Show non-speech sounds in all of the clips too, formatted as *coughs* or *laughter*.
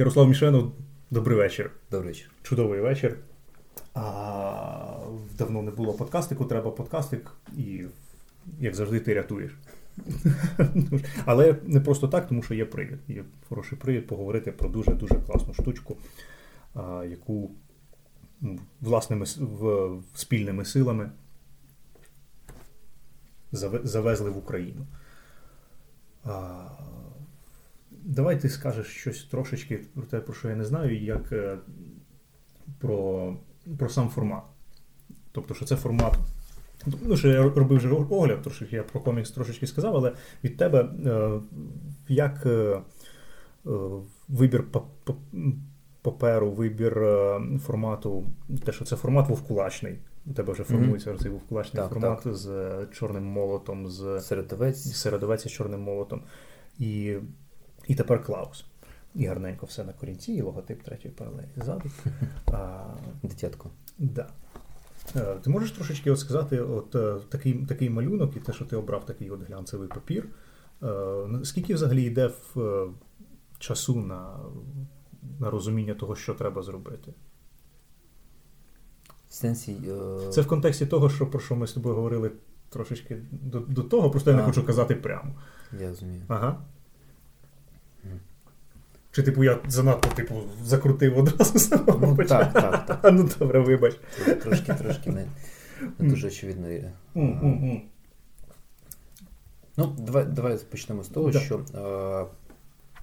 Ярослав Мішенов, добрий вечір. Добрий вечір. Чудовий вечір. А, Давно не було подкастику, треба подкастик, і, як завжди, ти рятуєш. *laughs* Але не просто так, тому що є привід. Є хороший привід поговорити про дуже-дуже класну штучку, а, яку власними в, спільними силами завезли в Україну. А, Давай ти скажеш щось трошечки про те, про що я не знаю, як е, про про сам формат. Тобто, що це формат. Ну, що я робив вже огляд, трошки я про комікс трошечки сказав, але від тебе е, як е, вибір паперу, вибір формату, те, що це формат вовкулачний. У тебе вже формується mm-hmm. цей вовкулачний так, формат так. з чорним молотом, з середовець середовець з чорним молотом. І і тепер Клаус. І гарненько все на корінці, і логотип третьої паралелі ззаду. *laughs* Дитятко. Да. Е, ти можеш трошечки от сказати, от е, такий такий малюнок, і те, що ти обрав такий от глянцевий папір. Е, скільки взагалі йде в часу на на розуміння того, що треба зробити? В сенсі, Це в контексті того, що про що ми з тобою говорили трошечки до до того, просто я не хочу казати прямо. Я розумію. Ага. Чи, типу, я занадто типу, закрутив одразу самого ну, Так, так, так. Ну добре, вибач. Трошки трошки не, не дуже очевидно. Mm, Ну, давай давай почнемо з того, да. що. Е,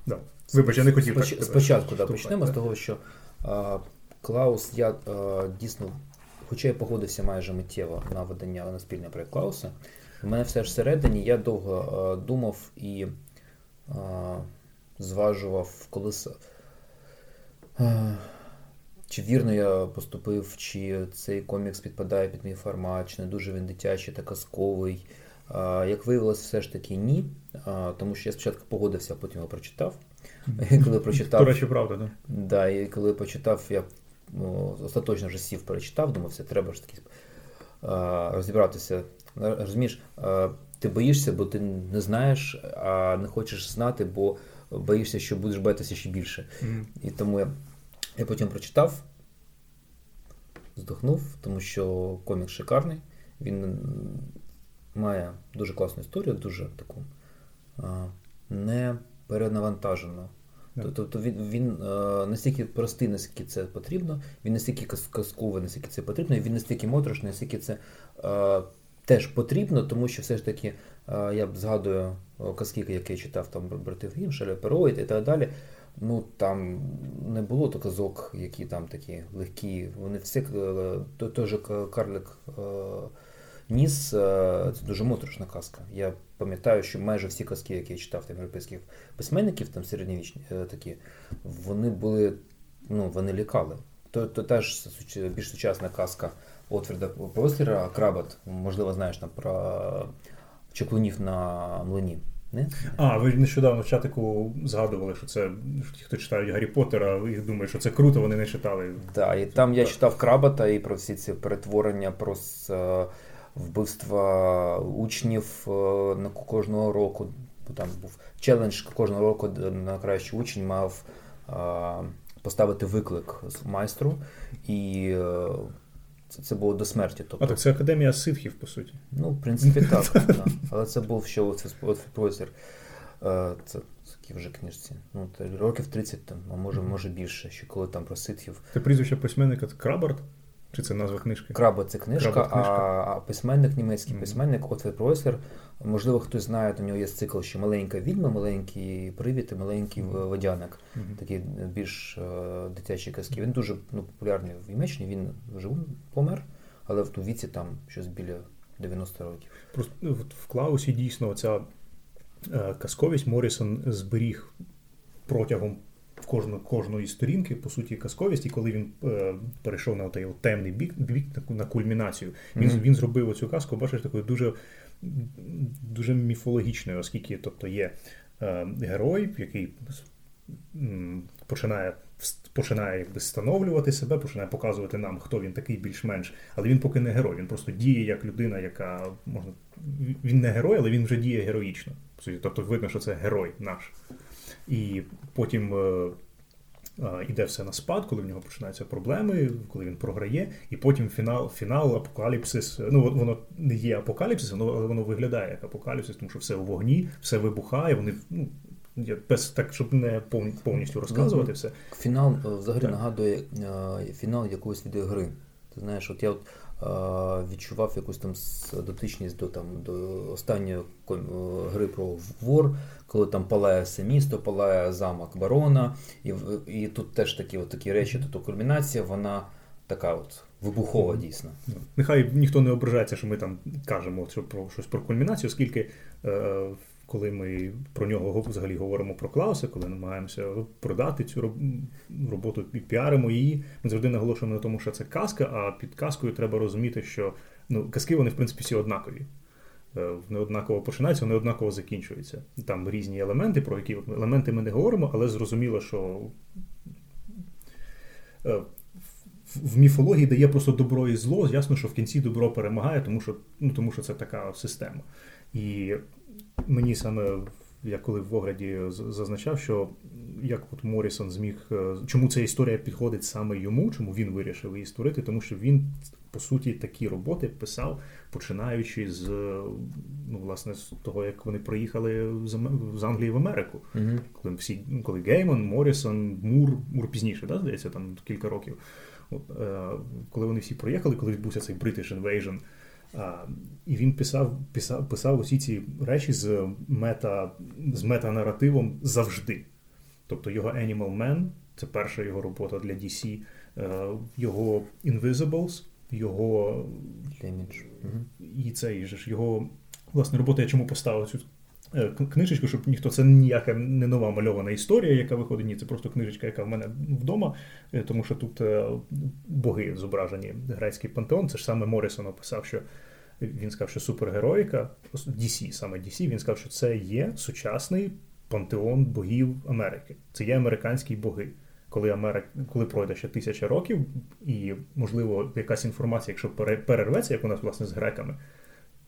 да. Вибач, я не хотів. Споч... так Спочатку да, почнемо так. з того, що е, Клаус, я е, дійсно, хоча я погодився майже миттєво на видання на спільний проєкт Клауса, в мене все ж всередині я довго е, думав і зважував колись. Чи вірно я поступив, чи цей комікс підпадає під мій формат, чи не дуже він дитячий та казковий. Як виявилось, все ж таки ні. Тому що я спочатку погодився, а потім його прочитав. І коли прочитав, речі, правда, да? Да, і коли почитав, я ну, остаточно вже сів перечитав, думав, все, треба ж таки розібратися. Розумієш, ти боїшся, бо ти не знаєш, а не хочеш знати, бо боїшся, що будеш боятися ще більше. Mm-hmm. І тому я, я потім прочитав, здохнув, тому що комік шикарний. Він має дуже класну історію, дуже таку не перенавантажену. Yeah. Тобто він він настільки простий, наскільки це потрібно, він настільки казковий, наскільки це потрібно, і він настільки моторошний, наскільки це а, теж потрібно, тому що все ж таки я згадую казки, які я читав там братів Гімшеля, Пероїд і так далі. Ну там не було то казок, які там такі легкі. Вони всі той, той же Карлик Ніс, це дуже моторошна казка. Я пам'ятаю, що майже всі казки, які я читав там європейських письменників, там середньовічні такі, вони були, ну, вони лікали. То, то теж більш сучасна казка Отфреда Прослера, Крабат, можливо, знаєш там про чеклунів на млині. Не? А, ви нещодавно в чатику згадували, що це ті, хто читають Гаррі Поттера, і думають, що це круто, вони не читали. Так, і там я читав Крабата і про всі ці перетворення, про е, вбивства учнів е, на кожного року. Там був челендж кожного року на кращий учень мав е, поставити виклик майстру. І це це було до смерті. Тобто. А так це академія ситхів, по суті. Ну, в принципі, так. *laughs* да. Але це був ще оце. Е, це такі вже книжці. Ну, Років 30, там, а може може більше, ще коли там про ситхів. Це прізвище письменника Крабарт? Чи це назва книжки? Краба це книжка, Краба книжка. А, письменник, німецький mm-hmm. письменник Отвер Пройслер. Можливо, хтось знає, у нього є цикл ще маленька відьма, маленький привід і маленький mm-hmm. водяник. Mm-hmm. Такі більш uh, дитячі казки. Він дуже ну, популярний в Німеччині, він вже помер, але в ту віці там щось біля 90 років. Просто ну, в Клаусі дійсно ця е, казковість Морісон зберіг протягом в кожну, кожної сторінки, по суті, казковість, і коли він е, перейшов на той темний бік, бік на кульмінацію, він mm-hmm. він зробив оцю казку, бачиш, такою дуже дуже міфологічною, оскільки тобто є е, герой, який м, починає починає якби встановлювати себе, починає показувати нам, хто він такий більш-менш, але він поки не герой, він просто діє як людина, яка можна. Він не герой, але він вже діє героїчно. Тобто видно, що це герой наш. І потім е, іде все на спад, коли в нього починаються проблеми, коли він програє, і потім фінал, фінал, апокаліпсис. Ну воно не є апокаліпсис, але воно виглядає як апокаліпсис, тому що все у вогні, все вибухає. Вони ну. Без так, щоб не повністю розказувати все. Фінал е, взагалі так. нагадує е, фінал якоїсь відеогри. Ти знаєш, от я от відчував якусь там дотичність до там до останньої гри про вор, коли там палає все місто, палає замок барона, і і тут теж такі от такі речі, тобто кульмінація, вона така от вибухова дійсно. Ну, нехай ніхто не ображається, що ми там кажемо що про щось про кульмінацію, оскільки. Е, коли ми про нього взагалі говоримо про Клауса, коли намагаємося продати цю роботу і піаримо її, ми завжди наголошуємо на тому, що це казка, а під казкою треба розуміти, що ну, казки вони в принципі всі однакові. Е, не однаково починаються, вони однаково закінчуються. Там різні елементи, про які елементи ми не говоримо, але зрозуміло, що е, в міфології дає просто добро і зло. Ясно, що в кінці добро перемагає, тому що ну, тому що це така система. І мені саме я коли в огляді зазначав, що як от Морісон зміг, е, чому ця історія підходить саме йому, чому він вирішив її створити, тому що він по суті такі роботи писав, починаючи з ну власне з того, як вони приїхали з Англії в Америку, mm коли всі коли Гейман, Морісон, Мур, Мур пізніше, да, здається, там кілька років. От, е, Коли вони всі приїхали, коли відбувся цей British Invasion, і він писав писав, писав усі ці речі з мета, з метанаративом завжди. Тобто його Animal Man, це перша його робота для DC, е, його Invisibles, його Damage. і цей ж його власне робота, я чому поставив цю книжечку, щоб ніхто це ніяка не нова мальована історія, яка виходить. Ні, це просто книжечка, яка в мене вдома, е, тому що тут боги зображені, грецький пантеон. Це ж саме Морісон описав, що він сказав, що супергероїка, DC, саме DC, він сказав, що це є сучасний пантеон богів Америки. Це є американські боги. Коли Америка, коли пройде ще тисяча років, і, можливо, якась інформація, якщо перерветься, як у нас власне з греками,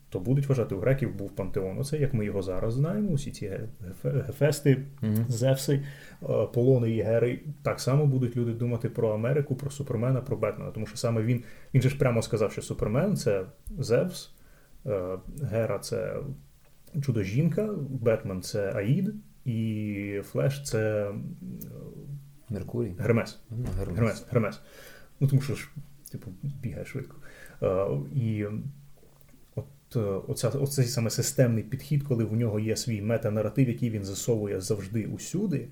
то будуть вважати, у греків був пантеон. Оце як ми його зараз знаємо. Усі ці гефести, mm-hmm. Зевси, е, Полони і Гери. Так само будуть люди думати про Америку, про Супермена, про Бетмена. Тому що саме він він же ж прямо сказав, що Супермен це Зевс, е, Гера це Чудо-жінка, Бетмен це Аїд, і Флеш це Меркурій. Гермес. Гермес. Гермес. Гермес. Ну тому що ж, типу, бігає швидко. І Е, оця, оцей саме системний підхід, коли в нього є свій метанаратив, який він засовує завжди усюди.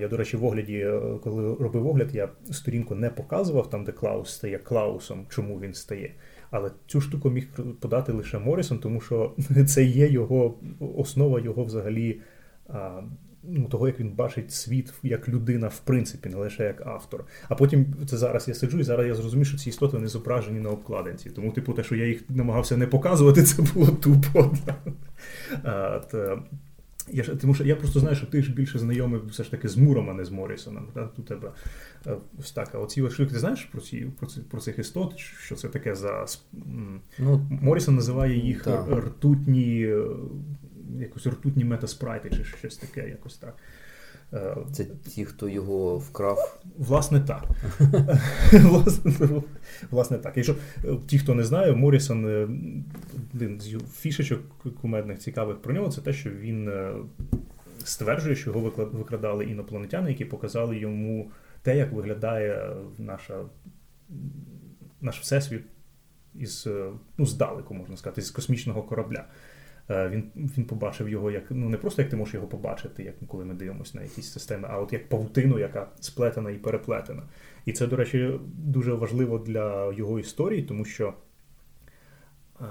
Я, до речі, в огляді, е, коли робив огляд, я сторінку не показував там, де Клаус стає Клаусом, чому він стає. Але цю штуку міг подати лише Морісон, тому що *laughs* це є його основа його взагалі ну, того, як він бачить світ як людина, в принципі, не лише як автор. А потім це зараз я сиджу, і зараз я зрозумів, що ці істоти не зображені на обкладинці. Тому, типу, те, що я їх намагався не показувати, *laughs* це було тупо. А, та, я Тому що я просто знаю, що ти ж більше знайомий все ж таки з Муром, а не з Морісоном. Да? У тебе ось так. А оці шлюки, ти знаєш про ці про, ці, про цих істот, що це таке за. Ну, Морісон називає їх так. ртутні якось ртутні метаспрайти чи щось таке, якось так. Е, Це ті, хто його вкрав? Власне, так. *laughs* Власне, так. Якщо е, ті, хто не знає, Морісон е, один з фішечок кумедних цікавих про нього, це те, що він стверджує, що його викрадали інопланетяни, які показали йому те, як виглядає наша, наш всесвіт із ну, здалеку, можна сказати, з космічного корабля. Е, він він побачив його як ну не просто як ти можеш його побачити, як коли ми дивимося на якісь системи, а от як павутину, яка сплетена і переплетена. І це, до речі, дуже важливо для його історії, тому що е,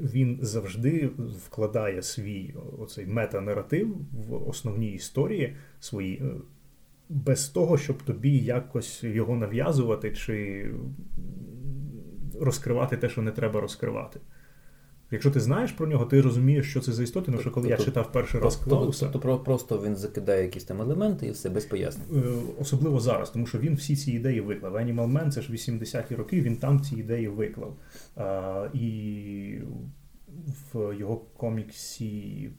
він завжди вкладає свій оцей метанаратив в основні історії свої. Е, без того, щоб тобі якось його нав'язувати чи розкривати те, що не треба розкривати. Якщо ти знаєш про нього, ти розумієш, що це за істоти, тому що коли я читав перший раз Клауса... Тобто просто він закидає якісь там елементи і все без пояснень. Е, особливо зараз, тому що він всі ці ідеї виклав. Animal Man, це ж 80-ті роки, він там ці ідеї виклав. І в його коміксі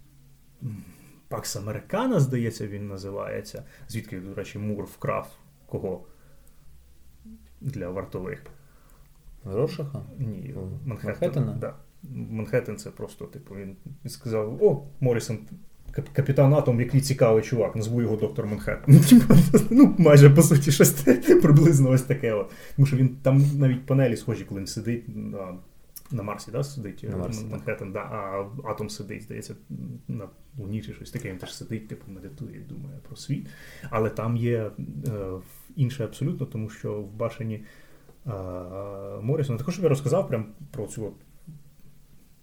Пакс Американа, здається, він називається. Звідки, до речі, Мур вкрав кого? Для вартових. Рошаха? Ні, Манхеттена. Манхеттена? Да. Манхеттен це просто, типу, він сказав: О, Морісон, капітан Атом, який цікавий чувак, назву його доктор Манхеттен. *laughs* Ну, майже по суті, щось *laughs* приблизно ось таке. От. Тому що він там навіть панелі схожі, коли він сидить на на Марсі, да, сидить на Марсі, Манхеттен, да, а Атом сидить, здається, на Луні чи щось таке, він теж сидить, типу, медитує, думає про світ. Але там є е, інше абсолютно, тому що в башені. Морісона. Також я розказав прям про цю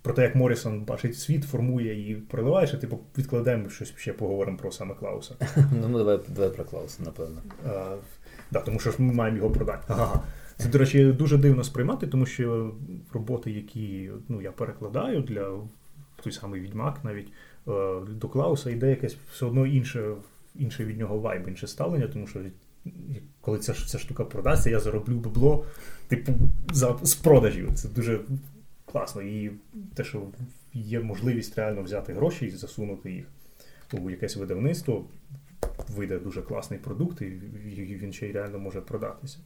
про те, як Морісон бачить світ, формує і проливає, що типу відкладемо щось ще поговоримо про саме Клауса. *laughs* Ну, ми давай давай про Клауса, напевно. А, да, Тому що ж ми маємо його продати. Ага. Це, до речі, дуже дивно сприймати, тому що роботи, які ну, я перекладаю для той самий відьмак, навіть е, до Клауса йде якесь все одно інше інше від нього вайб, інше ставлення, тому що коли ця ця штука продасться, я зароблю бабло, типу, за, з продажів. Це дуже класно. І те, що є можливість реально взяти гроші і засунути їх у якесь видавництво, вийде дуже класний продукт, і він ще й реально може продатися.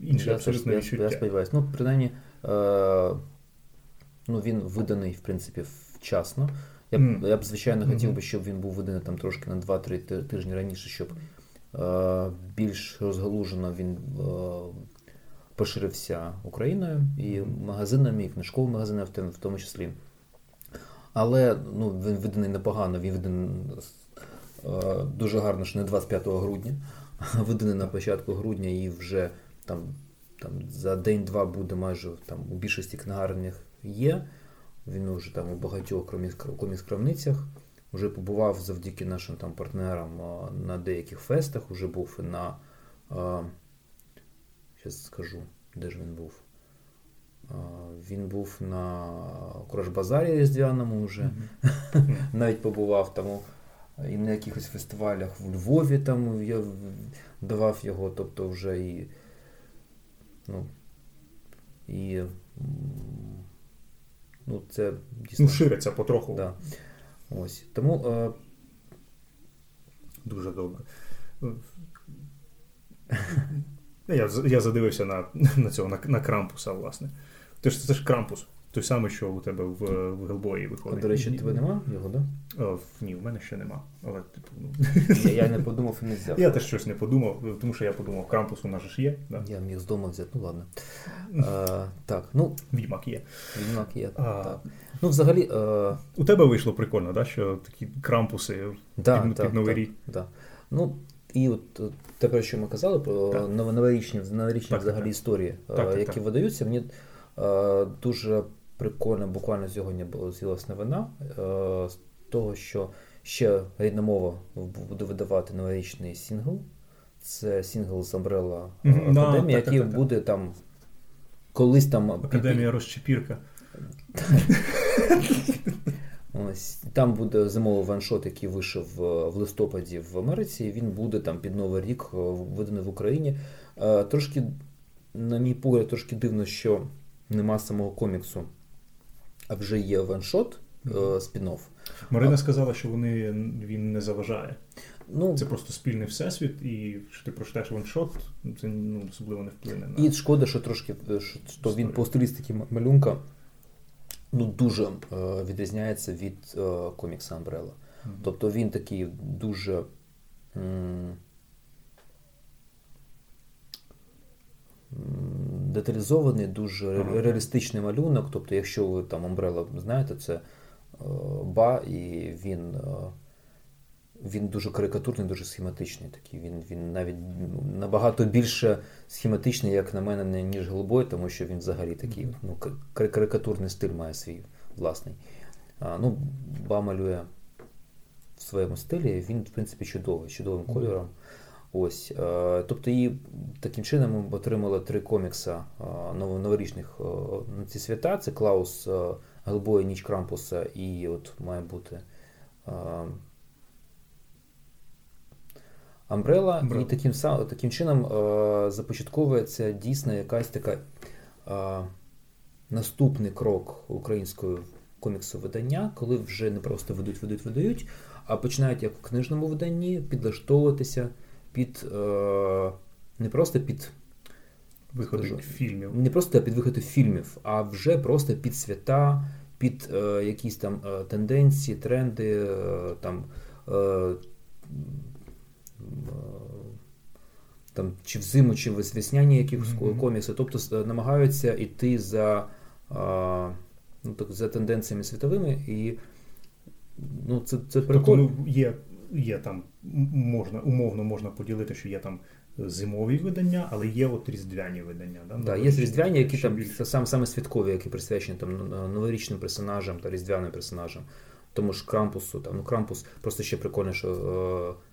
Інше я, абсолютно я, відчуття. Я сподіваюся. Ну, принаймні, е, ну, він виданий, в принципі, вчасно. Я mm. я б звичайно, mm-hmm. хотів би, щоб він був виданий там трошки на 2-3 тижні раніше, щоб Е, більш розгалужено він е, поширився Україною і магазинами, і книжковими магазинами в тому числі. Але ну, він виданий непогано, він виданий е, дуже гарно, що не 25 грудня, а *laughs* виданий на початку грудня і вже там там за день-два буде майже там у більшості книгарнях є. Він вже там у багатьох комікс-крамницях. Вже побував завдяки нашим там партнерам на деяких фестах, вже був на. Зараз скажу, де ж він був. Він був на Кураж-базарі Різдвяному вже, mm-hmm. *laughs* навіть побував там і на якихось фестивалях в Львові там я давав його, тобто вже і. Ну, і ну, це дійсно. Ну, шириться потроху. Да. Ось. Тому. Е... Дуже добре. *laughs* Я я задивився на *laughs* на цього, на, на крампуса, власне. Це ж це ж крампус. Той самий, що у тебе в в Гелбої виходить. А, До речі, тебе нема його, так? Да? Ні, в мене ще нема. Але, типу, ну... Я я не *laughs* подумав і не взяв. Я теж щось не подумав, тому що я подумав, крампус у нас ж є. Да? Я міг з дому взяти, ну ладно. А, так, ну... Відьмак є. Відьмак є, а... так. Ну, взагалі... А... У тебе вийшло прикольно, да? що такі крампуси да, під, так, під Новий рік. Да. Ну, і от те, про що ми казали, про так. новорічні, новорічні так, взагалі так. історії, які видаються, мені дуже прикольно, буквально сьогодні була з'явилася новина е, з того, що ще рідна мова буде видавати новорічний сингл. Це сингл з Umbrella Академії, який буде там колись там. Академія розчепірка. *laughs* Ось Там буде зимовий ваншот, який вийшов в листопаді в Америці. Він буде там під Новий рік е, виданий в Україні. Е, трошки, на мій погляд, трошки дивно, що нема самого коміксу а вже є ваншот спін-офф. Марина сказала, що вони він не заважає. Ну, Це просто спільний всесвіт, і що ти прочитаєш ваншот, це ну, особливо не вплине на. І шкода, що трошки що він по стилістиці малюнка ну, дуже е, відрізняється від е, комікса Umbrella. Mm-hmm. Тобто він такий дуже. М- деталізований, дуже реалістичний малюнок. Тобто, якщо ви там Umbrella знаєте, це е, ба, і він він дуже карикатурний, дуже схематичний. Такий. Він він навіть набагато більше схематичний, як на мене, ніж голубой, тому що він взагалі такий ну, карикатурний стиль має свій власний. А, ну, Ба малює в своєму стилі, він, в принципі, чудовий, чудовим кольором. Ось, е, Тобто її таким чином ми отримали три комікса е, новорічних е, на ці свята. Це Клаус Гелбоя, Ніч Крампуса і от має бути Амбрела. І таким таким чином започатковується дійсно якась така наступний крок української коміксу видання, коли вже не просто ведуть, ведуть, видають, а починають як в книжному виданні підлаштовуватися під е, не просто під виходи фільмів. Не просто під виходи фільмів, а вже просто під свята, під е, якісь там е, тенденції, тренди, е, там. Е, там Чи взиму, чи весняні якихось mm-hmm. комікси, тобто намагаються йти за ну, так, за тенденціями світовими, і ну, це це прикольно. Тобто, ну, є, є там, можна, умовно можна поділити, що є там зимові видання, але є от різдвяні видання. Да? Так, є різдвяні, які там саме, саме святкові, які присвячені там новорічним персонажам та різдвяним персонажам. Тому ж Крампусу, там, ну Крампус просто ще прикольно, що е,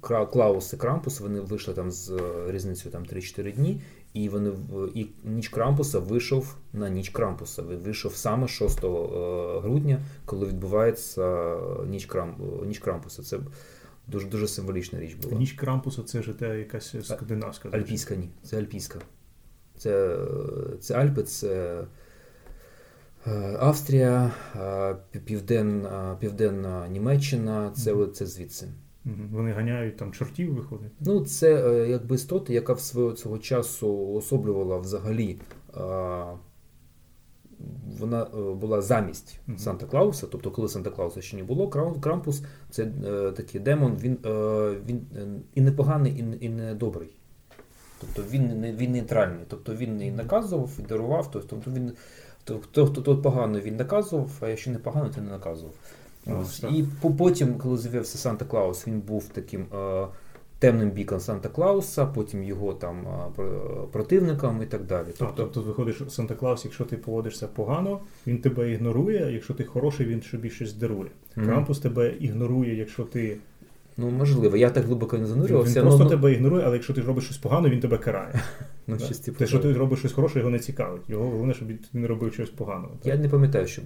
Клаус і Крампус вони вийшли там з е, різницею там 3-4 дні, і вони і ніч Крампуса вийшов на ніч Крампуса. Вийшов саме 6 е, грудня, коли відбувається ніч Крам, ніч Крампуса. Це дуже дуже символічна річ була. Ніч Крампуса це ж те якась скандинавська. Альпійська ні. Це Альпійська. Це, це Альпи, це. Е, Австрія, Південна Південна Німеччина, це це звідси. Вони ганяють там чортів, виходить? Ну, це е, якби істота, яка в свого цього часу особлювала взагалі. Вона була замість mm-hmm. Санта Клауса, тобто, коли Санта Клауса ще не було, Крампус це е, такий демон, він е, він і не поганий, і, і не добрий. Тобто він не він нейтральний. Тобто він і наказував, і дарував, тобто він хто хто тут погано він наказував, а якщо не погано, то не наказував. Ось. І потім, коли з'явився Санта Клаус, він був таким е, темним біком Санта Клауса, потім його там е, противником і так далі. Тобто, а, тобто виходиш Санта Клаус, якщо ти поводишся погано, він тебе ігнорує, якщо ти хороший, він собі щось дарує. Mm-hmm. Крампус тебе ігнорує, якщо ти. Ну, можливо, я так глибоко не занурювався. Він просто ну, тебе ігнорує, але якщо ти робиш щось погане, він тебе карає. *laughs* Ну, щось типу Те, що ти робиш щось хороше, його не цікавить. Його головне, щоб він робив щось поганого. Я не пам'ятаю, щоб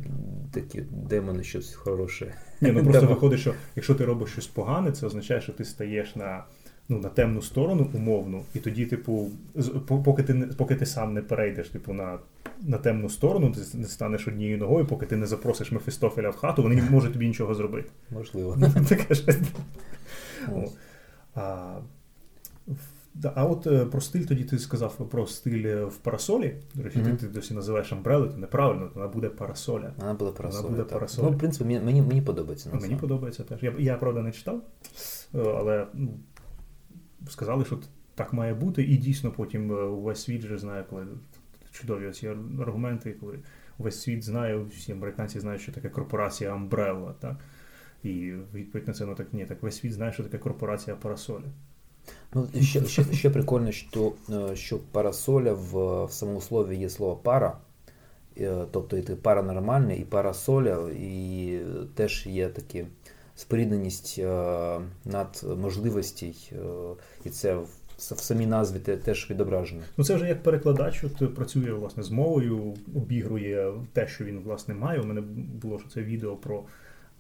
такі демони щось хороше. Ні, ну *laughs* просто виходить, що якщо ти робиш щось погане, це означає, що ти стаєш на ну, на темну сторону умовну, і тоді, типу, поки ти поки ти сам не перейдеш, типу, на на темну сторону, ти не станеш однією ногою, поки ти не запросиш Мефістофеля в хату, вони не *laughs* можуть тобі нічого зробити. Можливо. *laughs* Таке щось. А а от е, про стиль тоді ти сказав про стиль е, в парасолі. До речі, mm-hmm. ти, ти досі називаєш амбрели, то неправильно, вона буде парасоля. Вона буде парасоля. Вона буде парасоля. Ну, в принципі, мені мені подобається. Мені подобається теж. Я, я правда, не читав, е, але ну, сказали, що так має бути, і дійсно потім увесь світ вже знає, коли чудові ці аргументи, коли увесь світ знає, всі американці знають, що таке корпорація Umbrella, так? І відповідь на це, ну так ні, так весь світ знає, що таке корпорація парасоля. Ну, ще ще, ще прикольно, що е, що парасоля в, в самому слові є слово пара, е, тобто і паранормальне, і парасоля, і теж є такі спорідненість е, над можливостей, і це в самій назві теж відображено. Ну це вже як перекладач, от працює власне з мовою, обігрує те, що він власне має. У мене було що це відео про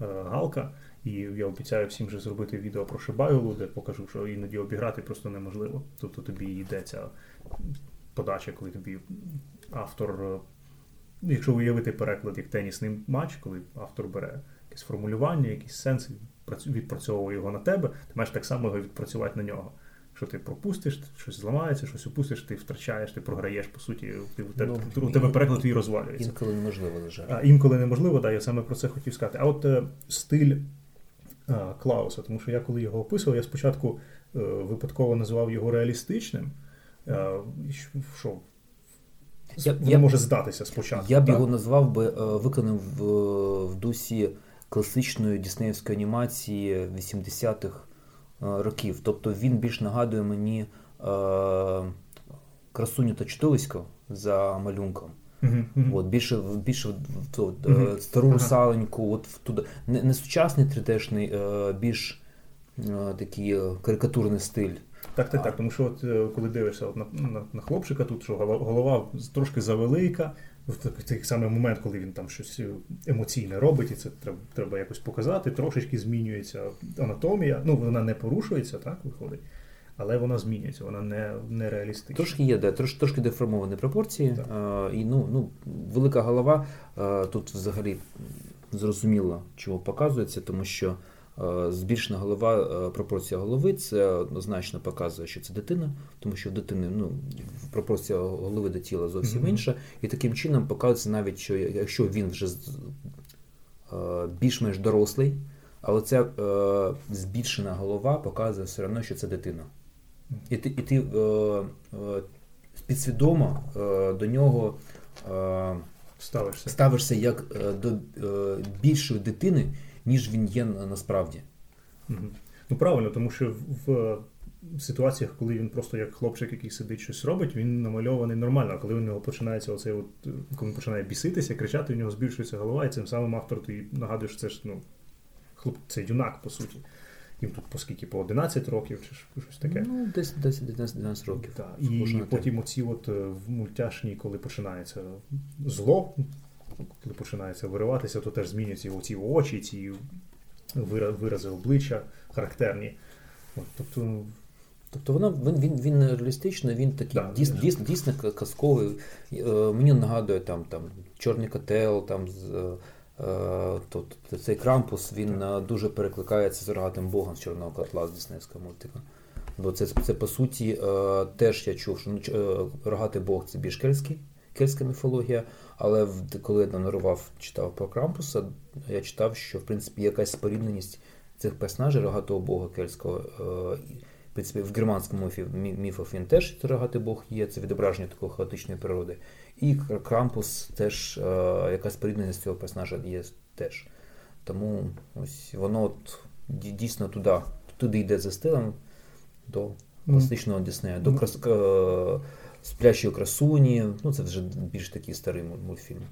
Галка. І я обіцяю всім вже зробити відео про Шибайлу, де покажу, що іноді обіграти просто неможливо. Тобто тобі йде ця подача, коли тобі автор, е, якщо уявити переклад як тенісний матч, коли автор бере якесь формулювання, якийсь сенс, відпрацьовує його на тебе, ти маєш так само його відпрацювати на нього. Що ти пропустиш, щось зламається, щось упустиш, ти втрачаєш, ти програєш, по суті, ти, ну, у тебе переклад твій розвалюється. Інколи неможливо лежати. А інколи неможливо, да, я саме про це хотів сказати. А от е, стиль Клауса, тому що я коли його описував, я спочатку е, випадково називав його реалістичним. Е, що я, Воно я, може здатися спочатку. Я б так? його назвав би е, виконаним в, в дусі класичної діснеївської анімації 80-х років. Тобто він більш нагадує мені красуню та чудовисько за малюнком. Uh-huh, От, Більше більше то, uh-huh. стару русаленьку, от туди. Не, не сучасний 3D-шний, е, більш е, такий карикатурний стиль. Так, так, так. Тому що от коли дивишся от на, на на, хлопчика, тут що голова трошки завелика, в такий самий момент, коли він там щось емоційне робить, і це треба треба якось показати, трошечки змінюється анатомія. Ну, вона не порушується, так виходить але вона змінюється, вона не не реалістична. Трошки є, де трош, трошки деформовані пропорції. А, і ну, ну, велика голова а, тут взагалі зрозуміло, чого показується, тому що е, збільшена голова, е, пропорція голови це однозначно показує, що це дитина, тому що в дитини ну, пропорція голови до тіла зовсім інша. І таким чином показується навіть, що якщо він вже більш-менш дорослий, але ця збільшена голова показує все одно, що це дитина. І ти і ти підсвідомо до нього ставишся ставишся як е, до е, більшої дитини, ніж він є насправді. Ну правильно, тому що в ситуаціях, коли він просто як хлопчик, який сидить щось робить, він намальований нормально. А коли у нього починається оцей, от коли він починає біситися, кричати, у нього збільшується голова, і цим самим автор ти нагадуєш, це ж ну, хлоп, це юнак, по суті. Їм тут по скільки, по 11 років чи щось таке. Ну, десь 10-11 років. Так. І потім оці от е, в мультяшні, коли починається зло, коли починається вириватися, то теж змінюються оці очі, ці вирази обличчя характерні. От, Тобто Тобто вона він він, він реалістичний, він такий да, дійсно дійсно, дійсно казковий. Е, мені нагадує там там Чорний котел, там з Е, то, цей крампус він е, дуже перекликається з рогатим Богом з Чорного котла з Диснейського мультика. Бо це, це по суті, е, теж я чув, що ну, рогатий Бог це більш кельтський, кельтська міфологія, але коли я нарував, читав про Крампуса, я читав, що в принципі якась спорідненість цих персонажів рогатого Бога кельтського. В принципі, в германському міфі, міфах він теж рогатий Бог є, це відображення такої хаотичної природи. І Крампус теж, е, якась порівняність цього персонажа є теж. Тому ось воно от дійсно туди туди йде за стилем до класичного Діснея, до Е, красуні. Ну, це вже більш такий старий мультфільм.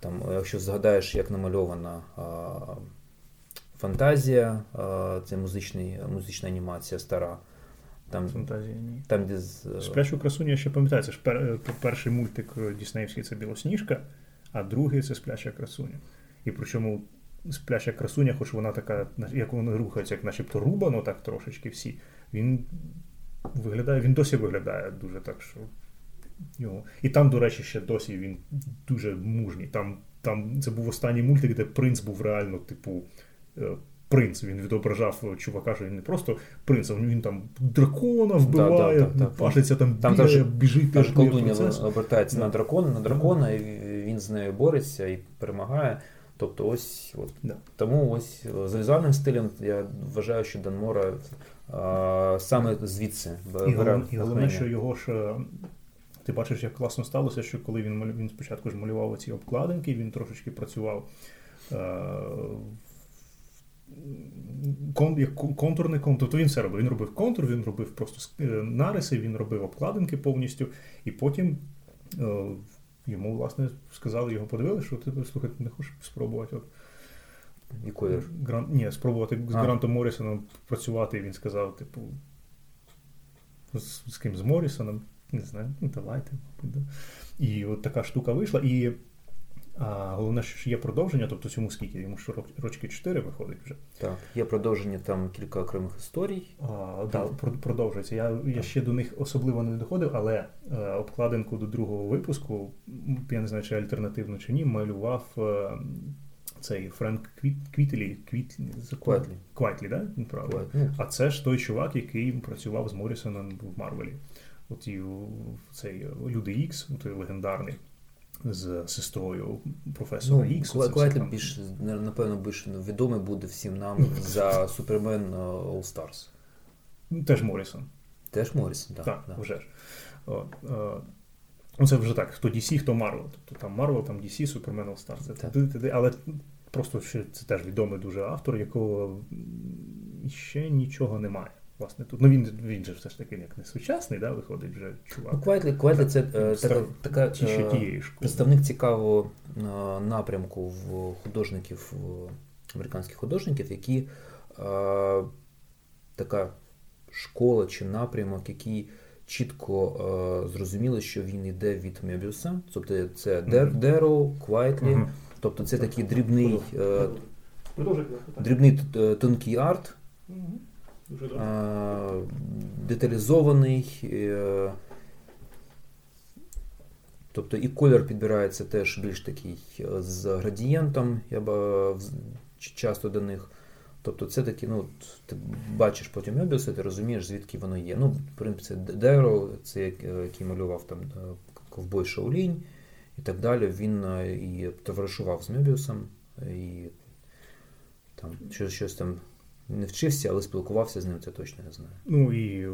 Там, Якщо згадаєш, як намальована а, фантазія, а, це музичний, музична анімація стара. Там, Фантазія, ні. Там, де з... Е, Сплячу красуню я ще пам'ятаю, це ж пер, е, перший мультик е, Діснеївський це Білосніжка, а другий це Спляча красуня. І причому спляча красуня, хоч вона така, як вона рухається, як начебто рубано, так трошечки всі. Він виглядає, він досі виглядає дуже так, що. Його. І там, до речі, ще досі він дуже мужній. Там там це був останній мультик, де принц був реально, типу, принц. Він відображав чувака, що він не просто принц, а він там дракона вбиває, да, да, да, пашиться там, там бігає, теж, біжить. Теж колдуння обертається на дракона, на дракона, і він з нею бореться і перемагає. Тобто ось от. Тому ось за візуальним стилем я вважаю, що Данмора саме звідси бере. І головне, що його ж. Ти бачиш, як класно сталося, що коли він він спочатку ж малював ці обкладинки, він трошечки працював кон, як контурний контур. Тобто він все робив. Він робив контур, він робив просто е, нариси, він робив обкладинки повністю, і потім е, йому, власне, сказали, його подивили, що ти слухай, не хочеш спробувати. От, Якої? Гран... Ні, спробувати з Грантом Моррісоном працювати, і він сказав, типу, з, з ким з Моррісоном, не знаю, ну давайте. І от така штука вийшла. І а головне, що є продовження, тобто цьому скільки? Йому що рочки 4 виходить вже. Так, є продовження там кілька окремих історій. А, Так, продовжується. Я я ще до них особливо не доходив, але е, обкладинку до другого випуску, я не знаю, чи альтернативно чи ні, малював е, цей Френк Квіт, Квітлі, Квітлі, Квайтлі. Квайтлі, да? Правильно. А це ж той чувак, який працював з Морісоном в Марвелі. От і цей Люди Ікс, той легендарний з сестрою професора ну, Ікс. Квайтлі більш, напевно, більш відомий буде всім нам за Супермен е, All Stars. Теж Морісон. Теж Морісон, так. Так, вже ж. О, о, ну, це вже так, хто DC, хто Марвел. Тобто там Марвел, там DC, Супермен All Stars. Але просто ще це теж відомий дуже автор, якого ще нічого немає. Власне, тут ну він він же все ж таки як не сучасний, да, виходить вже чувак. Ну, Квайтлі, Квайтлі це е, така, така е, представник цікавого е, напрямку в художників, американських художників, які е, така школа чи напрямок, який чітко е, зрозуміли, що він йде від Мебіуса, тобто це Дер, Дерроу, Квайтлі, mm-hmm. Тобто це такий дрібний, е, дрібний тонкий арт. Деталізований. Е, Тобто і колір підбирається теж більш такий е, з градієнтом, я б е, часто до них. Тобто це такі, ну, ти бачиш потім Мебіуса, ти розумієш, звідки воно є. Ну, в принципі, Деро, це який малював там ковбой Шаулінь і так далі. Він і товаришував з Мебіусом, і там щось, щось там не вчився, але спілкувався з ним, це точно не знаю. Ну і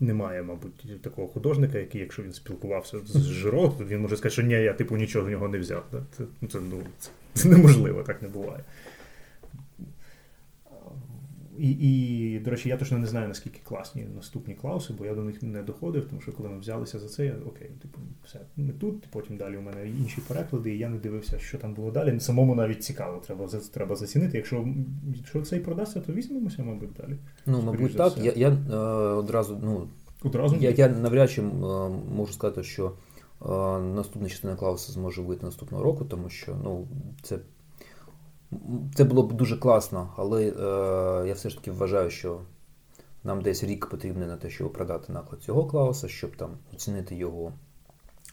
немає, мабуть, такого художника, який, якщо він спілкувався з Жиро, то він може сказати, що ні, я типу нічого в нього не взяв. Це, це, ну, це неможливо, так не буває. І, і, до речі, я точно не знаю, наскільки класні наступні клауси, бо я до них не доходив, тому що коли ми взялися за це, я окей, типу, все, ми тут, потім далі у мене інші переклади, і я не дивився, що там було далі. Самому навіть цікаво, треба треба зацінити. Якщо якщо цей продасться, то візьмемося, мабуть, далі. Ну, мабуть, так. Я я е, одразу, ну, одразу я, я навряд чи е, можу сказати, що е, наступна частина клауса зможе вийти наступного року, тому що ну, це. Це було б дуже класно, але е, я все ж таки вважаю, що нам десь рік потрібний на те, щоб продати наклад цього клауса, щоб там оцінити його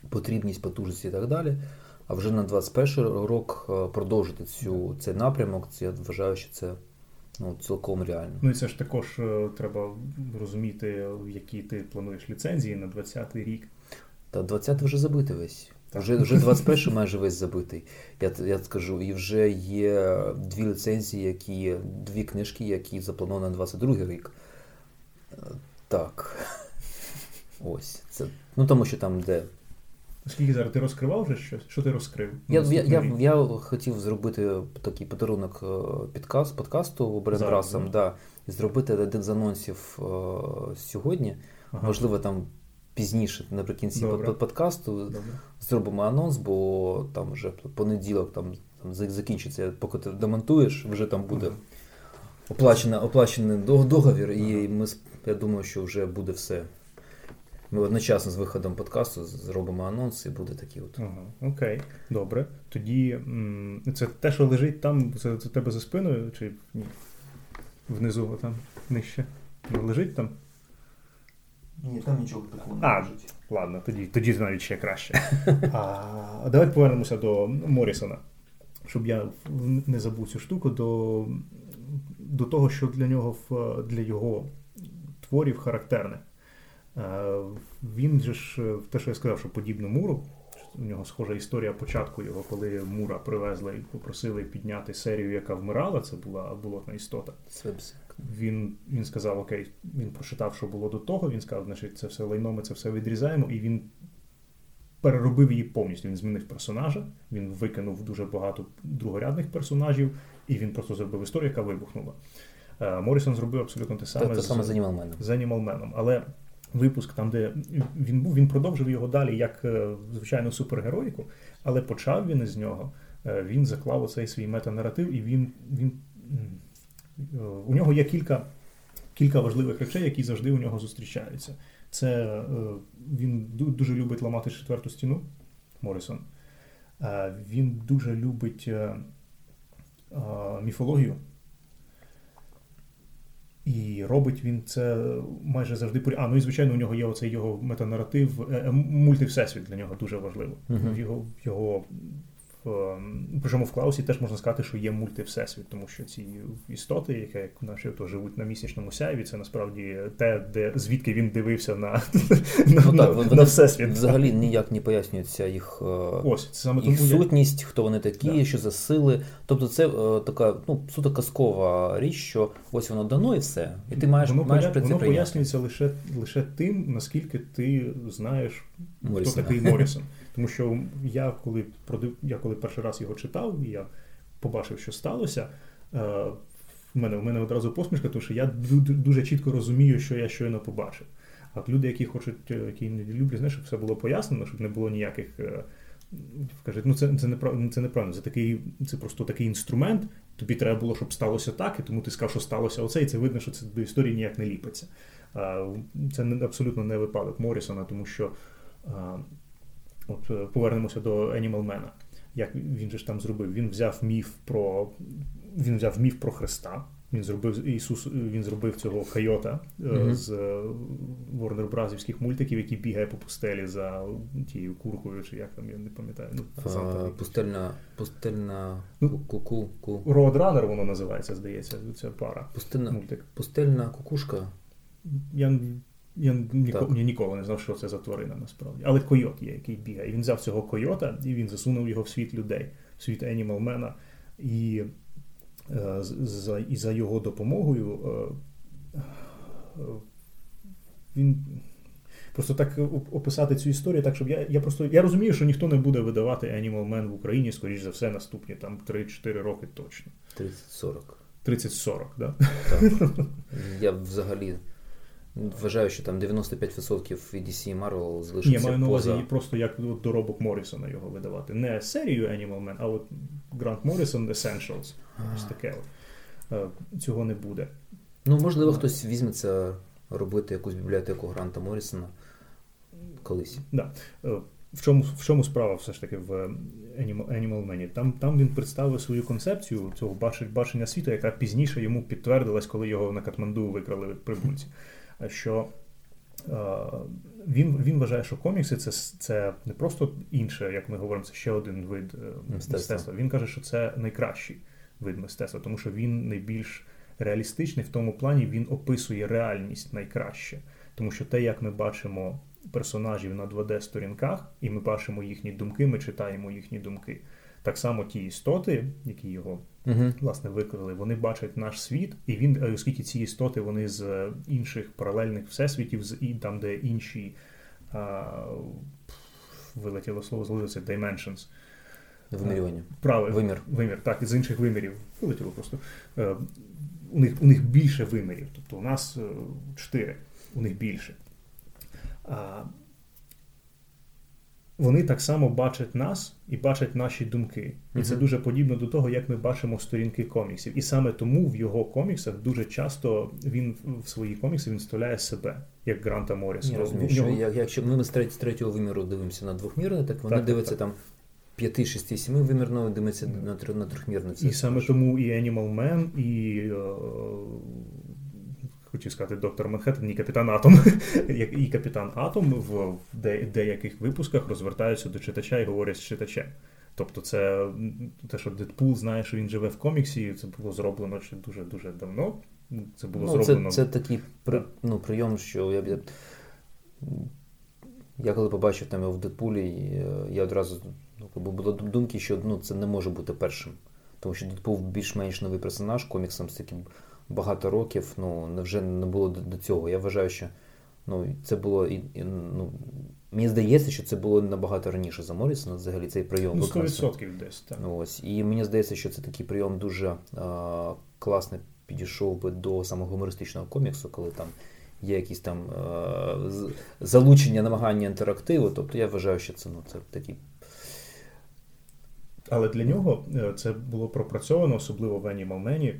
потрібність, потужність і так далі. А вже на 21 рік е, продовжити цю, цей напрямок, я вважаю, що це ну, цілком реально. Ну і це ж також е, треба розуміти, які ти плануєш ліцензії на 20-й рік. Та 20-й вже забитий весь. Вже вже 21 майже весь забитий. Я я скажу, і вже є дві ліцензії, які дві книжки, які заплановані на 22 рік. Е, так. Ось. Це, Ну тому що там де. Скільки зараз ти розкривав вже щось? Що ти розкрив? Я я, я, я хотів зробити такий подарунок е, підкаст, подкасту Брендрасом, да, і зробити один з анонсів uh, сьогодні. Ага. Можливо, там пізніше, наприкінці Добре. подкасту, Добре. зробимо анонс, бо там вже понеділок там, там закінчиться, поки ти демонтуєш, вже там буде ага. оплачений, оплачений договір, ага. і ми, я думаю, що вже буде все. Ми одночасно з виходом подкасту зробимо анонс і буде такий от. Ага, Окей, добре. Тоді це те, що лежить там, це, це тебе за спиною, чи ні? Внизу там нижче? Лежить там? Ні, там нічого такого не лежить. Ладно, тоді тоді навіть ще краще. А, Давайте повернемося до Морісона, щоб я не забув цю штуку, до до того, що для нього для його творів характерне. Він же ж, те, що я сказав, що подібно муру, у нього схожа історія початку його, коли Мура привезли і попросили підняти серію, яка вмирала, це була болотна істота. Свипс. Він він сказав: Окей, він прочитав, що було до того. Він сказав, значить, це все лайно, ми це все відрізаємо, і він переробив її повністю. Він змінив персонажа, він викинув дуже багато другорядних персонажів, і він просто зробив історію, яка вибухнула. Е, Морісон зробив абсолютно те саме те, саме з Animal Man. З Animal Man. Але випуск, там, де він був, він продовжив його далі як е, звичайну супергероїку, але почав він із нього. Е, він заклав оцей свій метанаратив, і він він у нього є кілька кілька важливих речей, які завжди у нього зустрічаються. Це е, він дуже любить ламати четверту стіну Морісон. Е, він дуже любить е, міфологію. І робить він це майже завжди А, ну і звичайно, у нього є оцей його метанаратив, мультивсесвіт для нього дуже важливо. Uh-huh. Його його причому в Клаусі теж можна сказати, що є мультивсесвіт, тому що ці істоти, які як наші то живуть на місячному сяйві, це насправді те, де звідки він дивився на на, ну, на, так, на всесвіт. Взагалі ніяк не пояснюється їх е, Ось, це саме їх сутність, я... хто вони такі, да. що за сили. Тобто, це е, така ну суто казкова річ, що ось воно дано і все. І ти маєш воно, маєш поя... воно пояснюється лише лише тим, наскільки ти знаєш, Морісона. хто такий Морісон. *laughs* Тому що я коли я коли перший раз його читав, і я побачив, що сталося. Е, в мене в мене одразу посмішка, тому що я дуже чітко розумію, що я щойно побачив. А люди, які хочуть, е, які не люблять, знаєш, щоб все було пояснено, щоб не було ніяких. Е, кажуть, ну це це неправильно, це неправильно. Це такий, це просто такий інструмент. Тобі треба було, щоб сталося так, і тому ти сказав, що сталося оце, і це видно, що це до історії ніяк не ліпиться. Це абсолютно не випадок Морісона, тому що От е, повернемося до Animal Як він же ж там зробив? Він взяв міф про він взяв міф про Христа, Він зробив Ісус, він зробив цього койота mm-hmm. з Warner Бразівських мультиків, який бігає по пустелі за тією куркою, чи як там я не пам'ятаю. Ну, а, пустельна пустельна ну, куку. Ку. Roadrunner воно називається, здається, ця пара. Пустельна, мультик. Пустельна кукушка. Я я ніколи, я ніколи не знав, що це за тварина насправді. Але койот є, який бігає. І він взяв цього койота і він засунув його в світ людей, в світ Animal Man. І Е, за, і за його допомогою е, е, він. Просто так описати цю історію, так щоб я я просто я розумію, що ніхто не буде видавати Animal Man в Україні, скоріш за все, наступні там 3-4 роки точно. 30-40. 30-40, да? так? *laughs* Я взагалі Вважаю, що там 95% від DC і Marvel залишиться. Ні, маю на увазі просто як доробок Моррісона його видавати. Не серію Animal Man, а от Грант Моррісон Essentials. Ось таке. Е, цього не буде. Ну, можливо, хтось візьметься робити якусь бібліотеку Гранта Моррісона колись. Да. Е, в чому в чому справа все ж таки в Animal, Animal Man? Там там він представив свою концепцію цього бачення світу, яка пізніше йому підтвердилась, коли його на Катманду викрали прибульці що е, він він вважає, що комікси це це не просто інше, як ми говоримо, це ще один вид е, мистецтва. мистецтва. Він каже, що це найкращий вид мистецтва, тому що він найбільш реалістичний в тому плані, він описує реальність найкраще. Тому що те, як ми бачимо персонажів на 2D-сторінках, і ми бачимо їхні думки, ми читаємо їхні думки. Так само ті істоти, які його uh власне викрили, вони бачать наш світ, і він, е, оскільки ці істоти вони з інших паралельних всесвітів, з і там, де інші а, вилетіло слово злилося dimensions. Вимірювання. Право, вимір. Вимір, так, з інших вимірів. Вилетіло просто. Е, у них у них більше вимірів. Тобто у нас е, чотири, у них більше. А, вони так само бачать нас і бачать наші думки. І це дуже подібно до того, як ми бачимо сторінки коміксів. І саме тому в його коміксах дуже часто він в свої комікси він вставляє себе, як Гранта Морріса. Я розумію, що як, якщо ми з третього виміру дивимося на двохмірне, так вони так, дивляться так. там. 5, 6, 7 вимірно дивиться на на трьохмірне. І саме тому і Animal Man, і хотів сказати доктор Манхеттен, і капітан Атом, *laughs* і капітан Атом в деяких випусках розвертаються до читача і говорять з читачем. Тобто, це те, що Дедпул знає, що він живе в коміксі, це було зроблено ще дуже дуже давно. Це було ну, зроблено. Це це такий при, ну, прийом, що я я, я коли побачив там його в Дедпулі, я одразу ну, було думки, що ну, це не може бути першим. Тому що Дедпул більш-менш новий персонаж коміксом з таким багато років, ну вже не було до, до цього. Я вважаю, що ну, це було і, і ну, мені здається, що це було набагато раніше за Морісона, взагалі цей прийом. Ну, 100% десь, так. Ось. І мені здається, що це такий прийом дуже а, класно підійшов би до самого гумористичного коміксу, коли там. Є якісь там е, залучення, намагання інтерактиву. Тобто я вважаю, що це ну, це такий. Але для нього е, це було пропрацьовано, особливо в Animal Man,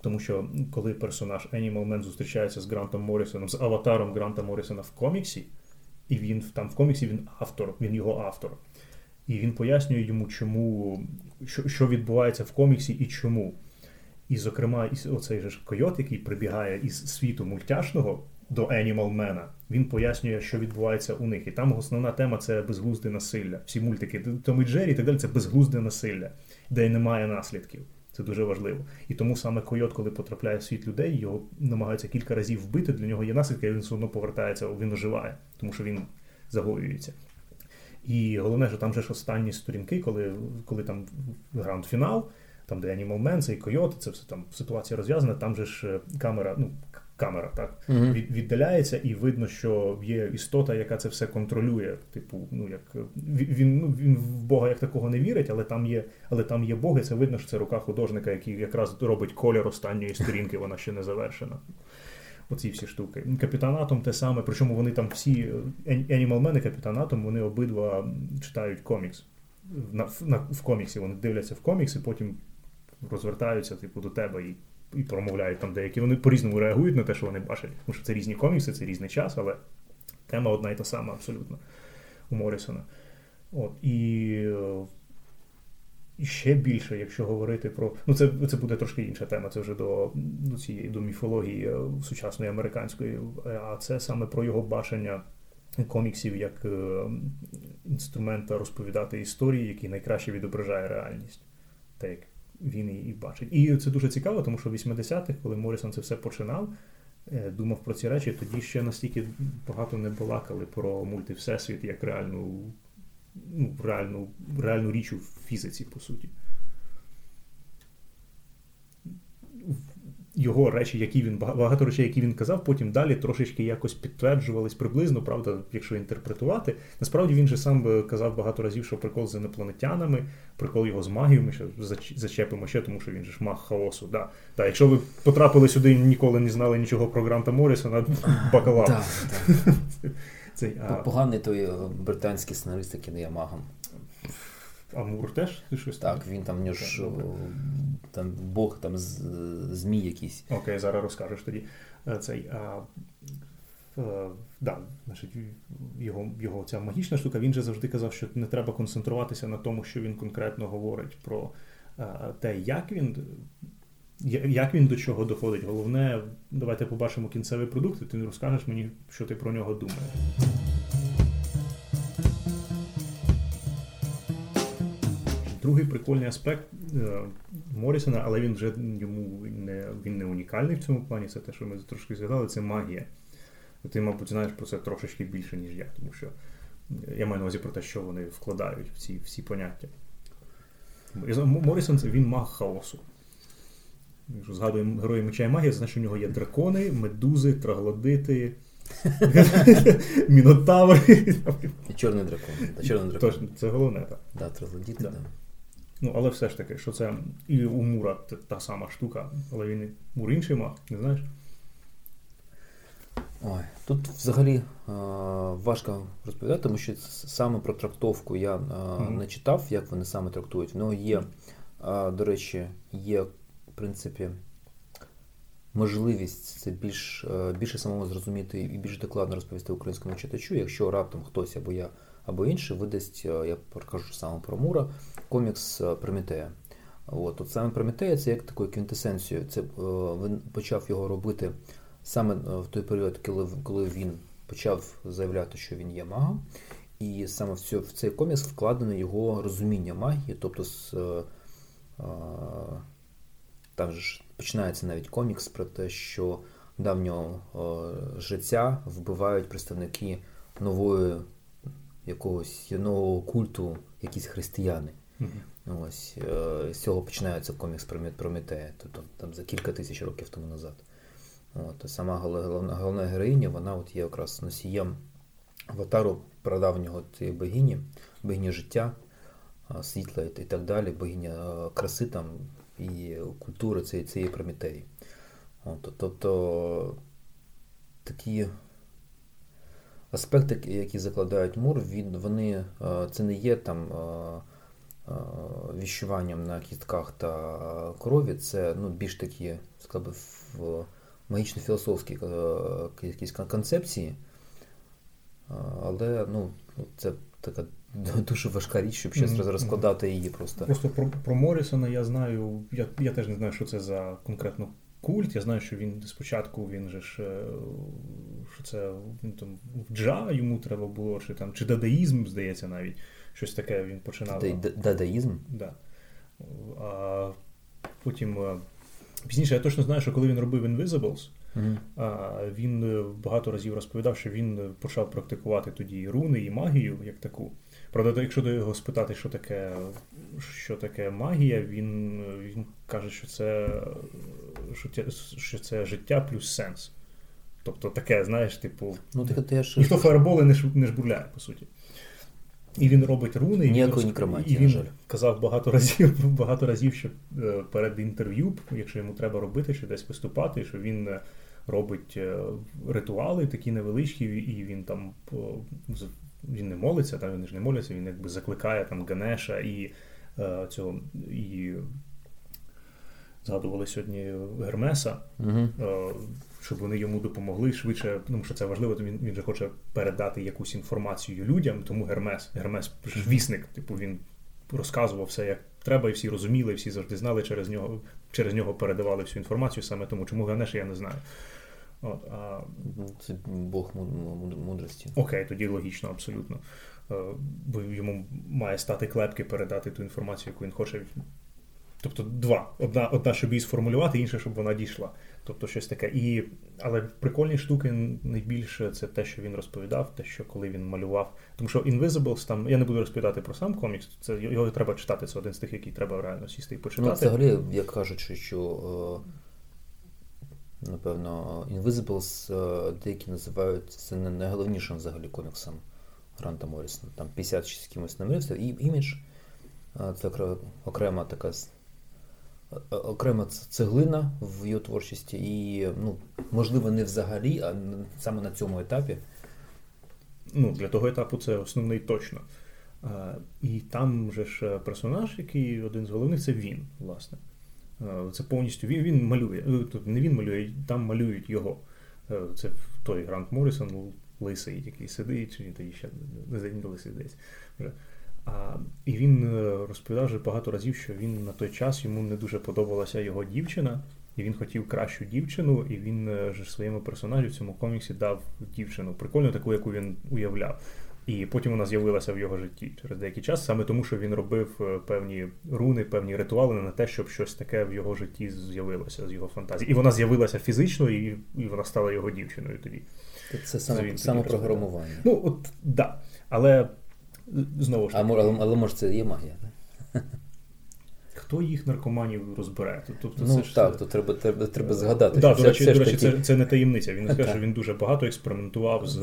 тому що коли персонаж Animal Man зустрічається з Грантом Моррісоном, з аватаром Гранта Моррісона в коміксі, і він там в коміксі він автор, він його автор. І він пояснює йому, чому, що що відбувається в коміксі і чому. І, зокрема, оцей же койот, який прибігає із світу мультяшного до Animal Man, він пояснює, що відбувається у них. І там основна тема це безглузде насилля. Всі мультики Том і Джері і так далі це безглузде насилля, де немає наслідків. Це дуже важливо. І тому саме койот, коли потрапляє в світ людей, його намагаються кілька разів вбити. Для нього є наслідки, і він все одно повертається, він оживає, тому що він загоюється. І головне, що там же ж останні сторінки, коли коли там гранд-фінал, там де Animal Man, цей койот, це все там ситуація розв'язана, там же ж е, камера, ну камера так mm від, віддаляється, і видно, що є істота, яка це все контролює. Типу, ну як він ну він в Бога як такого не вірить, але там є, але там є Бог, і це видно, що це рука художника, який якраз робить колір останньої сторінки, вона ще не завершена. Оці всі штуки. Капітан Атом те саме, причому вони там всі Animal Man і Капітан Атом, вони обидва читають комікс. На, на, В коміксі вони дивляться в комікс і потім розвертаються типу, до тебе і і промовляють там деякі. Вони по-різному реагують на те, що вони бачать. Тому що це різні комікси, це різний час, але тема одна і та сама абсолютно у Морісона. От, І ще більше, якщо говорити про. Ну, це це буде трошки інша тема, це вже до до цієї до міфології е, сучасної американської, а це саме про його бачення коміксів як е, інструмента розповідати історії, який найкраще відображає реальність. Так як він її бачить. І це дуже цікаво, тому що в 80-х, коли Морісон це все починав, е, думав про ці речі, тоді ще настільки багато не балакали про мультивсесвіт як реальну ну, реальну, реальну річ у фізиці, по суті. Його речі, які він багато речей, які він казав, потім далі трошечки якось підтверджувались приблизно, правда, якщо інтерпретувати. Насправді він же сам казав багато разів, що прикол з інопланетянами, прикол його з магією, ми ще зачепимо ще, тому що він же ж маг хаосу. Да. Да, Якщо ви потрапили сюди і ніколи не знали нічого про Гранта Моррісона, *laughs* бакалав. *laughs* Цей, а... Поганий той е, британський сценарист, який не є магом. Амур теж ти щось? Так, він там в нього ж там Бог, там змій якийсь. Окей, зараз розкажеш тоді. Е, цей, а, а, да, значить, Його його ця магічна штука, він же завжди казав, що не треба концентруватися на тому, що він конкретно говорить про а, те, як він як він до чого доходить? Головне, давайте побачимо кінцевий продукт, і ти розкажеш мені, що ти про нього думаєш. Другий прикольний аспект е, Морісона, але він вже йому не він не унікальний в цьому плані. Це те, що ми трошки згадали, це магія. Ти, мабуть, знаєш про це трошечки більше, ніж я, тому що я маю на увазі про те, що вони вкладають в ці всі поняття. Морісон він маг хаосу. Якщо згадуємо герої меча і магії, значить у нього є дракони, медузи, траглодити, *laughs* мінотаври. Чорний дракон. Чорний дракон. Це головне, так. Да, траглодіти, да. Ну, але все ж таки, що це і у Мура та сама штука, але він Мур інший маг, не знаєш? Ой, Тут взагалі е, важко розповідати, тому що саме про трактовку я е, mm-hmm. не читав, як вони саме трактують. В нього є, е, до речі, є в принципі, можливість це більш е, більше самому зрозуміти і більш докладно розповісти українському читачу, якщо раптом хтось або я, або інший видасть, е, я покажу саме про Мура, комікс е, Прометея. От, от саме Прометея це як такою квінтесенцією. Це він почав його робити саме в той період, коли коли він почав заявляти, що він є магом. І саме в цей, в цей комікс вкладене його розуміння магії, тобто з. Там ж починається навіть комікс про те, що давнього життя вбивають представники нової якогось нового культу, якісь християни. Mm-hmm. Ось е, З цього починається комікс про Прометея, тобто там за кілька тисяч років тому назад. От, Сама головна головна героїня, вона от є якраз носієм аватару прадавнього цієї богині, богині життя, світла і так далі, богиня е, краси там і культури цієї цієї Прометеї. От, Тобто такі аспекти, які закладають Мур, він, вони, е, це не є там е, е, віщуванням на кістках та крові, це ну, більш такі в магічно-філософські якісь концепції. Але ну, це така *laughs* Дуже важка річ, щоб щось mm-hmm. розкладати її просто. Просто про про Морісона я знаю, я я теж не знаю, що це за конкретно культ. Я знаю, що він спочатку він же ж е, що це він там джа йому треба було, чи там чи дадаїзм, здається, навіть щось таке він починав. Дадаїзм? Да. А потім е, пізніше я точно знаю, що коли він робив Invisibles, mm-hmm. він е, багато разів розповідав, що він почав практикувати тоді руни і магію як таку. Правда, якщо до його спитати, що таке що таке магія, він він каже, що це що це життя плюс сенс. Тобто таке, знаєш, типу, ну, ти, ти ж... ніхто фаерболи не не жбурляє, по суті. І він робить руни, і він, і він казав багато *laughs* разів, багато разів, що е, перед інтерв'ю, якщо йому треба робити чи десь виступати, що він е, робить е, ритуали такі невеличкі, і він там він не молиться, та він ж не моляться, він якби закликає там Ганеша і е, цього і згадували сьогодні Гермеса, uh е, щоб вони йому допомогли швидше, тому що це важливо, то він він же хоче передати якусь інформацію людям, тому Гермес, Гермес вісник, типу він розказував все як треба, і всі розуміли, і всі завжди знали через нього, через нього передавали всю інформацію саме тому, чому Ганеш, я не знаю. От, а... Це Бог мудрості. Окей, тоді логічно, абсолютно. Е, бо йому має стати клепки передати ту інформацію, яку він хоче. Тобто два. Одна, одна щоб її сформулювати, інша, щоб вона дійшла. Тобто щось таке. І, Але прикольні штуки найбільше це те, що він розповідав, те, що коли він малював. Тому що Invisibles, там, я не буду розповідати про сам комікс, це його треба читати. Це один з тих, який треба реально сісти і почитати. Ну, Взагалі, як кажуть, що. Е, напевно, Invisibles е, деякі називають це не найголовнішим взагалі коміксом Гранта Моррісона. Там 50 чи з кимось намирився. І імідж е, це окрема така окрема цеглина в його творчості, і, ну, можливо, не взагалі, а саме на цьому етапі. Ну, Для того етапу це основний точно. І там же ж е, персонаж, який один з головних, це він, власне. Це повністю він він малює. Е, не він малює, там малюють його. Е, це той Грант Моррісон, лисий, який сидить, чи тоді ще не лисий десь. А, І він е, розповідав вже багато разів, що він на той час йому не дуже подобалася його дівчина, і він хотів кращу дівчину, і він е, ж своєму персонажі в цьому коміксі дав дівчину, прикольну таку, яку він уявляв. І потім вона з'явилася в його житті через деякий час, саме тому, що він робив е, певні руни, певні ритуали на те, щоб щось таке в його житті з'явилося з його фантазії. І вона з'явилася фізично, і і вона стала його дівчиною тоді. Це саме самопрограмування. Ну, от так. Да. Але Знову ж таки. Але, але може це є магія, так? Хто їх наркоманів розбере? Тобто, Ну ж так, то треба треба, треба згадати. Да, що до речі, все, до речі таки... це це не таємниця. Він скаже, що він дуже багато експериментував з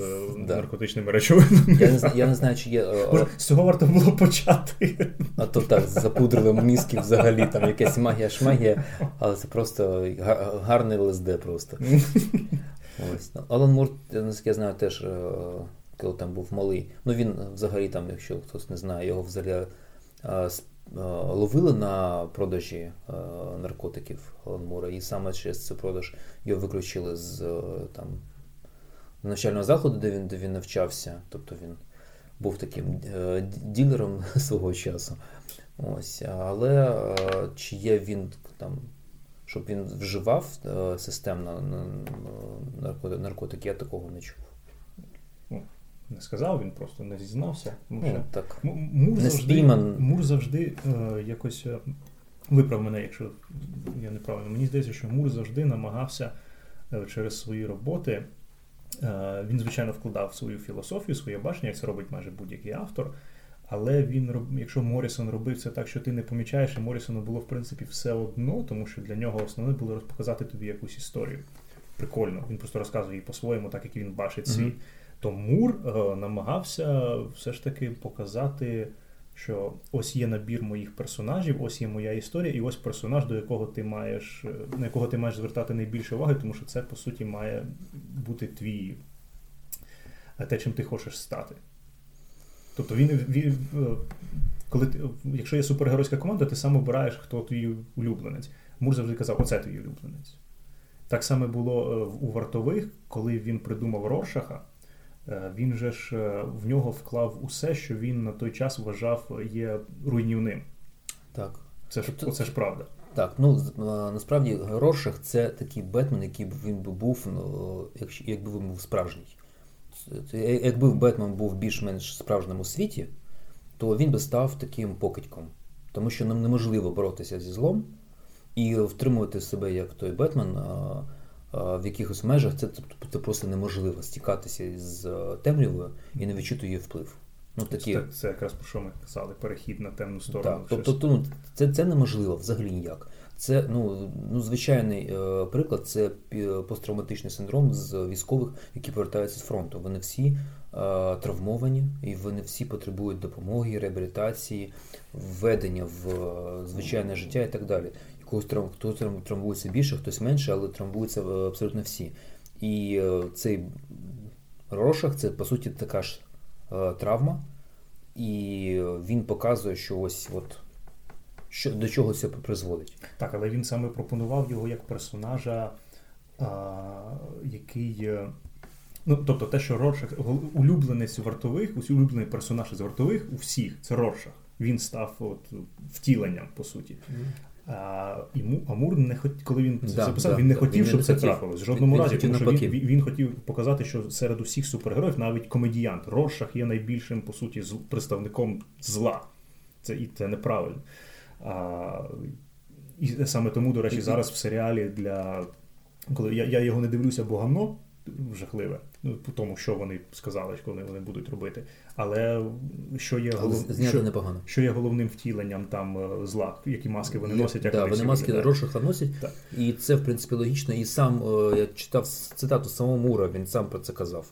да. наркотичними речовинами. Я не я не знаю, чи є. Може, З цього варто було почати. А то так, запудрили мізки взагалі, там якась магія шмагія, але це просто гарний ЛСД просто. Ось. Алан Мур, наскільки я знаю, теж е, коли там був малий. Ну він взагалі, там, якщо хтось не знає, його взагалі ловили на продажі а, наркотиків Мура, і саме через цей продаж його виключили з там, навчального закладу, де він де він навчався. Тобто він був таким е, ділером *laughs* свого часу. Ось, Але чи є він там. Щоб він вживав е, системно наркотики, я такого не чув не сказав, він просто не зізнався. Тому ну, так. Мур не завжди, Мур завжди е, якось е, виправ мене, якщо я неправильно. Мені здається, що Мур завжди намагався е, через свої роботи. Е, він, звичайно, вкладав свою філософію, своє бачення, як це робить майже будь-який автор. Але він якщо Морісон робив це так, що ти не помічаєш, і Морісону було в принципі все одно, тому що для нього основне було показати тобі якусь історію. Прикольно. Він просто розказує її по-своєму, так як він бачить світ. Mm-hmm. То Мур е, намагався все ж таки показати, що ось є набір моїх персонажів, ось є моя історія, і ось персонаж, до якого ти маєш, е, на якого ти маєш звертати найбільше уваги, тому що це, по суті, має бути твій е, те, чим ти хочеш стати. Тобто він, він коли ти, якщо є супергеройська команда, ти сам обираєш, хто твій улюбленець. Мур завжди казав, оце твій улюбленець. Так само було у вартових, коли він придумав Рошаха. Е, він же ж е, в нього вклав усе, що він на той час вважав є руйнівним. Так. Це ж тобто, це ж правда. Так, ну насправді Роршах це такий Бетмен, який він би був, ну, якби він був справжній. Якби Бетмен був більш-менш справжньому світі, то він би став таким покидьком. Тому що нам неможливо боротися зі злом і втримувати себе як той Бетмен в якихось межах це це просто неможливо стікатися з е, темрявою і не відчути її вплив. Ну, такі... Це, це якраз про що ми казали, перехід на темну сторону. Так, Тобто ну, це це неможливо взагалі ніяк. Це ну, ну, звичайний е, приклад це посттравматичний синдром з військових, які повертаються з фронту. Вони всі е, травмовані і вони всі потребують допомоги, реабілітації, введення в е, звичайне життя і так далі когось травм, хто травмується більше, хтось менше, але травмуються е, абсолютно всі. І е, цей Рошах це по суті така ж е, травма, і він показує, що ось от. Що до чого це призводить? Так, але він саме пропонував його як персонажа, а, який. Ну, тобто те, що Роршах, улюбленець вартових, улюблений персонаж з вартових у всіх це Роршах. Він став от втіленням, по суті. А Амур не хот... коли він це да, записав, да, він не хотів, він щоб не це хотів. трапилось. В жодному він, разі, тому що він, він хотів показати, що серед усіх супергероїв навіть комедіянт Роршах є найбільшим, по суті, представником зла. Це і це неправильно. А, І саме тому, до речі, зараз в серіалі для коли я я його не дивлюся, бо гамно жахливе, по тому, що вони сказали, коли вони будуть робити. Але що є голов... що, непогано. що є головним втіленням там е, зла, які маски вони носять, як да, вони, маски Рошиха носять, так. і це в принципі логічно. І сам е, я читав цитату самого Мура, він сам про це казав.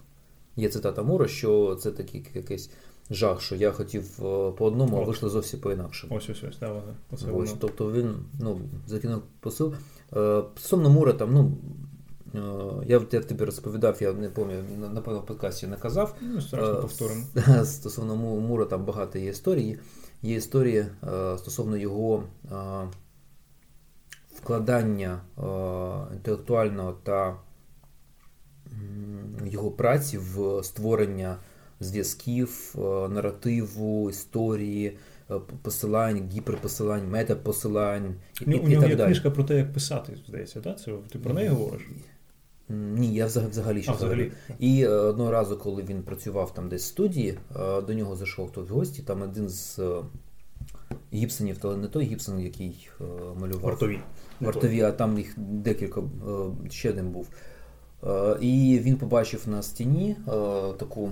Є цитата Мура, що це такий якийсь жах, що я хотів е, по одному, а вийшло зовсім по інакшому. Ось ось ось, да, Оце ось, Тобто він ну, закинув посил. Стосовно Мура, там, ну. Я я тобі розповідав, я не пам'ятаю, напевно, в подкасті не казав. Ну, страшно повторимо. *laughs* Стосовно Мура там багато є історії. Є історії стосовно його вкладання інтелектуального та його праці в створення зв'язків, наративу, історії. Посилань, гіперпосилань, метапосилань і, ну, і, У нього є книжка про те, як писати, здається, так? Це ти про неї говориш? Ні, я взагалі ще взагалі. І е, одного разу, коли він працював там десь в студії, е, до нього зайшов хтось в гості, там один з е, гіпсонів, але не той гіпсон, який малював. Вартові. Вартові, а там їх декілька ще один був. І він побачив на стіні таку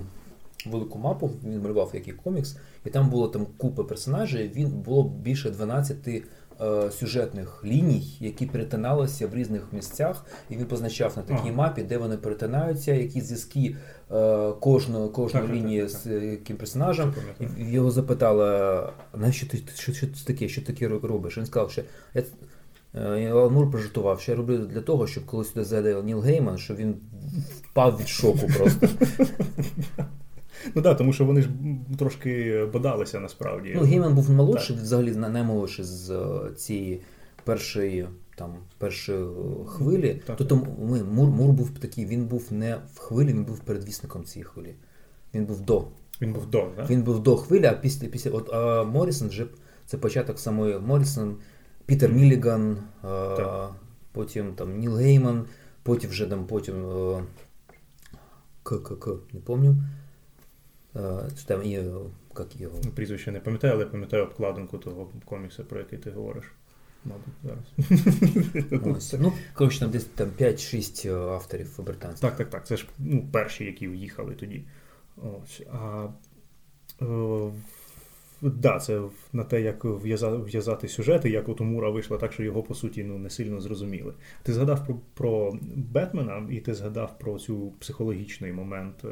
велику мапу, він малював який комікс, і там було там купа персонажів, він було більше 12 Е, сюжетних ліній, які перетиналися в різних місцях, і він позначав на такій мапі, де вони перетинаються, які зв'язки е, кожної кожної лінії з яким персонажем. І його запитали, навіщо ти що, що це таке? Що таке робиш? Він сказав, що я. Е, Алан пожартував, що я роблю для того, щоб коли сюди зайде Ніл Гейман, що він впав від шоку просто. *laughs* Ну так, тому що вони ж трошки бодалися насправді. Ну, Гейман був молодший, так. взагалі наймолодший з е, цієї першої там першої хвилі. Так, тобто ми, Мур Мур був такий, він був не в хвилі, він був передвісником цієї хвилі. Він був до. Він був до, так? Він був до хвилі, а після після от а Морісон вже це початок самої Морісон, Пітер Міліган, а, потім там Ніл Гейман, потім вже там потім К-К-К, не пам'ятаю. Там і як його? Ну, прізвище не пам'ятаю, але пам'ятаю обкладинку того коміксу, про який ти говориш. Мабуть, зараз. *laughs* Ось. Ну, коротше, там десь там 5-6 авторів британських. Так, так, так. Це ж ну, перші, які в'їхали тоді. Ось. А е, да, це на те, як в'язати сюжети, як от у Мура вийшло так, що його, по суті, ну, не сильно зрозуміли. Ти згадав про, про Бетмена, і ти згадав про цю психологічний момент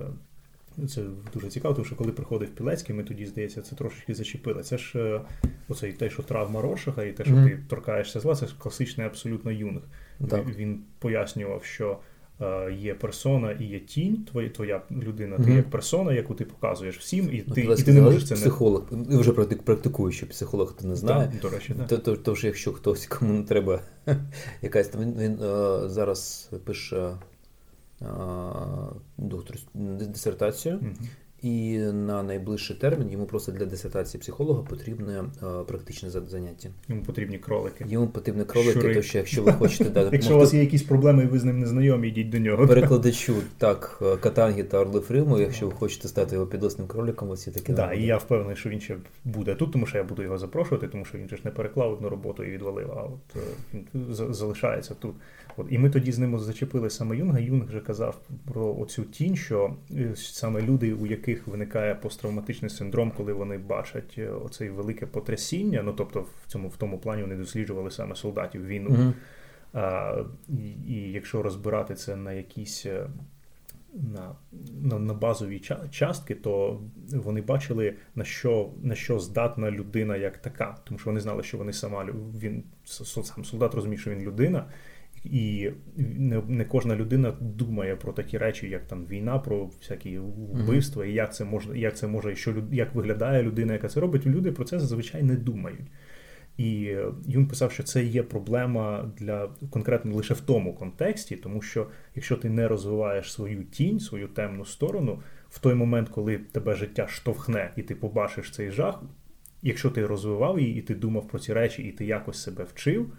це дуже цікаво, тому що коли приходив Пілецький, ми тоді, здається, це трошечки зачепили. Це ж е, оцей те, що травма Рошаха, і те, що mm-hmm. ти торкаєшся зла, це класичний абсолютно Юнг. Так. Він пояснював, що е, є персона і є тінь, твоя твоя людина, mm-hmm. ти як персона, яку ти показуєш всім, і ну, ти і ти не можеш це не... психолог. І вже практикуючий психолог, ти не знає. Так, до речі, да. То, то, то, якщо хтось кому не треба *laughs* якась там він, він е, зараз пише доктор дисертацію. Mm-hmm. І на найближчий термін йому просто для дисертації психолога потрібне практичне заняття. Йому потрібні кролики. Йому потрібні кролики, то що якщо ви хочете да, *laughs* допомогти... Якщо у вас є якісь проблеми і ви з ним не знайомі, йдіть до нього. Перекладачу так, катанги та орли Фриму, якщо ви хочете стати його підосним кроликом, ось таке. Так, і я впевнений, що він ще буде тут, тому що я буду його запрошувати, тому що він ж не переклав одну роботу і відвалив, а от е, залишається тут. От, І ми тоді з ним зачепили саме Юнга. Юнг вже казав про оцю тінь, що е, саме люди, у яких виникає посттравматичний синдром, коли вони бачать е, оце велике потрясіння. Ну тобто, в цьому в тому плані вони досліджували саме солдатів війну. Mm-hmm. А, і, і якщо розбирати це на якісь. Е, на на, на базові частки, то вони бачили, на що на що здатна людина як така, тому що вони знали, що вони сама він сам солдат розуміє, що він людина, і не не кожна людина думає про такі речі, як там війна, про всякі вбивства, і як це можна, як це може, що як виглядає людина, яка це робить. Люди про це зазвичай не думають. І Юн писав, що це є проблема для конкретно лише в тому контексті, тому що якщо ти не розвиваєш свою тінь, свою темну сторону, в той момент, коли тебе життя штовхне і ти побачиш цей жах, якщо ти розвивав її, і ти думав про ці речі, і ти якось себе вчив,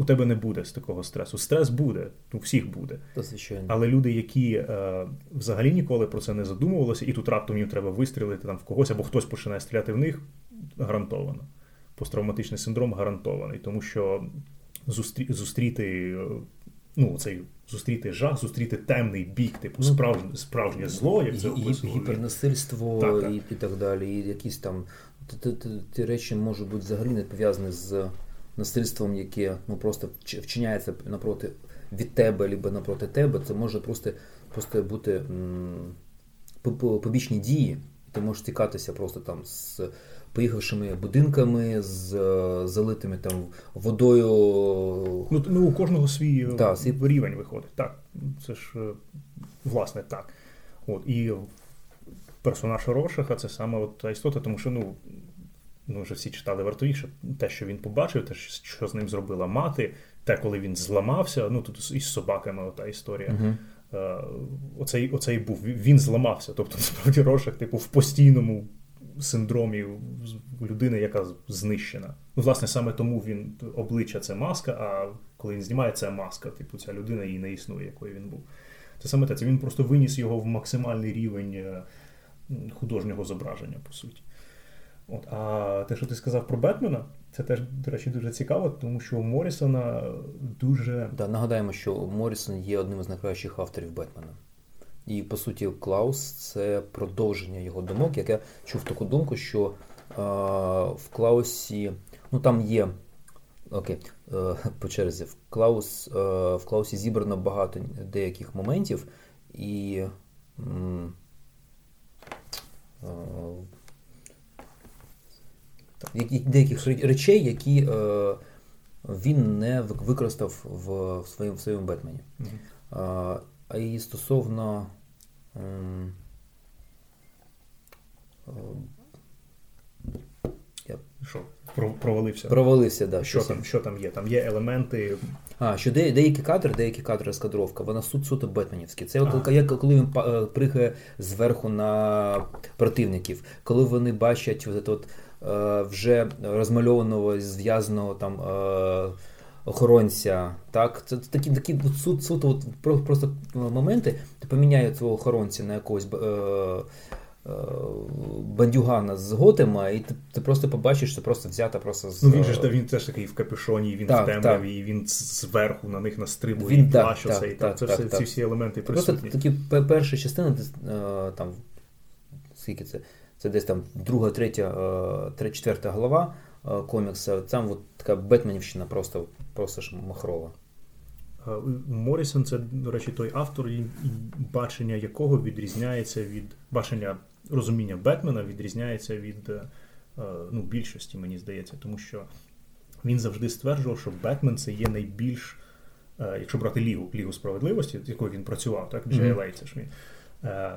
у тебе не буде з такого стресу. Стрес буде, у всіх буде. звичайно. Але люди, які е, взагалі ніколи про це не задумувалися, і тут раптом їм треба вистрілити там в когось, або хтось починає стріляти в них, гарантовано. Посттравматичний синдром гарантований, тому що зустрі, зустріти е, ну, цей зустріти жах, зустріти темний бік, типу Ну, справжнє, справжнє зло, як це описував гіпернасильство Так, так. І, і так далі, і якісь там ті речі можуть бути взагалі не пов'язані з насильством, яке ну просто вчиняється напроти від тебе, або напроти тебе. Це може просто, просто бути м, побічні дії. Ти можеш стікатися просто там з поїхавшими будинками, з е, залитими там водою. Ну, ну, у кожного свій е, свій- рівень виходить. Так, це ж е, власне так. От, і персонаж Рошаха це саме от та істота, тому що ну, ми вже всі читали вартові, що те, що він побачив, те, що з ним зробила мати, те, коли він зламався, ну тут із собаками ота історія. Е, оцей, оцей був, він зламався. Тобто, *laughs* насправді, Рошах, типу, в постійному синдромі людини, яка знищена. Ну, власне, саме тому він обличчя це маска, а коли він знімає, це маска. Типу, ця людина її не існує, якою він був. Це саме те. Це він просто виніс його в максимальний рівень е, художнього зображення, по суті. От, а те, що ти сказав про Бетмена, це теж, до речі, дуже цікаво, тому що у Морісона дуже Да, нагадаємо, що Морісон є одним із найкращих авторів Бетмена. І по суті, Клаус це продовження його думок. Як я чув таку думку, що е, в Клаусі, ну там є. Окей, е, по черзі. В, Клаус, е, в Клаусі зібрано багато деяких моментів, і е, деяких речей, які е, він не використав в, в своєму, в своєму Бетмені. Мгм. А, а і стосовно. ем, е, Я що, про- провалився. провалився, да, Що там, що там є? Там є елементи. А, що де, деякі кадри, деякі кадри розкадровка, вона суд суто бетменівські. Це от як коли він е, пригає зверху на противників, коли вони бачать от, от, вже розмальованого, зв'язаного там. Е, Охоронця, так, це такі такі суд, суто от просто моменти. Ти поміняє цього охоронця на якогось е, е, бандюгана з Готема, і ти, ти просто побачиш, що просто взята просто з Ну він же ж він теж такий в капюшоні, він Так, в темряві, і він зверху на них настрибує, Він і так, плащ так, оцей. так, це так, все, так. ці всі елементи Це просто такі перша частина, е, там, скільки це? Це десь там друга, третя, е, четверта глава е, комікса. Там от така Бетменівщина просто, просто ж махрова. Морісон це, до речі, той автор, і- бачення якого відрізняється від бачення розуміння Бетмена відрізняється від е, е, ну, більшості, мені здається, тому що він завжди стверджував, що Бетмен це є найбільш, е, якщо брати Лігу, Лігу справедливості, з якою він працював, так, це ж він. Е,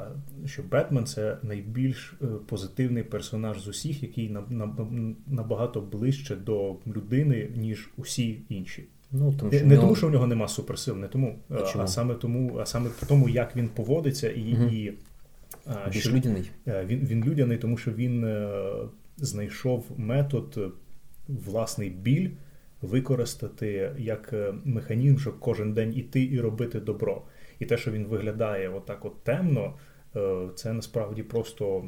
Що Бетмен це найбільш е, позитивний персонаж з усіх, який на- на- набагато ближче до людини, ніж усі інші. Ну, тому Не, що не нього- тому, що в нього нема суперсил, не тому, А а, саме тому, а саме тому, як він поводиться, і, Мгм. і а, більш що, людяний. е, він, він людяний, тому що він е, знайшов метод е, власний біль використати як е, механізм, щоб кожен день іти і робити добро. І те, що він виглядає отак от темно, е, це насправді просто.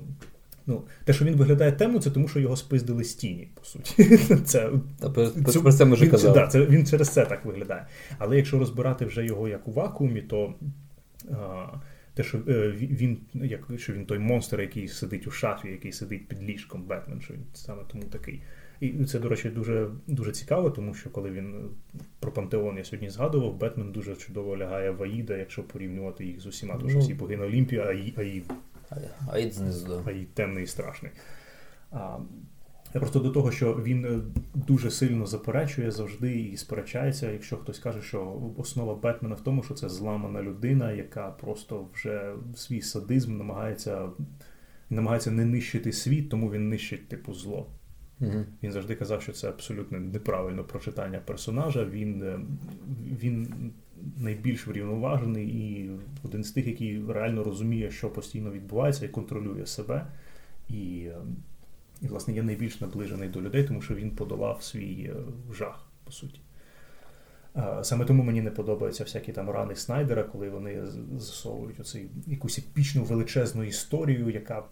Ну, те, що він виглядає темно, це тому, що його спиздили з тіні, по суті. *laughs* Це Та, про, про- Цю- про це ми вже він, казали. Да, це, він через це так виглядає. Але якщо розбирати вже його як у вакуумі, то а, те, що е, він, як, що він той монстр, який сидить у шафі, який сидить під ліжком Бетмен, що він саме тому такий. І це, до речі, дуже, дуже цікаво, тому що коли він е, про Пантеон я сьогодні згадував, Бетмен дуже чудово лягає в Аїда, якщо порівнювати їх з усіма, тому що Ну. всі боги на Олімпі, а Аїд, Аїд знизу. а й темний і страшний. А, я просто до того, що він е, дуже сильно заперечує завжди і сперечається, якщо хтось каже, що основа Бетмена в тому, що це зламана людина, яка просто вже свій садизм намагається, намагається не нищити світ, тому він нищить типу зло. Угу. Він завжди казав, що це абсолютно неправильно прочитання персонажа. Він, е, він найбільш врівноважений і один з тих, який реально розуміє, що постійно відбувається, і контролює себе. І, е, і, власне, є найбільш наближений до людей, тому що він подолав свій е, жах, по суті. Саме тому мені не подобаються всякі там рани Снайдера, коли вони засовують оцей якусь епічну величезну історію, яка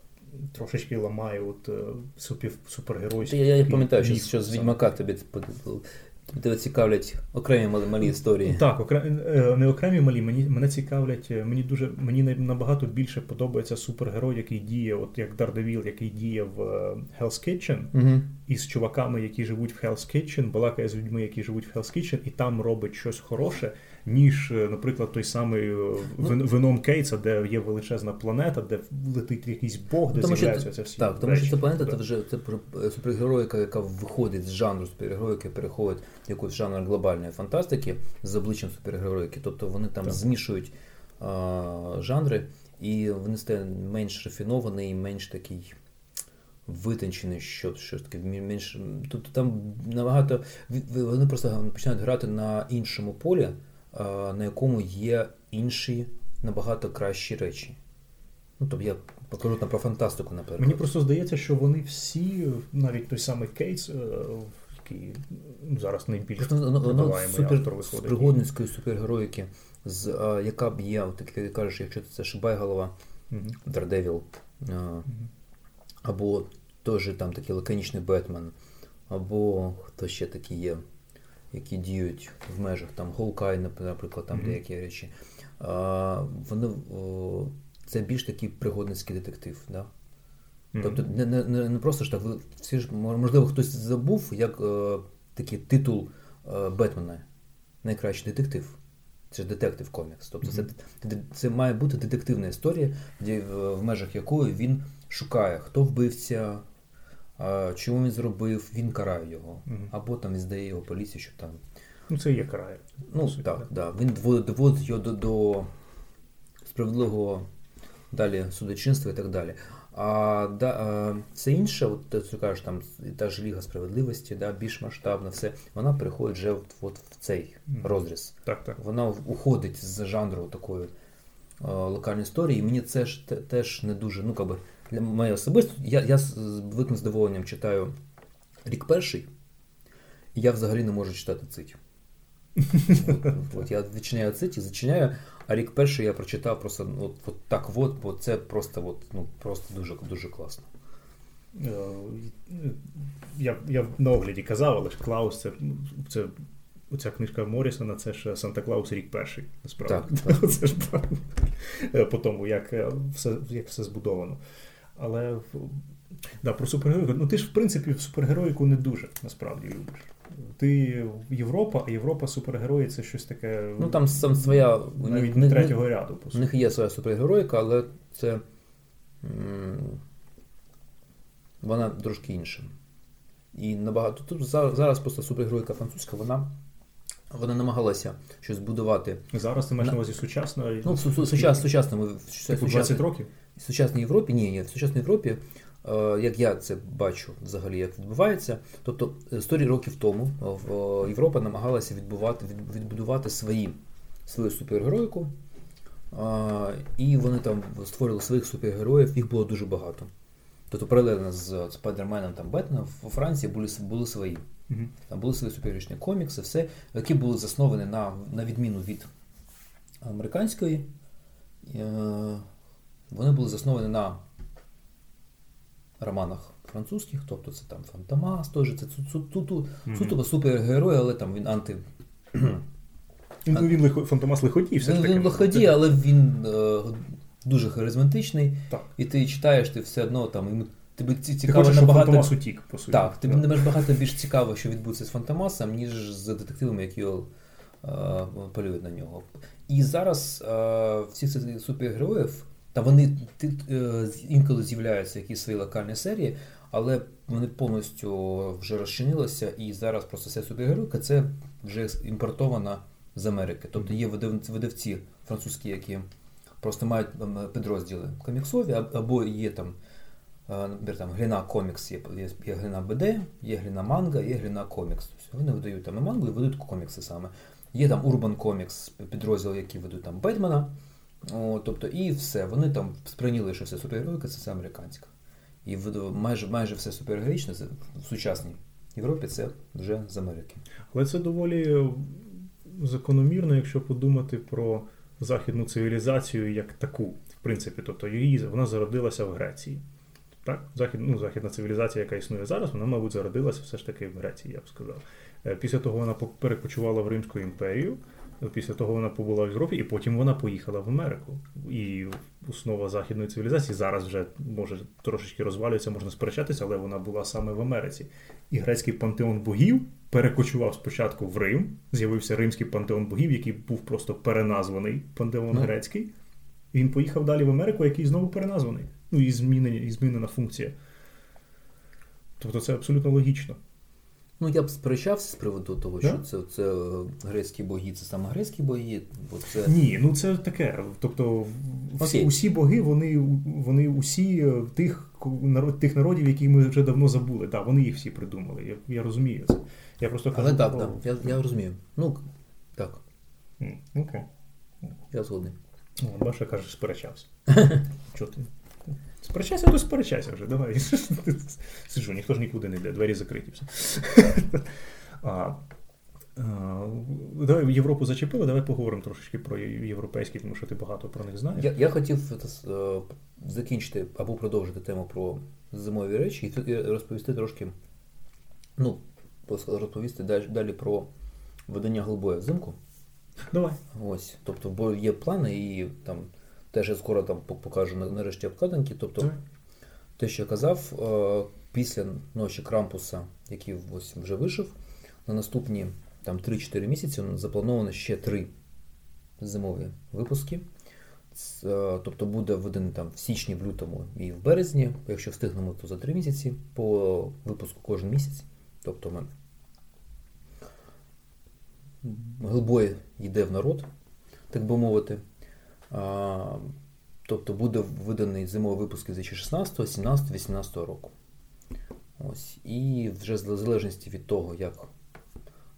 трошечки ламає от е, супергеройський. Я, я пам'ятаю, що, що з Відьмака тобі Тебе цікавлять окремі малі, малі історії. Так, окрем, е, не окремі малі. Мені мене цікавлять. Е, мені дуже мені набагато більше подобається супергерой, який діє, от як Дардевіл, який діє в Hell's Kitchen, угу. і з чуваками, які живуть в Hell's Kitchen, балакає з людьми, які живуть в Hell's Kitchen, і там робить щось хороше ніж, е, наприклад, той самий е, ну, Веном Кейтса, де є величезна планета, де летить якийсь бог, де тому з'являються це всі. Так, тому що ця планета це вже це е, супергероїка, яка виходить з жанру супергероїки, переходить в якийсь жанр глобальної фантастики з обличчям супергероїки. Тобто вони там так. змішують а, жанри, і вони стають менш рафінований і менш такий. Витончений, що що таке менш. Тобто там набагато вони просто починають грати на іншому полі, на якому є інші набагато кращі речі. Ну, тобто я покажу там про фантастику, наприклад. Мені просто здається, що вони всі, навіть той самий Кейтс, е, який ну, зараз найбільш супер, з пригодницької супергероїки, з, а, яка б є, от, ти кажеш, якщо це Шибайголова, mm-hmm. Дардевіл, а, або теж там такий лаконічний Бетмен, або хто ще такий є які діють в межах там Голкай, наприклад, там mm-hmm. деякі речі. А, Вони це більш такий пригодницький детектив. Да? Mm-hmm. Тобто не не, не просто ж так, всі ж можливо хтось забув, як е, такий титул е, Бетмена найкращий детектив. Це ж детектив комікс. Тобто mm-hmm. це це має бути детективна історія, де в межах якої він шукає, хто вбивця, чому він зробив, він карає його. Або там здає його поліції, щоб там. Ну, це є карає. Ну, так, так. Да. Він доводить його до, до справедливого далі судочинства і так далі. А да, це інше, от ти кажеш, там та ж Ліга справедливості, да, більш масштабна, все, вона переходить вже от, от в цей розріз. Так, так. Вона уходить з жанру такої локальної історії, і мені це ж теж не дуже, ну, би, для мене особисто, я я з великим задоволенням читаю рік перший, і я взагалі не можу читати цить. От, Я відчиняю цить і зачиняю, а рік перший я прочитав просто от, от так от, бо це просто от, ну, просто дуже дуже класно. Е, я я на огляді казав, але ж Клаус це це оця книжка Морісона, це ж Санта Клаус рік перший, насправді. Так, так. *laughs* Це ж е, по тому, як е, все як все збудовано. Але да, про супергероїку. Ну ти ж в принципі в супергероїку не дуже насправді любиш. Ти Європа, а Європа супергерої це щось таке. Ну там сам своя навіть не третього ряду. У них є своя супергероїка, але це вона трошки інша. І набагато тут зараз просто супергеройка французька, вона вона намагалася щось будувати. Зараз ти маєш на увазі сучасно? Ну, сучасно, сучасному. Типу 20 років? В сучасній Європі, ні, ні, в сучасній Європі, е, як я це бачу взагалі, як відбувається, тобто 100 років тому Європа намагалася відбувати, відбудувати свої, свою супергероїку, і вони там створили своїх супергероїв, їх було дуже багато. Тобто паралельно з Спайдерменом там Бетменом у Франції були були свої. Mm-hmm. Там були свої супергеройчні комікси, все, які були засновані на на відміну від американської. Вони були засновані на романах французьких, тобто це там Фантомас, теж це суто mm-hmm. супергерой, але там він анти. *clears throat* Ну, Він Фантомас лиходій, все ж таки. Він лиходій, але він е, дуже харизматичний. Так. І ти читаєш, ти все одно там. І Тобі цікаво ти набагато... Фантомас утік, по суті. Так, тобі не багато більш цікаво, що відбудеться з Фантомасом, ніж з детективами, які е, полюють на нього. І зараз е, всіх цих супергероїв та вони е, інколи з'являються якісь свої локальні серії, але вони повністю вже розчинилися, і зараз просто вся супергероїка це вже імпортована з Америки. Тобто є видавці французькі, які просто мають підрозділи коміксові, або є там. Е, наприклад, там Глена комікс, є, є Глена БД, є Глена Манга, є Глена комікс. Тобто Вони видають там і мангу і видають комікси саме. Є там Urban Comics, підрозділ, які ведуть там Бетмена. О, тобто, І все. Вони там сприйняли, що все супергеройка це все американська. І майже майже все супергероїчне в сучасній Європі це вже з Америки. Але це доволі закономірно, якщо подумати про західну цивілізацію як таку, в принципі, тобто її вона зародилася в Греції. Так, Захід, ну, західна цивілізація, яка існує зараз, вона, мабуть, зародилася все ж таки в Греції, я б сказав. Е, після того вона перекочувала в Римську імперію. Після того вона побула в Європі, і потім вона поїхала в Америку. І основа західної цивілізації зараз вже може трошечки розвалюється, можна сперечатися, але вона була саме в Америці. І грецький пантеон богів перекочував спочатку в Рим. З'явився римський пантеон богів, який був просто переназваний пантеон mm. грецький. І він поїхав далі в Америку, який знову переназваний. Ну і змінена, і змінена функція. Тобто це абсолютно логічно. Ну, я б сперечався з приводу того, що це це грецькі боги, це саме грецькі боги. Бо це... Ні, ну це таке. Тобто всі, усі боги, вони вони усі е, тих народ, тих народів, які ми вже давно забули. Так, вони їх всі придумали. Я я розумію це. Я просто кажу, Але так, так, я я розумію. Ну, так. Окей. Okay. Я згодний. Баша каже, сперечався. *laughs* Чого ти? Сперечайся, то сперечайся вже, давай. *laughs* Сиджу, ніхто ж нікуди не йде, двері закриті. все. *laughs* А, а, Давай Європу зачепили, давай поговоримо трошечки про європейські, тому що ти багато про них знаєш. Я я хотів е, закінчити або продовжити тему про зимові речі і розповісти трошки, ну, розповісти далі про видання голубої взимку. Давай. Ось, тобто, бо є плани і там. Теж я скоро там покажу нарешті обкладинки. Тобто, mm. те, що я казав, е, після ночі Крампуса, який ось вже вийшов, на наступні там 3-4 місяці заплановано ще три зимові випуски. Е, тобто буде введений там в січні, в лютому і в березні. Якщо встигнемо, то за 3 місяці по випуску кожен місяць. Тобто ми Гелбой йде в народ, так би мовити. Тобто буде виданий зимовий випуск 2016, 17, 18 року. Ось. І вже в залежності від того, як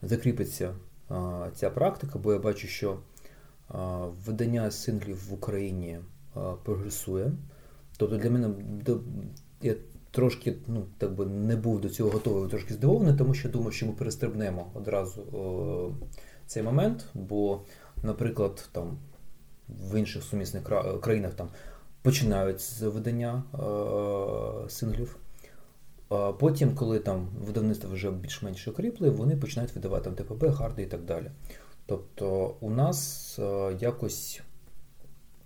закріпиться а, ця практика, бо я бачу, що а, видання синглів в Україні а, прогресує. Тобто для мене я трошки ну, так би не був до цього готовий, трошки здивований, тому що думав, що ми перестрибнемо одразу о, цей момент, бо, наприклад, там в інших сумісних країнах там починають з видання е, синглів. А Потім, коли там видавництво вже більш-менш окріпли, вони починають видавати там ТПБ, харди і так далі. Тобто у нас е, якось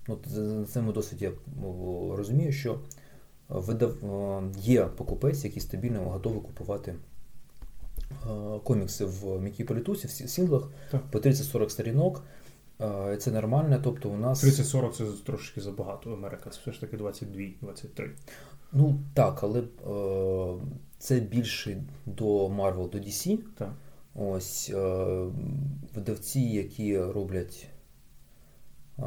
ну, на цьому досвіді я розумію, що видав, е, є покупець, який стабільно готовий купувати комікси в м'якій політусі, в сінглах так. по 30-40 сторінок. Це нормально, тобто у нас. 30-40 це трошки забагато. Америка це все ж таки 22-23. Ну так, але е, це більше до Marvel, до DC. Так. Ось е, видавці, які роблять е,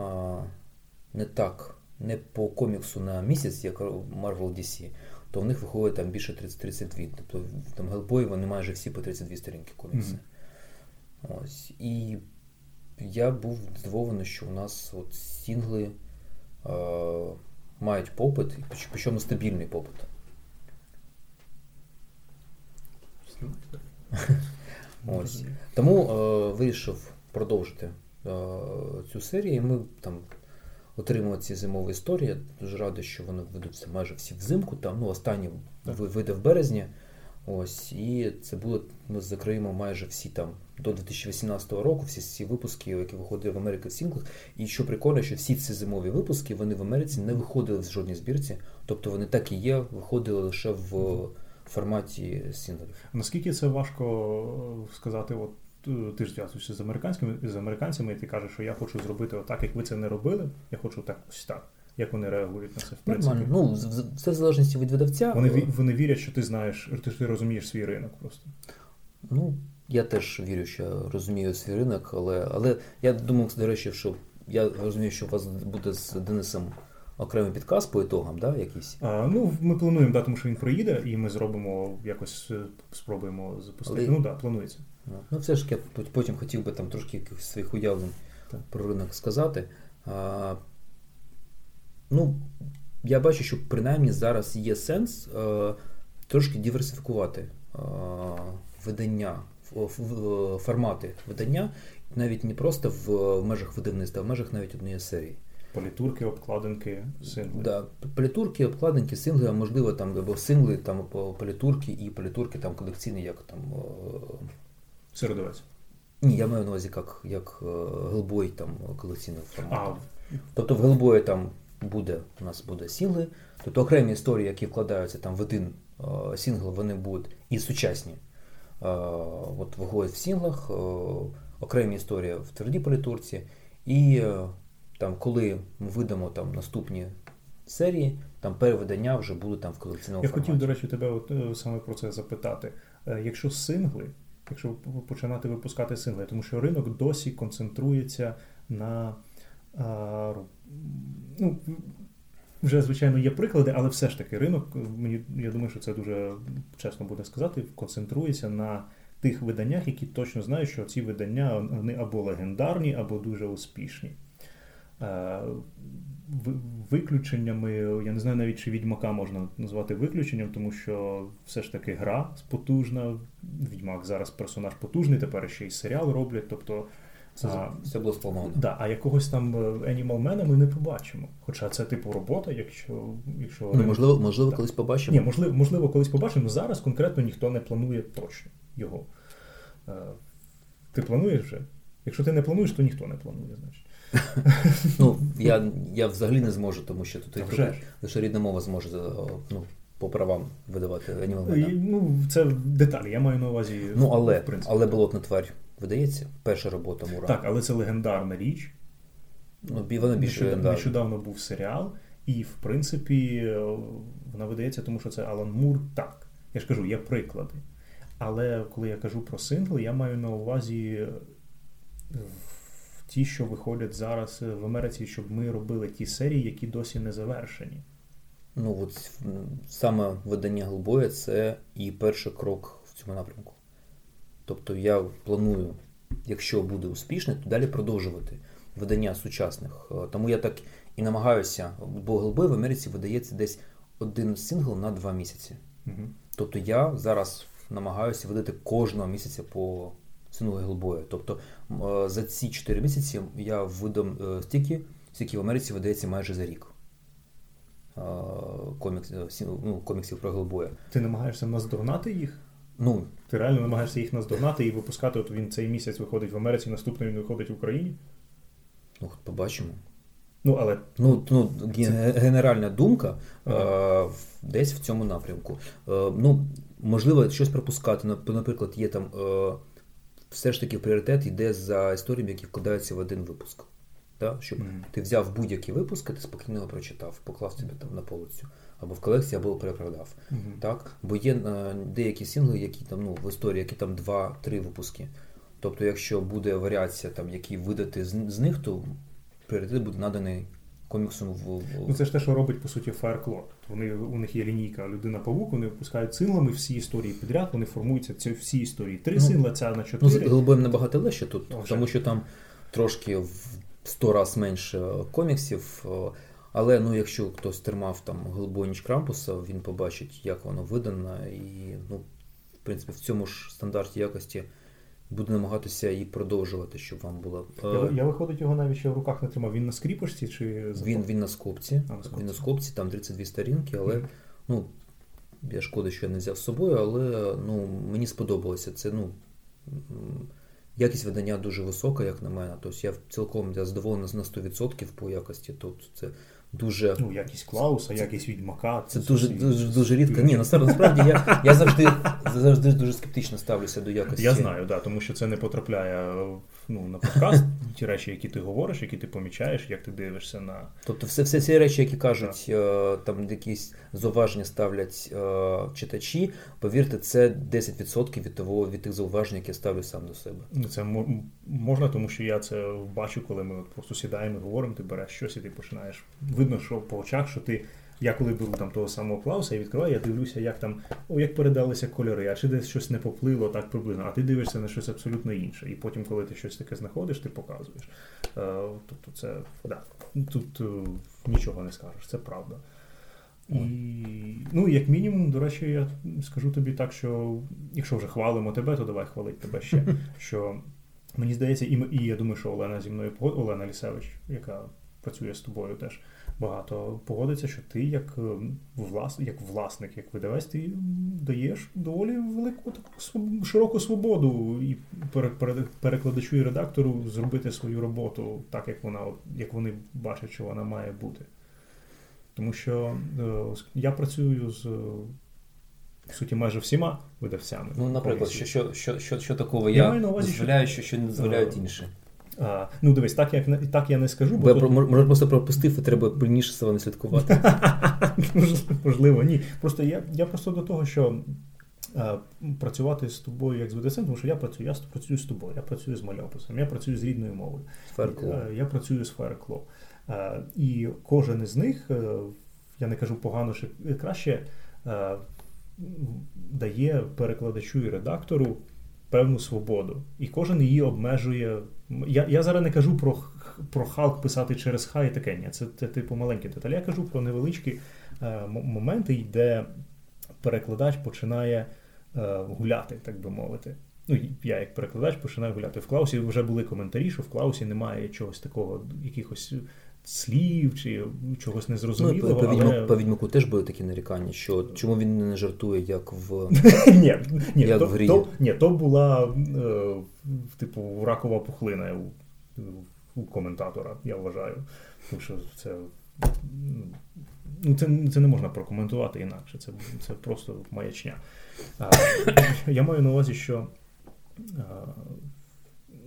не так, не по коміксу на місяць, як Marvel DC, то в них виходить там більше 30-32. Тобто там Гелбой вони майже всі по 32 сторінки комікси. Mm-hmm. Ось. І я був здивований, що у нас от сінгли е, мають попит, причому стабільний попит. Ось. Тому е, вирішив продовжити е, цю серію. і Ми там отримали ці зимові історії. Дуже радий, що вони ведуться майже всі взимку. Там, ну, Останній вийде в березні. Ось, І це було, ми закриємо майже всі там до 2018 року, всі ці випуски, які виходили в Америці в сінглах. І що прикольно, що всі ці зимові випуски вони в Америці не виходили в жодній збірці, тобто вони так і є, виходили лише в форматі сінглів. Наскільки це важко сказати? от е, ти ж зв'язуєшся з американськими з американцями, і ти кажеш, що я хочу зробити отак, як ви це не робили. Я хочу так ось так. Як вони реагують на це в принципі? Нормально. Ну, все в залежності від видавця. Вони вони вірять, що ти знаєш, ти, ти розумієш свій ринок просто. Ну, я теж вірю, що розумію свій ринок, але але я думав, до речі, що я розумію, що у вас буде з Денисом окремий підказ по ітогам, да, якийсь? А, Ну, ми плануємо, да, тому що він приїде, і ми зробимо якось е, спробуємо запустити. Але... Ну так, да, планується. Ну, все ж я потім хотів би там трошки якихось своїх уявлень так. про ринок сказати. А, Ну, я бачу, що принаймні зараз є сенс е, трошки диверсифікувати е, видання, формати видання, навіть не просто в межах видавництва, а в межах навіть однієї серії. Палітурки, обкладинки, сингли. Да, палітурки, обкладинки, сингли, а можливо там або сингли, там палітурки і палітурки там колекційні, як там. Середовець. Ні, я маю на увазі як як Гелбой там колекційного формату. А. Тобто в Гелбої там буде, у нас буде сінгли, тобто окремі історії, які вкладаються там в один е, сінгл, вони будуть і сучасні. Е, от виходять в сінглах, е, окремі історії в твердій політурці. І там, коли ми видамо там наступні серії, там перевидання вже будуть там в колекційному Я форматі. хотів, до речі, тебе от, саме про це запитати. Якщо сингли, якщо починати випускати сингли, тому що ринок досі концентрується на ну, вже, звичайно, є приклади, але все ж таки ринок, мені я думаю, що це дуже чесно буде сказати, концентрується на тих виданнях, які точно знають, що ці видання вони або легендарні, або дуже успішні. Виключеннями, я не знаю навіть, чи відьмака можна назвати виключенням, тому що все ж таки гра потужна. Відьмак зараз персонаж потужний, тепер ще й серіал роблять. тобто це а, все було сплановано. Да, а якогось там е, Animal Man ми не побачимо. Хоча це типу робота, якщо. якщо ну, Можливо, можливо, да. колись побачимо. Ні, можливо, можливо, колись побачимо. Зараз конкретно ніхто не планує точно його. Е, ти плануєш вже? Якщо ти не плануєш, то ніхто не планує, значить. *laughs* Ну, я я взагалі не зможу, тому що тут вже. лише рідна мова зможе ну, по правам видавати Animal Man. Ну, це деталі, я маю на увазі. Ну, але, але болотна тварь видається, перша робота Мура. Так, але це легендарна річ. Ну, вона більше легендарна. Нещодавно був серіал, і, в принципі, вона видається, тому що це Алан Мур. Так. Я ж кажу, є приклади. Але коли я кажу про сингли, я маю на увазі ті, що виходять зараз в Америці, щоб ми робили ті серії, які досі не завершені. Ну, от саме видання Голбоя це і перший крок в цьому напрямку. Тобто я планую, якщо буде успішне, то далі продовжувати видання сучасних. Е, тому я так і намагаюся, бо Гелбой в Америці видається десь один сингл на два місяці. Угу. Тобто я зараз намагаюся видати кожного місяця по синглу Гелбоя. Тобто е, за ці 4 місяці я видам е, стільки, в Америці видається майже за рік. Комікс, ну, коміксів про Гелбоя. Ти намагаєшся наздогнати їх? Ну, Ти реально намагаєшся їх наздогнати і випускати, от він цей місяць виходить в Америці, наступний він виходить в Україні? Ну, побачимо. Ну, але... Ну, ну Генеральна думка ага. е, десь в цьому напрямку. Е, ну, Можливо, щось пропускати. Наприклад, є там е, все ж таки пріоритет йде за історіями, які вкладаються в один випуск. Да? Щоб mm. ти взяв будь-який випуск, і ти спокійно його прочитав, поклав себе там на полицю або в колекції, або перепродав. Uh-huh. Так? Бо є е, деякі сингли, які там ну, в історії, які там 2-3 випуски. Тобто, якщо буде варіація, там, які видати з, з них, то пріоритет буде наданий коміксом в. Ну це ж те, що робить по суті Fireclaw. Вони у них є лінійка людина павук, вони випускають синглами всі історії підряд, вони формуються ці всі історії. Три ну, сингла, ця на чотири. Ну, з Голубим набагато легше тут, О, тому що там трошки в сто раз менше коміксів. Але ну, якщо хтось тримав там Голубоніч Крампуса, він побачить, як воно видано, і ну, в принципі в цьому ж стандарті якості буде намагатися і продовжувати, щоб вам було. Я, е, я виходить, його навіть ще в руках не тримав. Він на скріпочці чи він він на скобці. А, на скобці. Він на скобці, там 32 сторінки, але mm. ну, я шкода, що я не взяв з собою, але ну, мені сподобалося це. ну, Якість видання дуже висока, як на мене. Тобто я цілком я задоволений на 100% по якості. Тобто це дуже. Ну, якість Клауса, якість відьмака. Це, це дуже дуже, дуже рідко. Ні, насправді я я *laughs* завжди завжди дуже скептично ставлюся до якості. Я знаю, да, тому що це не потрапляє ну, на подкаст, *laughs* ті речі, які ти говориш, які ти помічаєш, як ти дивишся на. Тобто, все все ці речі, які кажуть, е, там якісь зауваження ставлять е, читачі, повірте, це 10% від того від тих зауважень, які я ставлю сам до себе. Ну, це можна, тому що я це бачу, коли ми просто сідаємо і говоримо, ти береш щось і ти починаєш. Видно, що по очах, що ти. Я коли беру там того самого Клауса і відкриваю, я дивлюся, як там, о, як передалися кольори, а чи десь щось не поплило так приблизно, а ти дивишся на щось абсолютно інше. І потім, коли ти щось таке знаходиш, ти показуєш. Е, тобто це да, тут е, нічого не скажеш, це правда. І, ну, як мінімум, до речі, я скажу тобі так, що якщо вже хвалимо тебе, то давай хвалить тебе ще. *laughs* Що мені здається, і, і я думаю, що Олена зі мною Олена Лісевич, яка працює з тобою теж багато погодиться, що ти як ем, влас, як власник, як видавець, ти даєш доволі велику таку широку свободу і перекладачу і редактору зробити свою роботу так, як вона, як вони бачать, що вона має бути. Тому що е, я працюю з в суті майже всіма видавцями. Ну, наприклад, що що, що, що, що такого я, я дозволяю, що, що не дозволяють інші. А, Ну, дивись, так як так я не скажу. Бо, бо тут... може просто пропустив, і треба пильніше себе не слідкувати. *laughs* Можливо, ні. Просто я я просто до того, що а, працювати з тобою як з видавцем, тому що я працюю, я працюю з тобою, я працюю з мальописом, я працюю з рідною мовою. Феркло. Я працюю з Феркло. І кожен із них, е, я не кажу погано чи краще, е, дає перекладачу і редактору певну свободу. І кожен її обмежує. Я я зараз не кажу про про Халк писати через хай і таке. Ні, це типу маленькі деталі. Я кажу про невеличкі е, моменти, де перекладач починає е, гуляти, так би мовити. Ну, я як перекладач починаю гуляти. В Клаусі вже були коментарі, що в Клаусі немає чогось такого, якихось слів чи чогось незрозумілого. Ну, по, але... по відьмаку теж були такі нарікання, що чому він не жартує, як в *laughs* ні, ні, як то, в грі. То, ні, то була е, типу ракова пухлина у, у коментатора, я вважаю. Тому що це ну, це, це не можна прокоментувати інакше. Це це просто маячня. А, Я маю на увазі, що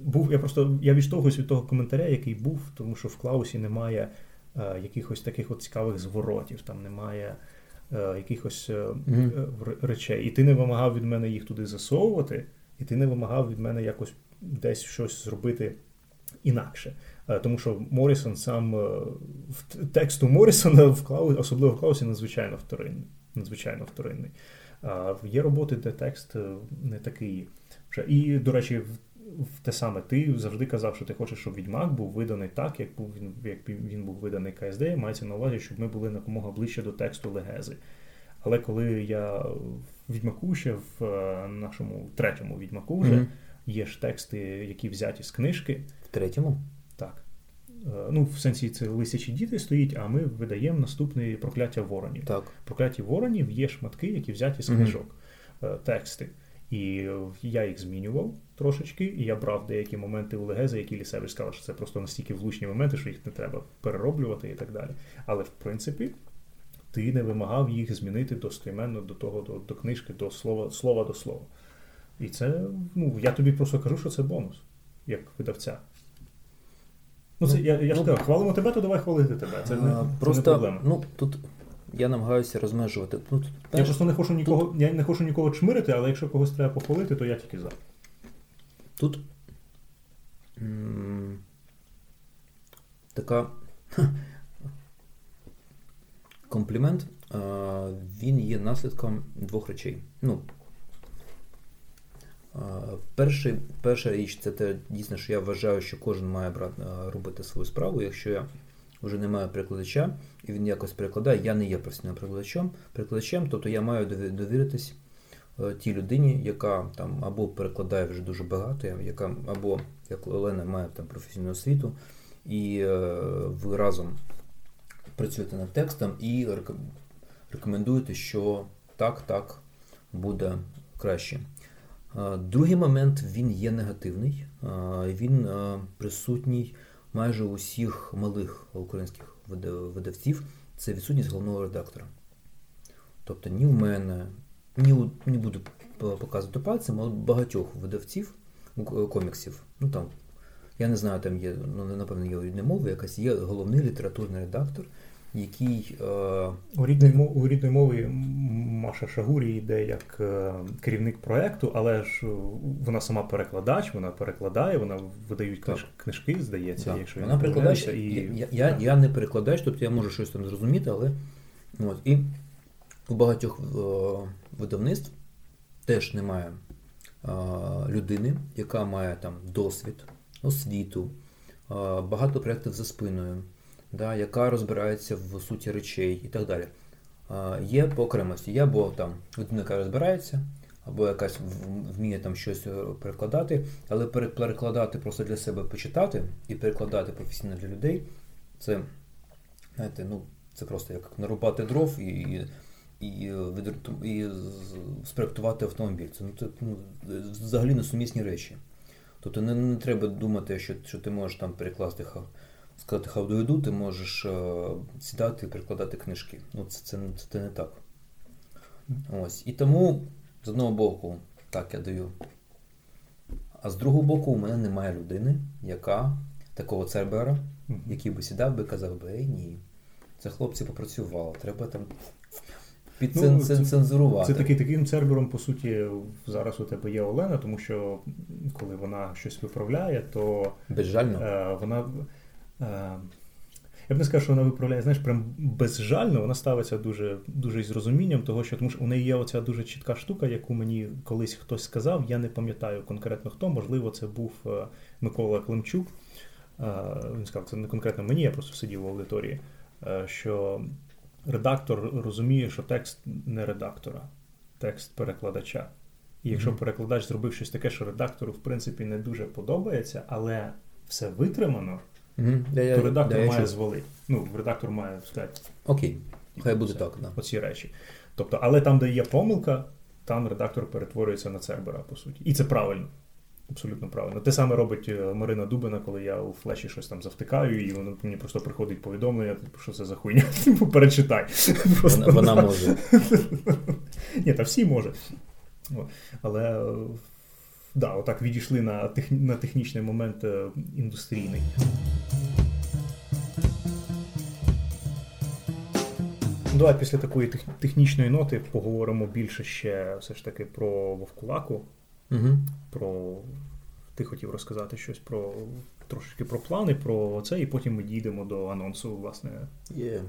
був, я просто я відштовхуюсь від того коментаря, який був, тому що в Клаусі немає е, якихось таких от цікавих зворотів, там немає е, якихось е, mm-hmm. речей. І ти не вимагав від мене їх туди засовувати, і ти не вимагав від мене якось десь щось зробити інакше. Е, тому що Морісон сам е, в тексту Морісона в Клаусі, особливо в Клаусі, надзвичайно вторинний. Надзвичайно вторинний. Є роботи, де текст не такий. І, до речі, в те саме ти завжди казав, що ти хочеш, щоб відьмак був виданий так, як був він як він був виданий КСД. Мається на увазі, щоб ми були якомога ближче до тексту легези. Але коли я в відьмаку ще в е, нашому третьому відьмаку вже mm-hmm. є ж тексти, які взяті з книжки. В третьому? Так. Е, ну, в сенсі це лисячі діти стоїть, а ми видаємо наступне прокляття воронів. Так. Прокляття воронів є шматки, які взяті з книжок, mm-hmm. тексти. І я їх змінював трошечки, і я брав деякі моменти у Легеза, які Лісевич сказав, що це просто настільки влучні моменти, що їх не треба перероблювати і так далі. Але в принципі, ти не вимагав їх змінити достойменно до того, до, до книжки, до слова слова до слова. І це, ну, я тобі просто кажу, що це бонус, як видавця. Ну, це, я я ж ну, хвалимо тебе, то давай хвалити тебе. Це не, просто, це не проблема. Ну, тут я намагаюся розмежувати. Ну, тут, Я просто не хочу нікого тут... я не хочу нікого чмирити, але якщо когось треба похвалити, то я тільки за. Тут м- така комплімент, а, він є наслідком двох речей. Ну, перший, Перша річ це те, дійсно, що я вважаю, що кожен має брати, робити свою справу. Якщо я вже немає перекладача, і він якось перекладає. Я не є професійним перекладачем, перекладачем, тобто я маю довіритись е, тій людині, яка там або перекладає вже дуже багато, яка або як Олена має там професійну освіту, і е, ви разом працюєте над текстом і рекомендуєте, що так, так буде краще. Е, другий момент він є негативний, він присутній майже усіх малих українських видавців це відсутність головного редактора. Тобто ні в мене, ні у, не буду показувати пальцем, але багатьох видавців коміксів. ну там, Я не знаю, там є, ну, напевно, є рідна мови, якась є головний літературний редактор, який. Е... У рідної у рідної мови Маша Шагурі йде як е, керівник проєкту, але ж вона сама перекладач, вона перекладає, вона видають книж, книжки, здається, так. якщо вона перекладач. І... Я я, я не перекладач, тобто я можу щось там зрозуміти, але от. і у багатьох е, видавництв теж немає е, людини, яка має там досвід, освіту, е, багато проєктів за спиною да, яка розбирається в суті речей і так далі. є по окремості. Є або там людина, яка розбирається, або якась вміє там щось е, перекладати, але перекладати просто для себе почитати і перекладати професійно для людей, це знаєте, ну, це просто як нарубати дров і і, і, і спроектувати автомобіль. Це, ну, це ну, взагалі несумісні речі. Тобто не, не треба думати, що що ти можеш там перекласти сказати how do you do, ти можеш е, сідати і перекладати книжки. Ну, Це це, це, це не так. Ось. І тому, з одного боку, так я даю. А з другого боку, у мене немає людини, яка такого цербера, який би сідав би і казав би, ей ні, це хлопці попрацювали, треба там підцензурувати. Ну, це, це такий таким цербером, по суті, зараз у тебе є Олена, тому що коли вона щось виправляє, то Безжально. Е, вона. Е, я б не сказав, що вона виправляє, знаєш, прям безжально, вона ставиться дуже дуже із розумінням, того, що тому що у неї є оця дуже чітка штука, яку мені колись хтось сказав. Я не пам'ятаю конкретно хто, можливо, це був е, Микола Климчук. Він сказав, це не конкретно мені, я просто сидів в аудиторії. Що редактор розуміє, що текст не редактора, текст перекладача. І якщо mm-hmm. перекладач зробив щось таке, що редактору, в принципі, не дуже подобається, але все витримано, mm-hmm. то редактор yeah, має звалити. Ну, редактор має сказати. Окей, хай буде так. Да. Оці речі. Тобто, але там, де є помилка, там редактор перетворюється на цербера, по суті. І це правильно. Абсолютно правильно. Те саме робить е, Марина Дубина, коли я у флеші щось там завтикаю, і воно мені просто приходить повідомлення, типу, що це за хуйня. *laughs* Типу, перечитай. Вона, вона може. *laughs* Ні, та всі може. Але да, отак відійшли на тех, на технічний момент е, індустрійний. Давай після такої технічної ноти поговоримо більше ще все ж таки про Вовкулаку. Угу. Про ти хотів розказати щось про трошечки про плани, про це, і потім ми дійдемо до анонсу, власне. Є. Yeah.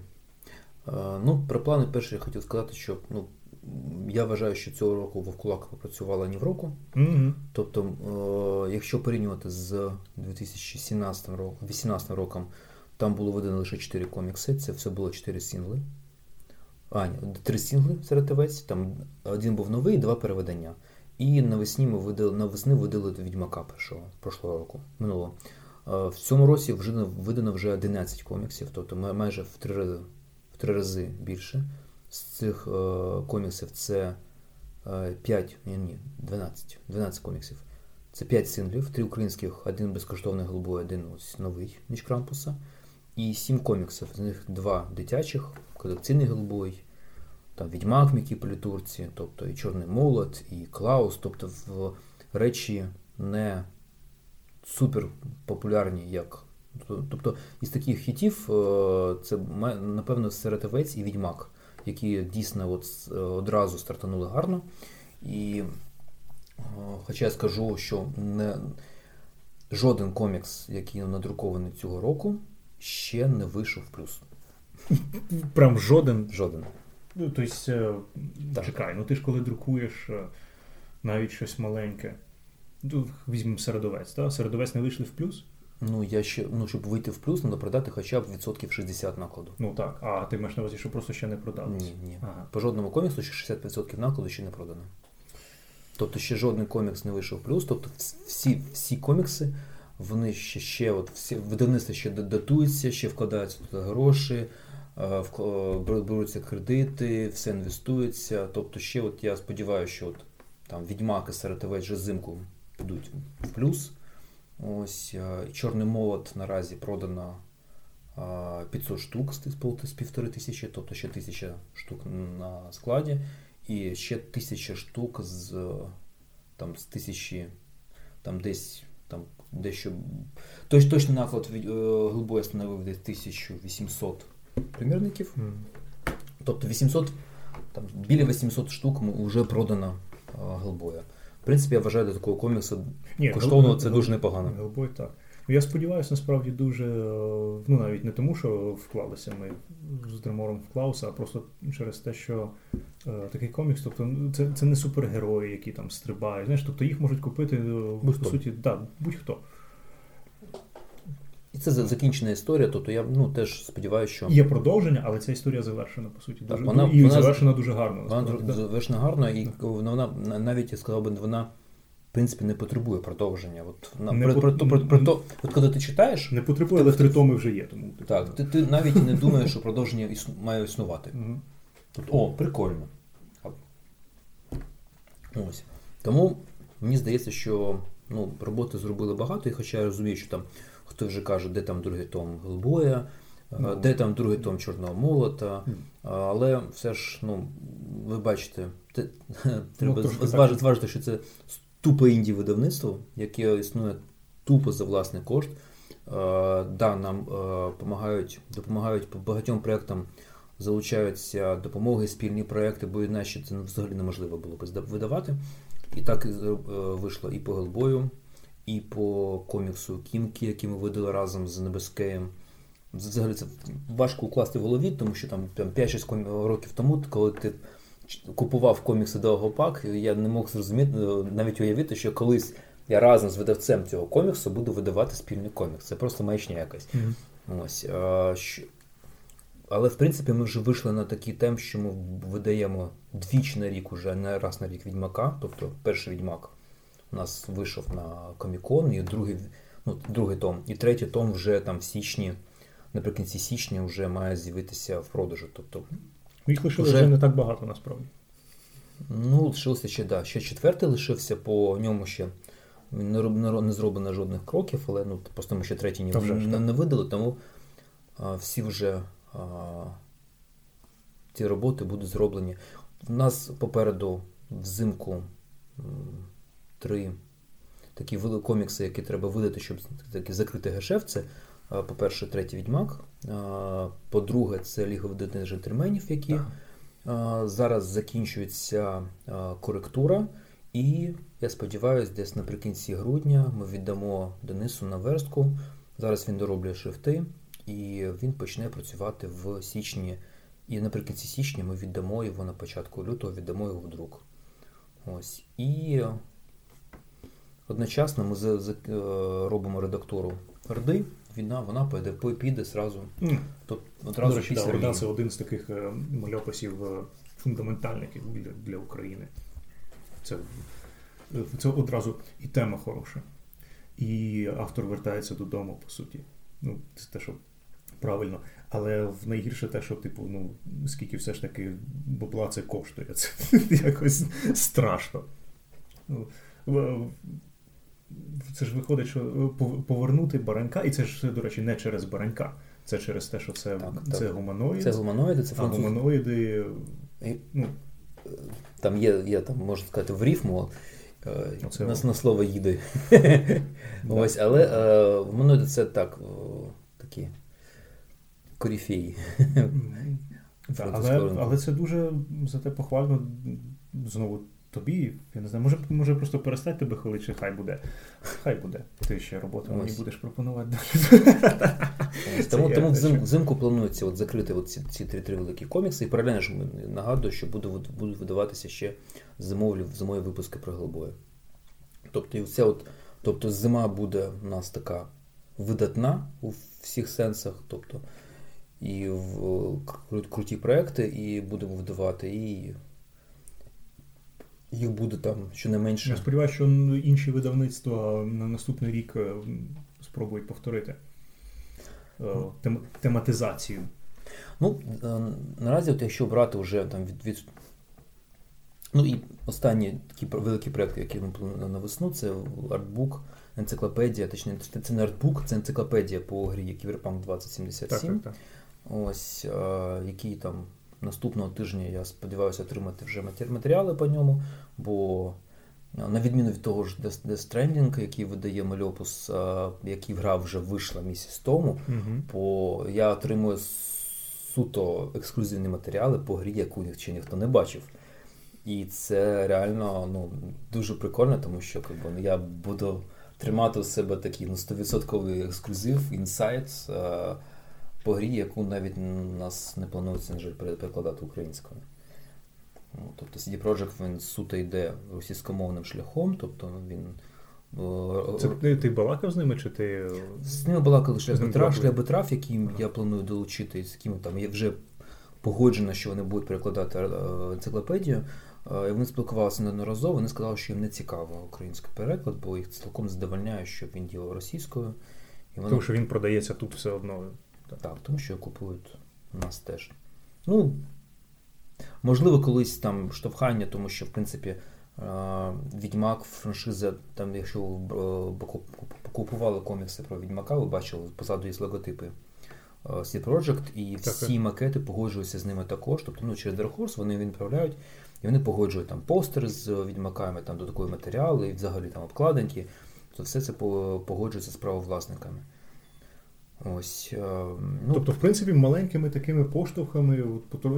Ну, про плани перше я хотів сказати, що ну, я вважаю, що цього року Вовкулака попрацювала ні в року. Mm-hmm. Тобто, е, якщо порівнювати з 2017 роком, 2018 роком, там було видано лише 4 комікси, це все було 4 сінгли. А, ні, 3 сінгли серед ТВЦ, там один був новий, два переведення. І навесні ми видали, навесни видали Відьмака першого прошлого року, минулого. В цьому році вже видано вже 11 коміксів, тобто майже в три рази в три рази більше. З цих е, коміксів це 5, ні, ні, 12 12 коміксів. Це 5 синглів, 3 українських, один безкоштовний голубой, один ось новий ніж Крампуса. І 7 коміксів. З них 2 дитячих, колекційний голубой, там Відьмак в м'якій політурці, тобто і Чорний Молот, і Клаус, тобто в речі не супер популярні, як. Тобто із таких хітів е, це напевно Серетовець і Відьмак, які дійсно от е, одразу стартанули гарно. І е, Хоча я скажу, що не, жоден комікс, який надрукований цього року, ще не вийшов в плюс. Прям жоден? Жоден. Ну, тобто, чекай, ну ти ж коли друкуєш навіть щось маленьке, ну, візьмемо середовець, так? Середовець не вийшли в плюс? Ну, я ще, ну, щоб вийти в плюс, треба продати хоча б відсотків 60 накладу. Ну так, а ти маєш на увазі, що просто ще не продали? Ні, ні. Ага. По жодному коміксу ще 60% накладу ще не продано. Тобто ще жодний комікс не вийшов в плюс. Тобто всі всі комікси, вони ще ще от всі видавництва ще датуються, ще вкладаються туди гроші. Е, беруться кредити, все інвестується. Тобто, ще от я сподіваюся, що от там Відьмак і Саратовець вже зимку підуть в плюс. Ось е, Чорний молот наразі продано 500 штук з півтори тисячі, тобто ще тисяча штук на складі, і ще тисяча штук з там з тисячі, там десь там дещо. Точно наклад е, глибоє становив десь 1800 примірників. Mm. Тобто 800, там, біля 800 штук вже продано Гелбоя. В принципі, я вважаю, до такого коміксу Ні, коштовного це дуже непогано. Гелбой так. Ну, я сподіваюся, насправді дуже, ну навіть не тому, що вклалися ми з Дремором в Клауса, а просто через те, що е, такий комікс, тобто ну, це це не супергерої, які там стрибають. Знаєш, тобто їх можуть купити будь-хто. по суті, да, будь-хто. І це закінчена історія, тобто я ну, теж сподіваюся, що. Є продовження, але ця історія завершена, по суті. Так, дуже, вона, і вона, завершена дуже гарно. Вона насправді, завершена гарно, і вона навіть я сказав би, вона. В принципі, не потребує продовження. От, на, Не про, по- про, про, про, про, то, от коли ти читаєш, Не потребує, але три томи вже є. Тому, типу, так, ти, ти навіть не думаєш, що продовження існу, має існувати. Тобто, о, прикольно. Ось. Тому мені здається, що ну, роботи зробили багато, і хоча я розумію, що там хто вже каже, де там другий том Гелбоя, е, Ну. де там другий том Чорного молота. Але все ж, ну, ви бачите, те- *laughs* треба трошки зважити, зважити, що це тупе інді видавництво, яке існує тупо за власний кошт. Е, Да, нам допомагають, допомагають по багатьом проєктам, залучаються допомоги, спільні проєкти, бо іначе це взагалі неможливо було б видавати. І так е, вийшло і по Гелбою, і по коміксу Кімкі, який ми видали разом з Небескеєм. Взагалі це важко укласти в голові, тому що там, там 5-6 років тому, коли ти купував комікси Довгопак, я не мог зрозуміти, навіть уявити, що колись я разом з видавцем цього коміксу буду видавати спільний комікс. Це просто маячня якась. Мгм. Ось, а, що... Але в принципі ми вже вийшли на такий темп, що ми видаємо двічі на рік уже, не раз на рік відьмака. Тобто перший відьмак у нас вийшов на Комікон, і другий, ну, другий том, і третій том вже там в січні, наприкінці січня вже має з'явитися в продажу. Тобто, Їх лишилось Вже- вже не так багато насправді. ну, лишився ще, да, ще четвертий лишився, по ньому ще не, не, не зроблено жодних кроків, але ну, просто ми ще третій не, вже не, не видали, тому а, всі вже а, ці роботи будуть зроблені. У нас попереду взимку три такі комікси, які треба видати, щоб таки закрити гешефт. Це, по-перше, третій відьмак. По-друге, це Ліга видатних джентльменів, які Так. зараз закінчується коректура. І я сподіваюся, десь наприкінці грудня ми віддамо Денису на верстку. Зараз він дороблює шрифти, і він почне працювати в січні. І наприкінці січня ми віддамо його на початку лютого, віддамо його в друк. Ось. І одночасно ми е, робимо редактору Орди. Війна, вона піде, піде зразу. М. Тобто одразу До речі, після Орда це один з таких е, мальописів е, фундаментальних для, для України. Це, це одразу і тема хороша. І автор вертається додому, по суті. Ну, це те, що правильно. Але в найгірше те, що, типу, ну, скільки все ж таки бабла це коштує. *laughs* Це якось страшно. Це ж виходить, що е, повернути баранька, і це ж, до речі, не через баранька. Це через те, що це, Так, це так. гуманоїд. Це гуманоїди, це а гуманоїди. І- Ну, Там є, є там, можна сказати, в рифму е, Оце на, на слово їди. *laughs* Да. Ось, але е, мене це так, о, такі коріфеї. да, *laughs* але, але це дуже зате похвально знову тобі. Я не знаю, може, може просто перестати тебе хвалити, чи хай буде. Хай буде. Ти ще роботу мені будеш пропонувати далі. Тому тому взимку планується от закрити от ці, ці три, три великі комікси. І паралельно ж нагадую, що вид- будуть видаватися ще зимові, зимові випуски про Гелбоя. Тобто, і все от, тобто зима буде у нас така видатна у всіх сенсах. Тобто, і в круті проекти, і будемо видавати, і їх буде там щонайменше. Я сподіваюся, що інші видавництва на наступний рік е, спробують повторити е, тем- тематизацію. Ну, е, наразі, от якщо брати вже там від, від. Ну і останні такі великі проекти, які ми плануємо на весну, це артбук, енциклопедія, точніше, це не артбук, це енциклопедія по грі Так, 2077. так, так. Ось, е, який там наступного тижня я сподіваюся отримати вже матер- матеріали по ньому, бо е, на відміну від того ж Death Stranding, який видає Мальопус, е, який гра вже вийшла місяць тому, бо я отримую суто ексклюзивні матеріали по грі, яку ще ніхто не бачив. І це реально ну, дуже прикольно, тому що якби, ну, я буду тримати у себе такий ну, 100% ексклюзив, інсайт е, по грі, яку навіть нас не планується на жаль, перекладати українською. Ну, Тобто CD Projekt він суто йде російськомовним шляхом, тобто він Це ти, ти балакав з ними? чи ти... З ними балакав лише шлях Бетрав, яким я планую долучити, з яким там є вже погоджено, що вони будуть перекладати енциклопедію. І Вони спілкувалися неодноразово, вони сказали, що їм не цікаво український переклад, бо їх цілком задовольняє, щоб він діяв російською. І вони... Тому що він продається тут все одно. Так, тому що купують у нас теж. Ну, можливо, колись там штовхання, тому що, в принципі, Відьмак, франшиза, там, якщо купували комікси про Відьмака, ви бачили, позаду є логотипи Seed Project, і всі так. макети погоджуються з ними також. Тобто ну, через Dark Horse вони відправляють, і вони погоджують там постер з відьмаками, там додаткові матеріали, і взагалі там обкладинки. То все це погоджується з правовласниками. Ось, е, ну, Тобто, в принципі, маленькими такими поштовхами,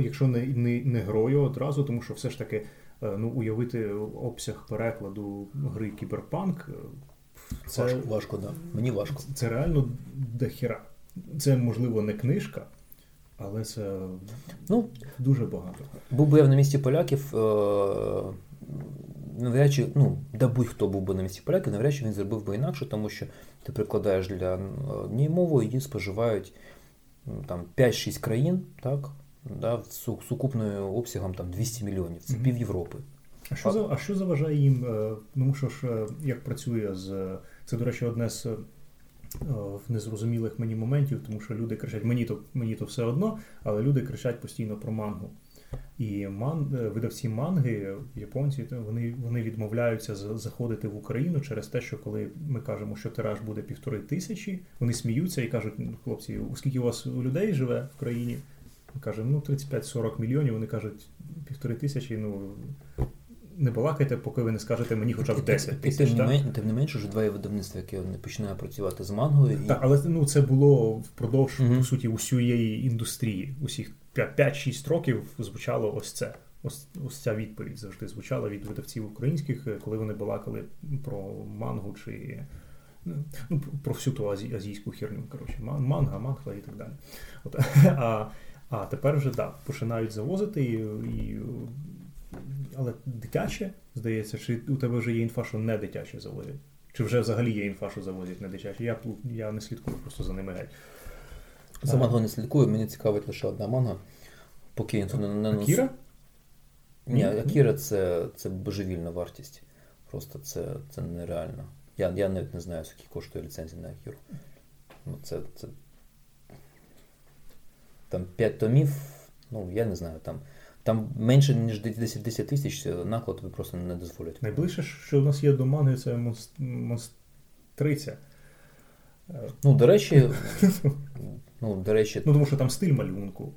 якщо не не, не грою одразу, тому що все ж таки е, ну, уявити обсяг перекладу гри Кіберпанк. Е, це важко, важко, да. Мені важко. Це реально дохіра. Це, можливо, не книжка, але це ну, дуже багато. Був би я на місці поляків. Навряд чи, ну, да будь-хто був би на місці поляків, навряд чи він зробив би інакше, тому що ти прикладаєш для однієї мови, її споживають там 5-6 країн, так, да, сукупною обсягом там 200 мільйонів. Це mm-hmm. пів Європи. А що за, а що заважає їм? Е, ну що ж, е, як працює з. Це, до речі, одне з е, незрозумілих мені моментів, тому що люди кричать, мені то мені то все одно, але люди кричать постійно про мангу. І ман, е, видавці манги, японці, вони вони відмовляються заходити в Україну через те, що коли ми кажемо, що тираж буде півтори тисячі, вони сміються і кажуть, «Ну, хлопці, скільки у вас людей живе в країні? Ми кажемо, ну 35-40 мільйонів. Вони кажуть, півтори тисячі, ну. Не балакайте, поки ви не скажете мені хоча б 10 тисяч. Тим, не, тим не менше, вже два видавництва, яке не починає працювати з мангою. Так, але ну, це було впродовж, по суті, усієї індустрії, усіх 5-6 років звучало ось це. Ось ось ця відповідь завжди звучала від видавців українських, е, коли вони балакали про мангу чи ну, про всю ту азі, азійську херню. Коротше, манга, мангла і так далі. От, *laughs* А а тепер вже да, починають завозити, і, і, але дитяче, здається, чи у тебе вже є інфа, що не дитяче завозять? Чи вже взагалі є інфа, що завозять не дитяче? Я я не слідкую просто за ними геть. За мангою не слідкую, мені цікавить лише одна манга. Поки не, не Акіра? Ні, Акіра це це божевільна вартість. Просто це це нереально. Я я навіть не знаю, скільки коштує ліцензія на Акіру. Ну, це, це... Там 5 томів, ну я не знаю, там там менше, ніж 10 10 тисяч наклад тобі просто не дозволять. Найближче, що у нас є до манги, це монстриця. Ну, до речі, *laughs* Ну, до речі, ну тому що там стиль малюнку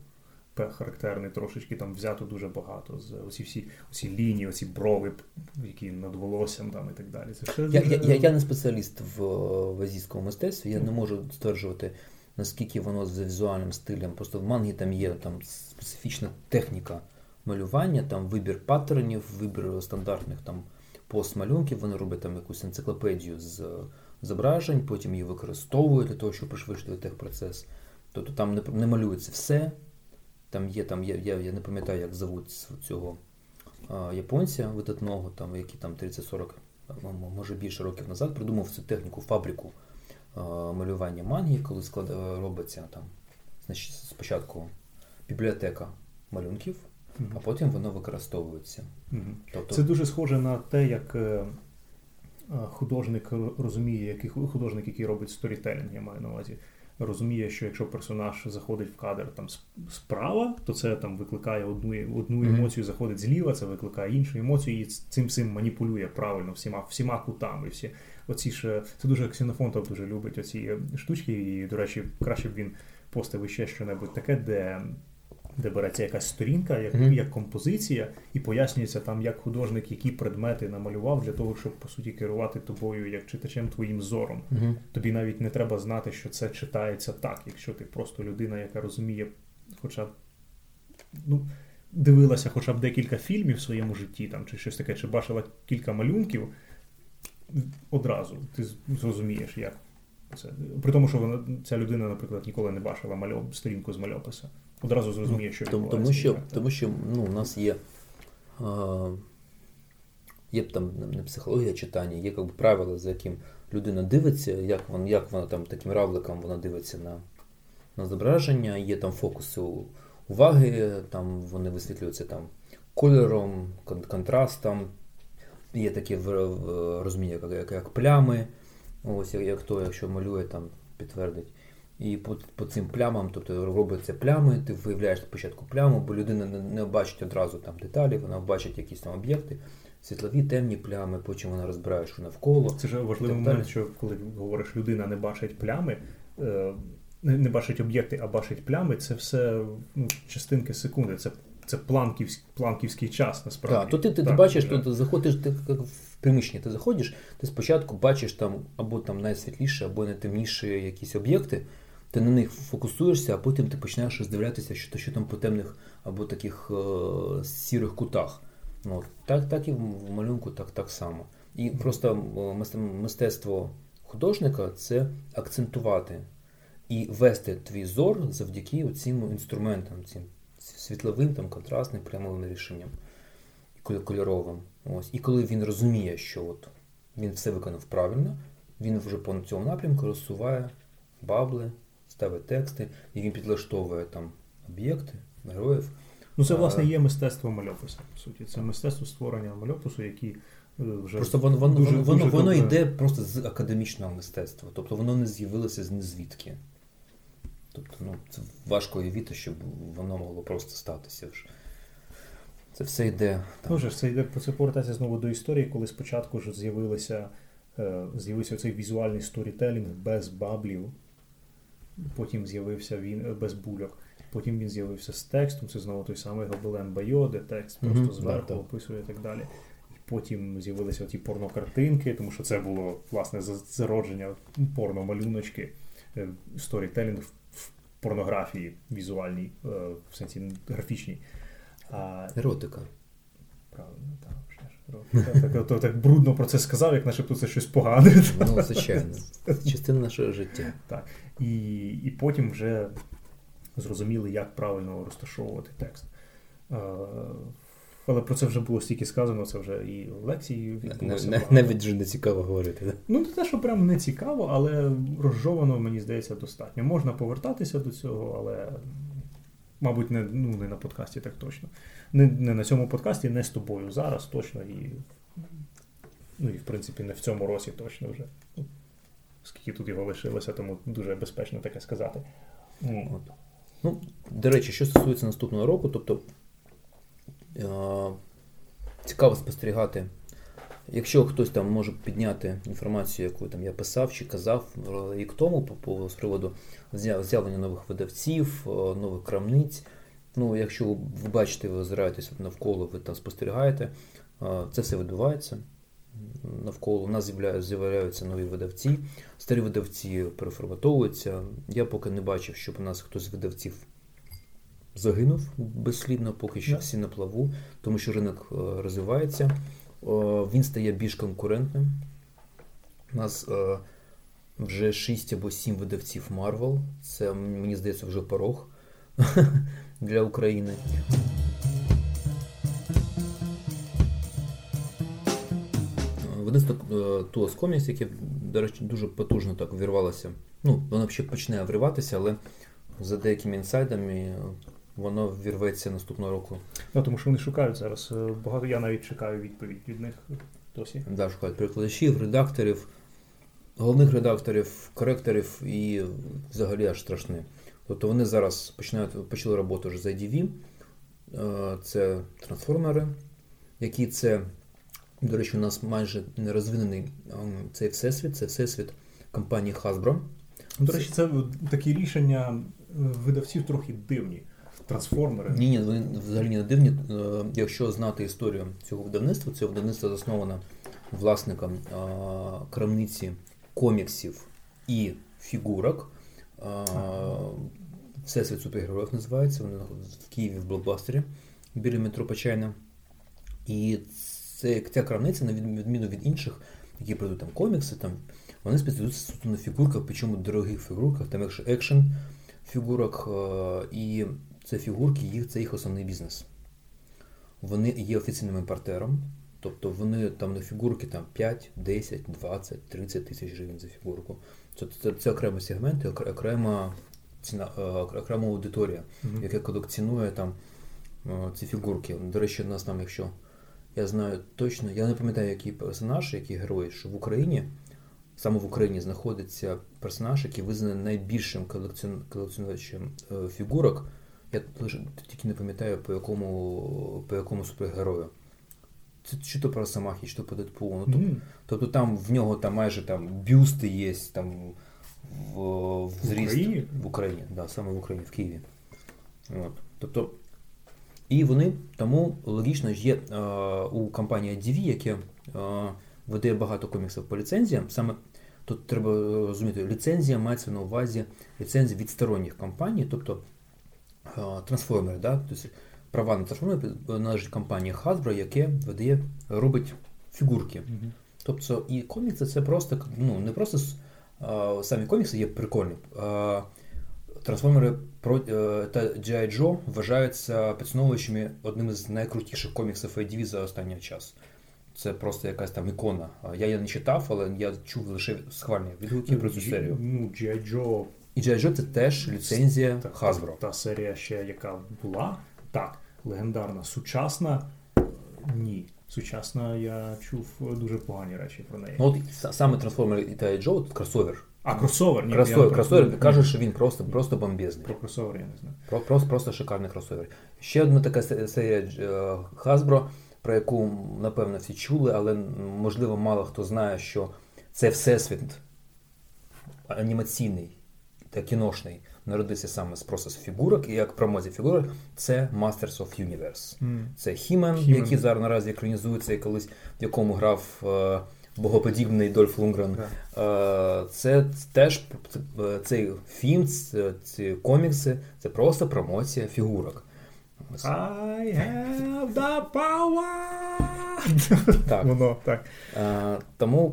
характерний, трошечки там взято дуже багато. З оці всі оці лінії, оці брови, які над волоссям там і так далі. Це ще я, дуже... я, я, я не спеціаліст в, в азійському мистецтві, я не можу стверджувати, наскільки воно за візуальним стилем. Просто в мангі там є там специфічна техніка малювання, там вибір паттернів, вибір стандартних там постмалюнків, вони роблять там якусь енциклопедію з зображень, потім її використовують для того, щоб пришвидшити техпроцес. Тобто там не, не малюється все. Там є, там, я, я, я не пам'ятаю, як зовуть цього а, японця видатного, там, який там 30-40, може більше років назад, придумав цю техніку, фабрику а, малювання манги, коли склад, робиться там, значить, спочатку бібліотека малюнків, mm а потім воно використовується. mm Тобто, Це дуже схоже на те, як е, художник розуміє, який художник, який робить сторітелінг, я маю на увазі розуміє, що якщо персонаж заходить в кадр там справа, то це там викликає одну одну емоцію, заходить зліва, це викликає іншу емоцію, і цим всім маніпулює правильно всіма всіма кутами. Всі оці ж це дуже Ксенофонтов дуже любить оці штучки, і, до речі, краще б він постав ще щось таке, де де береться якась сторінка, як mm-hmm. як композиція, і пояснюється там, як художник, які предмети намалював для того, щоб по суті керувати тобою як читачем твоїм зором. Mm-hmm. Тобі навіть не треба знати, що це читається так, якщо ти просто людина, яка розуміє, хоча б ну, дивилася хоча б декілька фільмів в своєму житті, там чи щось таке, чи бачила кілька малюнків. Одразу ти зрозумієш, як це. При тому, що вона ця людина, наприклад, ніколи не бачила мальоп, сторінку з мальописа одразу зрозуміє, що відбувається. Тому що тому що ну, у нас є а, є там не психологія читання, є якби правила, за яким людина дивиться, як вона, як вона там таким равликом вона дивиться на на зображення, є там фокуси уваги, там вони висвітлюються там кольором, контрастом, є таке розуміння, як, як, як плями. Ось як, як то, якщо малює, там підтвердить. І по по цим плямам, тобто робляться плями, ти виявляєш спочатку пляму, бо людина не, не бачить одразу там деталі, вона бачить якісь там об'єкти, світлові темні плями, потім вона розбирає, що навколо. Це ж важливий момент, що коли говориш, людина не бачить плями, е, не бачить об'єкти, а бачить плями, це все ну, частинки секунди. Це це планківський планківський час насправді. Так, то ти ти, так, бачиш, то ти заходиш ти, в приміщення, ти заходиш, ти спочатку бачиш там або там найсвітліші, або найтемніші якісь об'єкти, ти на них фокусуєшся, а потім ти починаєш роздивлятися, що що там по темних або таких е, сірих кутах. Ну, Так так і в малюнку так так само. І просто мистецтво художника це акцентувати і вести твій зор завдяки цим інструментам, цим світловим, там, контрастним, прямовим рішенням, кольоровим. Ось. І коли він розуміє, що от він все виконав правильно, він вже по цьому напрямку розсуває бабли, ставить тексти, він підлаштовує там об'єкти, героїв. Ну, це, власне, є мистецтво мальопису, по суті. Це мистецтво створення мальопису, які е, вже. Просто воно воно, дуже, воно, дуже воно йде просто з академічного мистецтва. Тобто воно не з'явилося з незвідки. Тобто, ну, це важко уявити, щоб воно могло просто статися. вже. Це все йде. Там. Дуже, це йде це повертається знову до історії, коли спочатку ж з'явилися е, з'явився цей візуальний сторітелінг без баблів, потім з'явився він е, без бульок, потім він з'явився з текстом. Це знову той самий Гобелен Байо, де текст просто mm-hmm, зверху описує і так далі. Потім з'явилися ті порнокартинки, тому що це було власне зародження порномалюночки, е, сторітелінг порнографії візуальній, е, в сенсі графічній. Еротика. Правильно, так. Так, так, так, брудно про це сказав, як начебто це щось погане. Ну, *laughs* звичайно. Частина нашого життя. Так. І і потім вже зрозуміли, як правильно розташовувати текст. Е, але про це вже було стільки сказано, це вже і лекції відбулося. Навіть вже не цікаво говорити. Да? Ну, не те, що прям не цікаво, але розжовано, мені здається, достатньо. Можна повертатися до цього, але, мабуть, не ну, не на подкасті так точно. Не не на цьому подкасті, не з тобою зараз точно. І, ну, і в принципі, не в цьому році точно вже. Скільки тут його лишилося, тому дуже безпечно таке сказати. От. Ну, До речі, що стосується наступного року, тобто Е, цікаво спостерігати. Якщо хтось там може підняти інформацію, яку там я писав чи казав рік тому по, по з приводу з'явлення нових видавців, е, нових крамниць. Ну, Якщо ви бачите, ви озираєтесь навколо, ви там спостерігаєте, це все відбувається навколо. У нас з'являються нові видавці, старі видавці переформатовуються. Я поки не бачив, щоб у нас хтось з видавців загинув безслідно, поки що всі на плаву, тому що ринок е, розвивається, е, він стає більш конкурентним. У нас е, вже 6 або 7 видавців Marvel. Це, мені здається, вже порог *laughs* для України. Видавство Туас Комікс, яке, до речі, дуже потужно так вірвалося. Ну, воно ще почне вриватися, але за деякими інсайдами воно вірветься наступного року. Ну, тому що вони шукають зараз. Е, багато я навіть чекаю відповідь від них досі. Да, шукають перекладачів, редакторів, головних редакторів, коректорів і взагалі аж страшне. Тобто вони зараз починають почали роботу вже з IDV. Е, це трансформери, які це, до речі, у нас майже не розвинений цей всесвіт, це всесвіт компанії Hasbro. До речі, це такі рішення е, видавців трохи дивні трансформери. Ні, ні, вони взагалі не дивні. Е, якщо знати історію цього видавництва, це видавництво засновано власником е, крамниці коміксів і фігурок. Всесвіт супергероїв називається. Вони в Києві в блокбастері біля метро Почайна. І це, ця крамниця, на відміну від інших, які продають там комікси, там, вони спеціалізуються на фігурках, причому дорогих фігурках, там якщо екшен фігурок. І це фігурки, їх, це їх основний бізнес. Вони є офіційним імпортером Тобто вони там на фігурки там 5, 10, 20, 30 тисяч гривень за фігурку. Це, це, це окремий сегмент, окрема ціна, е, окрема аудиторія, mm-hmm. яка колекціонує там е, ці фігурки. До речі, у нас там, якщо я знаю точно, я не пам'ятаю, який персонаж, який герой, що в Україні, саме в Україні знаходиться персонаж, який визнаний найбільшим колекціонувачем е, фігурок. Я тільки не пам'ятаю, по якому по якому супергерою. Це чи то про Самахі, чи то по Дедпулу. Ну, mm. тобто там в нього там майже там бюсти є там в, в зріст в Україні, в Україні да, саме в Україні, в Києві. От. Тобто, І вони тому логічно є е, у компанії DV, яке е, видає багато коміксів по ліцензіям. Саме тут треба розуміти, ліцензія мається на увазі ліцензія від сторонніх компаній, тобто е, трансформери. Да? Тобто, права на трансформери належить компанії Hasbro, яке видає, робить фігурки. Mm-hmm. Тобто і комікси це просто ну, не просто самі комікси є прикольні. Трансформери е, та G.I. Joe вважаються підсновуючими одним з найкрутіших коміксів IDV за останній час. Це просто якась там ікона. Я її не читав, але я чув лише схвальні відгуки про цю серію. Ну, G.I. Joe... І G.I. Joe це теж ліцензія та, Hasbro. Та, та серія ще, яка була, так, легендарна, сучасна. Ні. Сучасна я чув дуже погані речі про неї. Ну от саме Трансформер і та Джо тут кросовер. А кросовер, ні. Кросовер, кросовер кажуть, що він просто просто бомбезний. Про кросовер я не знаю. Про, Просто просто шикарний кросовер. Ще одна така серія е, Hasbro, про яку, напевно, всі чули, але можливо мало хто знає, що це всесвіт анімаційний та кіношний народився саме з з фігурок, і як промозі фігурок, це Masters of Universe. Mm. Це Хімен, який зараз наразі екранізується і колись в якому грав е, богоподібний Дольф Лунгрен. Yeah. Е, це теж е, цей фільм, ці комікси, це просто промоція фігурок. I have the power! *laughs* Так. Воно, так. Е, тому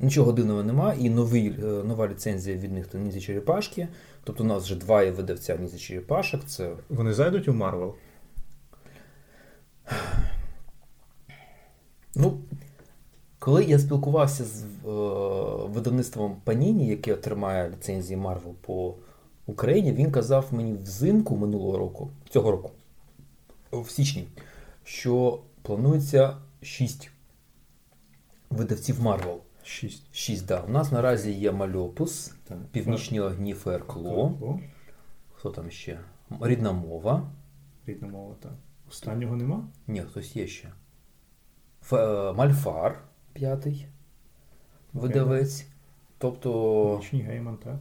Нічого дивного нема, і новий, е, нова ліцензія від них то Черепашки. Тобто у нас вже два є видавця Ніндзя Черепашок. Це... Вони зайдуть у Марвел? Ну, коли я спілкувався з е, видавництвом Паніні, яке тримає ліцензії Марвел по Україні, він казав мені взимку минулого року, цього року, в січні, що планується шість видавців Марвел. Шість. Шість, да. У нас наразі є Мальопус, так. Північні вогні, Fireclaw. Хто там ще? Рідна мова. Рідна мова, так. Останнього нема? Ні, хтось є ще. Ф... Е, Мольфар п'ятий видавець. Тобто. Нічний Гейман, так.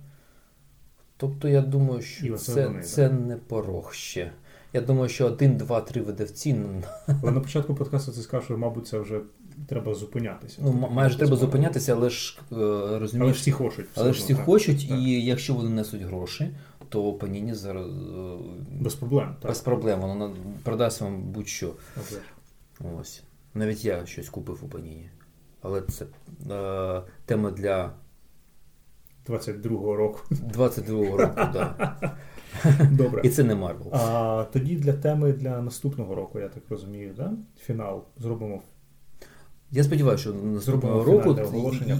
Тобто, я думаю, що це, вони, це не порог ще. Я думаю, що один, два, три видавці. Ну, але на початку подкасту ти сказав, що, мабуть, це вже треба зупинятися. Ну, тобто, майже треба зупинятися, але ж е, розумієш. Але ж всі хочуть. Але ж всі так. хочуть, так. і якщо вони несуть гроші, то Паніні зараз. Е, без проблем. Так. Без проблем. Воно продасть вам будь-що. Okay. Ось. Навіть я щось купив у Паніні. Але це е, тема для. 22-го року. 22-го року, *laughs* так. Добре. І це не Марвел. А тоді для теми для наступного року, я так розумію, да? фінал зробимо. Я сподіваюся, що наступного року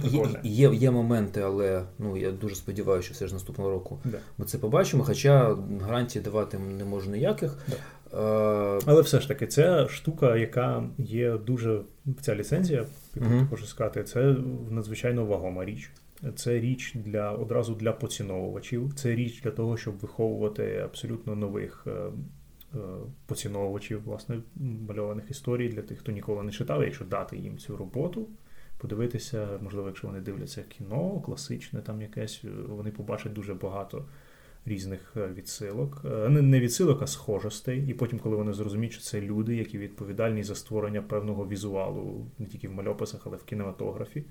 є, є є, моменти, але ну я дуже сподіваюся, що все ж наступного року да. ми це побачимо. Хоча гарантії давати не можу ніяких. Да. А... Але все ж таки, це штука, яка є дуже ця ліцензія, яку угу. хочу сказати, це надзвичайно вагома річ. Це річ для одразу для поціновувачів. Це річ для того, щоб виховувати абсолютно нових е, е, поціновувачів власне мальованих історій для тих, хто ніколи не читав, якщо дати їм цю роботу. Подивитися, можливо, якщо вони дивляться кіно, класичне там якесь, вони побачать дуже багато різних е, відсилок. Не відсилок, а схожостей. І потім, коли вони зрозуміють, що це люди, які відповідальні за створення певного візуалу не тільки в мальописах, але в кінематографі.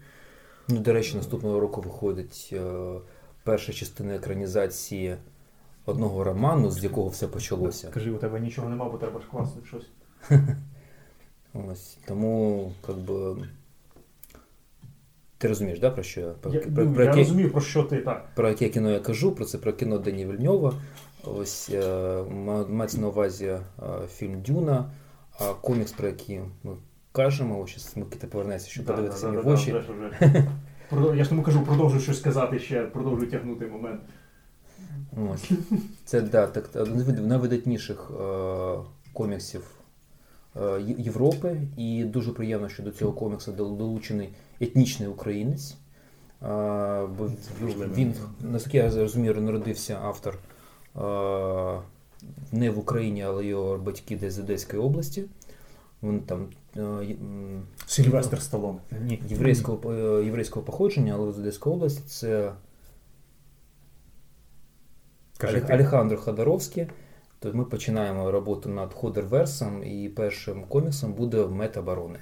Ну, До речі, наступного року виходить е, перша частина екранізації одного роману, з якого все почалося. Кажи, у тебе нічого нема, бо треба ж класно щось. *laughs* Ось. Тому, як би. Ти розумієш, да, про що я? Про, я, про, ну, про я розумію, про що ти так. Про яке кіно я кажу, про це про кіно Дені Вільньова. Ось е, мається на увазі е, фільм Дюна, а комікс, про який ми кажемо. Щас Микита повернеться, щоб Да, подивитися да, мені да, в да, очі. вже вже. Я ж тому кажу, продовжую щось сказати ще, продовжую тягнути момент. Ось. Це да, так, один з найвидатніших е, коміксів е, Європи, і дуже приємно, що до цього коміксу долучений етнічний українець. Е, бо він, наскільки я розумію, народився автор е, не в Україні, але його батьки десь з Одеської області. Він там е, Сильвестр Сталон. ні, єврейського, е, єврейського походження, але з Одеської області це Каже, Олег- Ходоровський. То ми починаємо роботу над Ходерверсом, і першим коміксом буде Метаборони.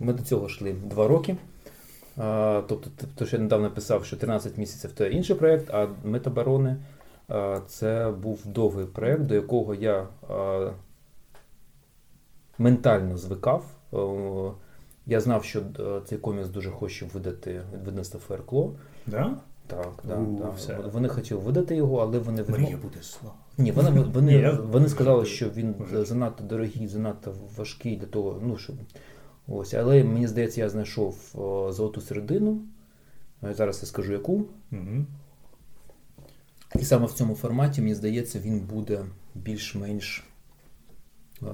Ми до цього йшли два роки. А, тобто, т- то, що я недавно писав, що 13 місяців це інший проєкт, а Метаборони а, це був довгий проєкт, до якого я а, ментально звикав. Я знав, що е, цей комікс дуже хоче видати від Феркло. Да? Так, да, У, да. все. Вони хотіли видати його, але вони Мрія відмов... буде слава. Ні, *laughs* вони, вони, вони сказали, що він занадто дорогий, занадто важкий для того, ну щоб. Ось, але мені здається, я знайшов о, золоту середину. Е, Зараз я скажу яку. Угу. І саме в цьому форматі, мені здається, він буде більш-менш е,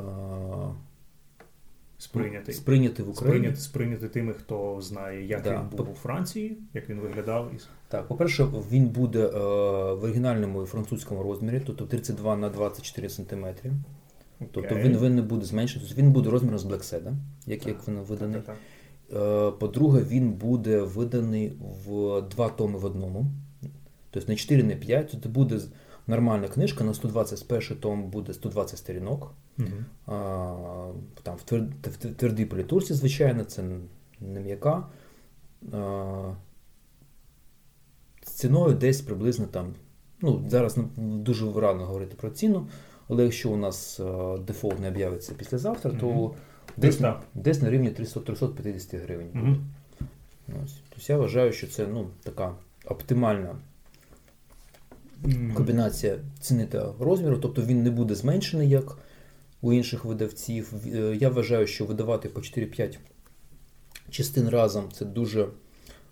Сприйнятий. сприйнятий в Україні. Сприйняти, сприйняти тими, хто знає, як Да. він був у Франції, як він виглядав. Так, по-перше, він буде е, в оригінальному і французькому розмірі, тобто 32 на 24 см. Тобто він, він не буде зменшений, тобто він буде розміром з Black як, як він виданий. Так, Е, По-друге, він буде виданий в два томи в одному. Тобто не 4, не 5. Тобто буде нормальна книжка, на 120 перший том буде 120 сторінок. Угу. А, Там в твер- в твердій політурці, звичайно, це не м'яка. З ціною десь приблизно там. Ну, зараз дуже рано говорити про ціну, але якщо у нас дефолт не об'явиться післязавтра, то Мгм. десь, так. десь на рівні 300 350 гривень. Угу. Ось. Тобто я вважаю, що це ну, така оптимальна комбінація ціни та розміру, тобто він не буде зменшений, як у інших видавців. Е, Я вважаю, що видавати по 4-5 частин разом це дуже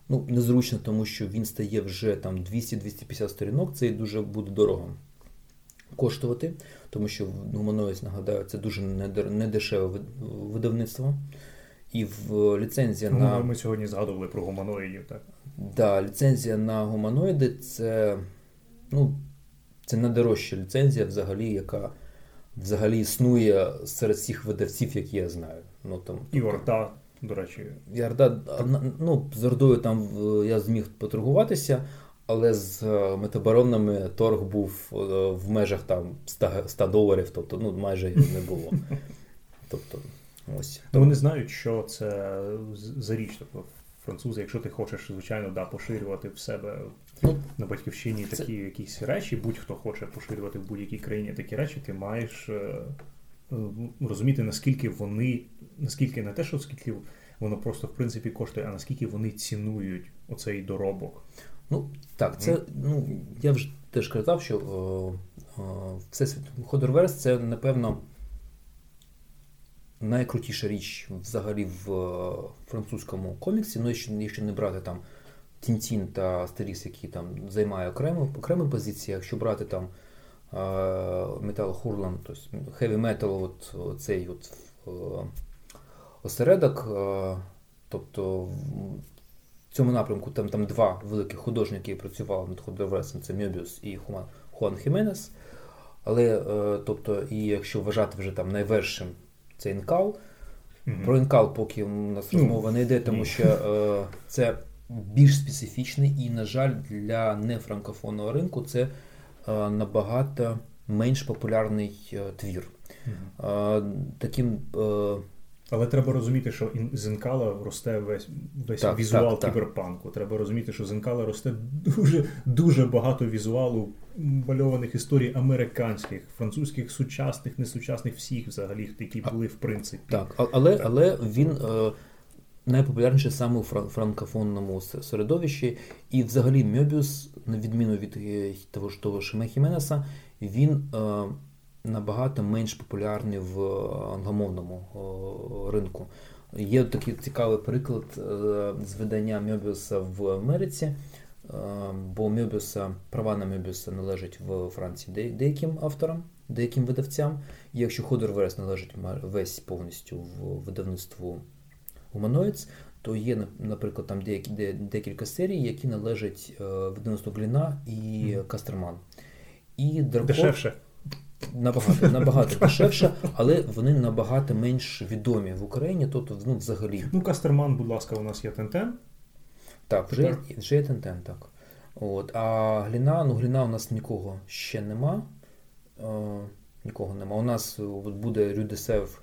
ну, незручно, тому що він стає вже там 200-250 сторінок, це і дуже буде дорого коштувати, тому що Гуманоїд, нагадаю, це дуже недешеве видавництво. І в ліцензія Ну, на Ми сьогодні згадували про гуманоїдів, так? Да, ліцензія на гуманоїди це, ну, це найдорожча ліцензія, взагалі, яка взагалі існує серед всіх видавців, які я знаю. Ну, там, І Орда, до речі. Ярда, а, на- ну, з Ордою там я зміг поторгуватися, але з е, метаборонами торг був е, в межах там 100, 100 доларів, тобто ну, майже не було. *laughs* Тобто, ось. Ну, вони знають, що це за річ. Тобто, французи, якщо ти хочеш, звичайно, да, поширювати в себе Ну, на батьківщині це- такі якісь речі, будь-хто хоче поширювати в будь-якій країні такі речі, ти маєш е, е, розуміти, наскільки вони, наскільки не те, що скільки воно просто в принципі коштує, а наскільки вони цінують оцей доробок. Ну, так, це, ну, я вже теж казав, що о, о, Всесвіт Ходорверс це, напевно, найкрутіша річ взагалі в е, французькому коміксі. Ну, якщо, якщо не брати там Тінтін та Астеріс, які там займає окрему, окрему позицію, якщо брати там Métal Hurlant, тобто Heavy Metal, от, цей от е, осередок, е, тобто в- цьому напрямку там, там два великі художники, які працювали над Ходоверсом, це Мьобіус і Хуан, Хуан Хіменес. Але, е, тобто, і якщо вважати вже там найвершим це інкал, Мгм. про інкал поки у нас Ну, розмова не йде, тому що це більш специфічний і, на жаль, для нефранкофонного ринку це е, набагато менш популярний е, твір. Е, таким Але треба розуміти, що ін- з інкала росте весь, весь Так, візуал так, так. кіберпанку. Треба розуміти, що з інкала росте дуже дуже багато візуалу мальованих історій американських, французьких, сучасних, несучасних, всіх взагалі, які були в принципі. Так, але, але він е, найпопулярніший саме у франкофонному середовищі. І взагалі Мьобіус, на відміну від е, того ж того ж Хіменеса, він е, набагато менш популярні в англомовному ринку. Є такий цікавий приклад з видання Мьобіуса в Америці, бо Мьобіуса, права на Мьобіуса належать в Франції деяким авторам, деяким видавцям. Якщо Ходор Верес належить весь повністю в видавництву Humanoids, то є, наприклад, там деякі, декілька серій, які належать видавництву Гліна і Кастерман. І Дракон... Дешевше. Набагато набагато дешевше, але вони набагато менш відомі в Україні, тобто ну, взагалі. Ну, Кастерман, будь ласка, у нас є Тентен. Так, вже, вже є Тентен, так. От. А Гліна, ну Гліна у нас нікого ще нема. Е, Нікого нема. У нас от буде Rue de Sèvres,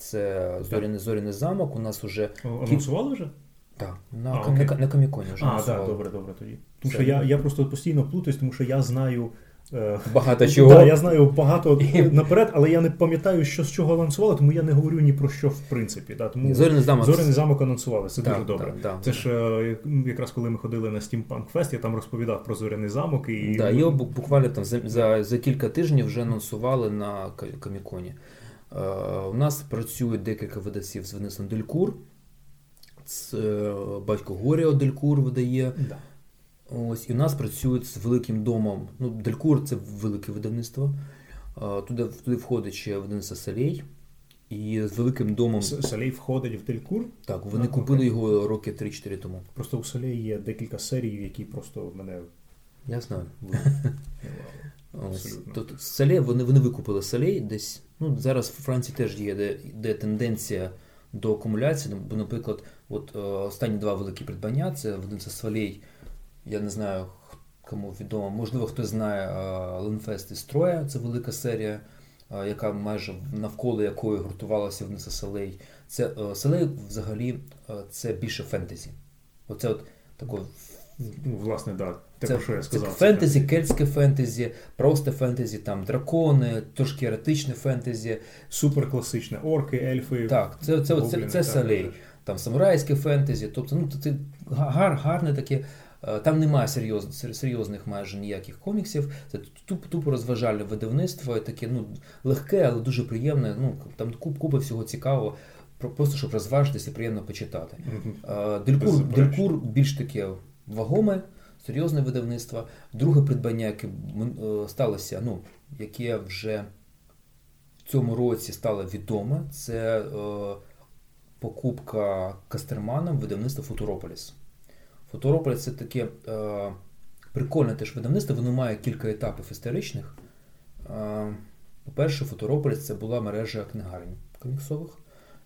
це Зоряний Зоряний замок. У нас вже. Анонсували вже? Так, на, а, на, на Каміконі вже. А, так, добре, добре тоді. Тому що я я просто постійно плутаюсь, тому що я знаю. Е, багато *laughs* чого. Так, Я знаю багато наперед, але я не пам'ятаю, що з чого анонсували, тому я не говорю ні про що в принципі. Да. Тому Зоряний замок Зоряний замок анонсували, це так, дуже добре. Так, це ж е, якраз коли ми ходили на Steampunk Fest, я там розповідав про Зоряний замок. і... Да, Його буквально там за, за за, кілька тижнів вже анонсували на Каміконі. Е, у нас працюють декілька видавців з Венесом Делькур. Це батько Горіо Делькур видає. Да. Ось, І в нас працюють з великим домом. Ну, Делькур це велике видавництво. Туди туди входить ще видавництво Салей. І з великим домом. Салей входить в Делькур? Так, вони а, купили окей. його роки 3-4 тому. Просто у Салей є декілька серій, які просто мене. Я знаю. *laughs* Тобто Салей, вони вони викупили Салей десь. Ну, Зараз в Франції теж є де, де тенденція до акумуляції. Бо, наприклад, от останні два великі придбання це видавництво Салей. Я не знаю, кому відомо. Можливо, хтось знає Ленфест із Троя, це велика серія, яка майже навколо якої гуртувалася вниз Селей. Це Селей взагалі це більше фентезі. Оце от таке. Ну, власне, да. Те, це, що я сказав. Це фентезі, кельтське фентезі, просто фентезі, там дракони, трошки еретичне фентезі. Суперкласичне, орки, ельфи. Так, це це, гобліни, це, це, це Салей. Там самурайське фентезі. Тобто, ну, це гар, гарне таке Е, там немає серйоз, серйозних майже ніяких коміксів. Це тупо, тупо розважальне видавництво, таке ну, легке, але дуже приємне. Ну, Там куп, купа всього цікавого, просто щоб розважитися приємно почитати. Делькур, Делькур більш таке вагоме, серйозне видавництво. Друге придбання, яке е, сталося, ну, яке вже в цьому році стало відоме, це е, покупка Кастерманом видавництва Футурополіс. Фоторополь це таке е, прикольне теж видавництво, воно має кілька етапів історичних. По-перше, Фоторополіс це була мережа книгарень коміксових.